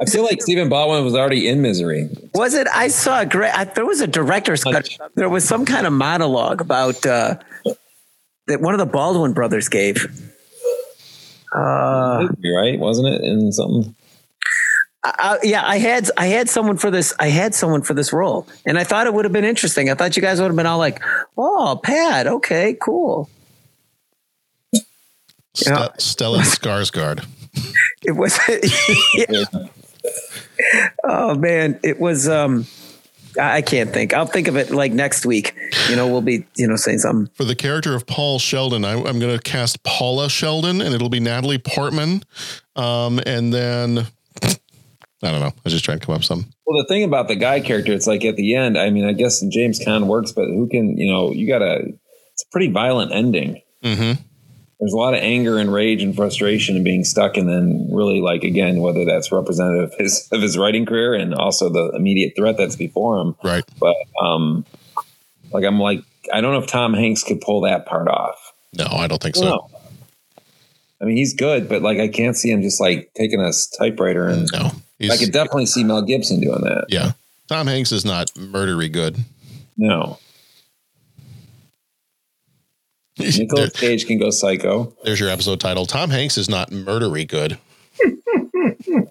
S12: I feel like Stephen Baldwin was already in Misery.
S10: Was it? I saw a great. I, there was a director's cut. There was some kind of monologue about uh, that one of the Baldwin brothers gave. Uh,
S12: right, wasn't it? In something.
S10: I, yeah, I had I had someone for this. I had someone for this role, and I thought it would have been interesting. I thought you guys would have been all like, "Oh, Pat, okay, cool."
S8: Ste- Stellan Skarsgård.
S10: It was. oh man, it was. Um, I can't think. I'll think of it like next week. You know, we'll be you know saying something.
S8: For the character of Paul Sheldon, I, I'm going to cast Paula Sheldon, and it'll be Natalie Portman. Um, and then I don't know. I was just trying to come up with something.
S12: Well, the thing about the guy character, it's like at the end. I mean, I guess James Caan works, but who can? You know, you gotta. It's a pretty violent ending.
S8: Mm-hmm.
S12: There's a lot of anger and rage and frustration and being stuck, and then really like again, whether that's representative of his of his writing career and also the immediate threat that's before him.
S8: Right.
S12: But um, like I'm like I don't know if Tom Hanks could pull that part off.
S8: No, I don't think so.
S12: No. I mean, he's good, but like I can't see him just like taking a typewriter and
S8: no.
S12: I could definitely see Mel Gibson doing that.
S8: Yeah. Tom Hanks is not murdery good.
S12: No. Nicolas Cage can go psycho.
S8: There's your episode title. Tom Hanks is not murdery good.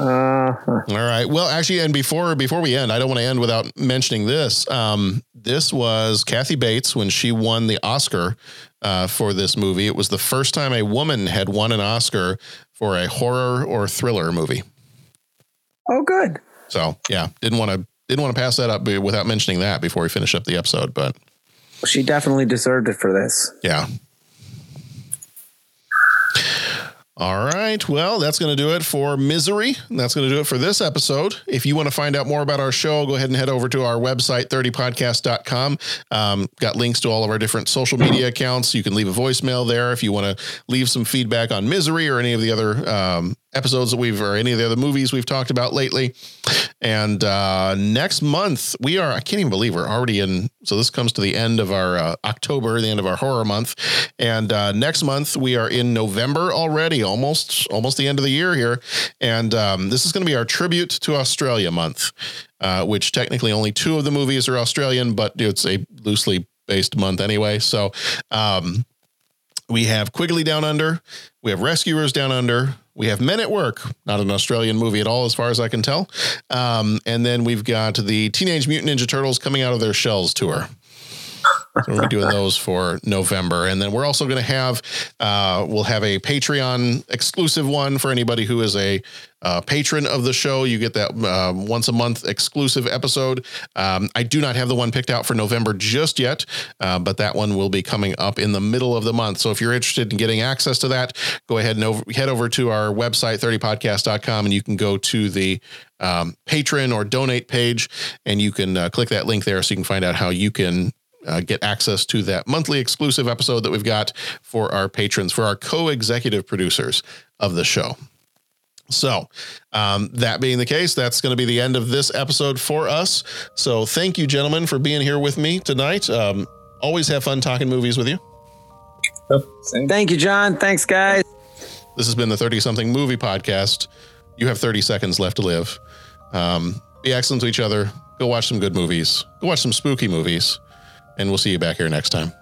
S10: Uh,
S8: All right. Well, actually, and before before we end, I don't want to end without mentioning this. Um, this was Kathy Bates when she won the Oscar uh, for this movie. It was the first time a woman had won an Oscar for a horror or thriller movie.
S10: Oh, good.
S8: So yeah, didn't want to didn't want to pass that up without mentioning that before we finish up the episode. But
S10: She definitely deserved it for this.
S8: yeah. All right. Well, that's going to do it for Misery. That's going to do it for this episode. If you want to find out more about our show, go ahead and head over to our website, 30podcast.com. Um, got links to all of our different social media accounts. You can leave a voicemail there if you want to leave some feedback on Misery or any of the other um, episodes that we've, or any of the other movies we've talked about lately. And uh, next month, we are, I can't even believe we're already in. So this comes to the end of our uh, October, the end of our horror month. And uh, next month, we are in November already, almost, almost the end of the year here. And um, this is going to be our tribute to Australia month, uh, which technically only two of the movies are Australian, but it's a loosely based month anyway. So, um, we have Quigley Down Under. We have Rescuers Down Under. We have Men at Work, not an Australian movie at all, as far as I can tell. Um, and then we've got the Teenage Mutant Ninja Turtles coming out of their shells tour. So we're doing those for November, and then we're also going to have uh, we'll have a Patreon exclusive one for anybody who is a uh, patron of the show. You get that uh, once a month exclusive episode. Um, I do not have the one picked out for November just yet, uh, but that one will be coming up in the middle of the month. So if you're interested in getting access to that, go ahead and over, head over to our website 30podcast.com, and you can go to the um, patron or donate page, and you can uh, click that link there so you can find out how you can uh, get access to that monthly exclusive episode that we've got for our patrons, for our co executive producers of the show. So, um, that being the case, that's going to be the end of this episode for us. So, thank you, gentlemen, for being here with me tonight. Um, always have fun talking movies with you.
S10: Thank you, John. Thanks, guys.
S8: This has been the 30 something movie podcast. You have 30 seconds left to live. Um, be excellent to each other. Go watch some good movies. Go watch some spooky movies. And we'll see you back here next time.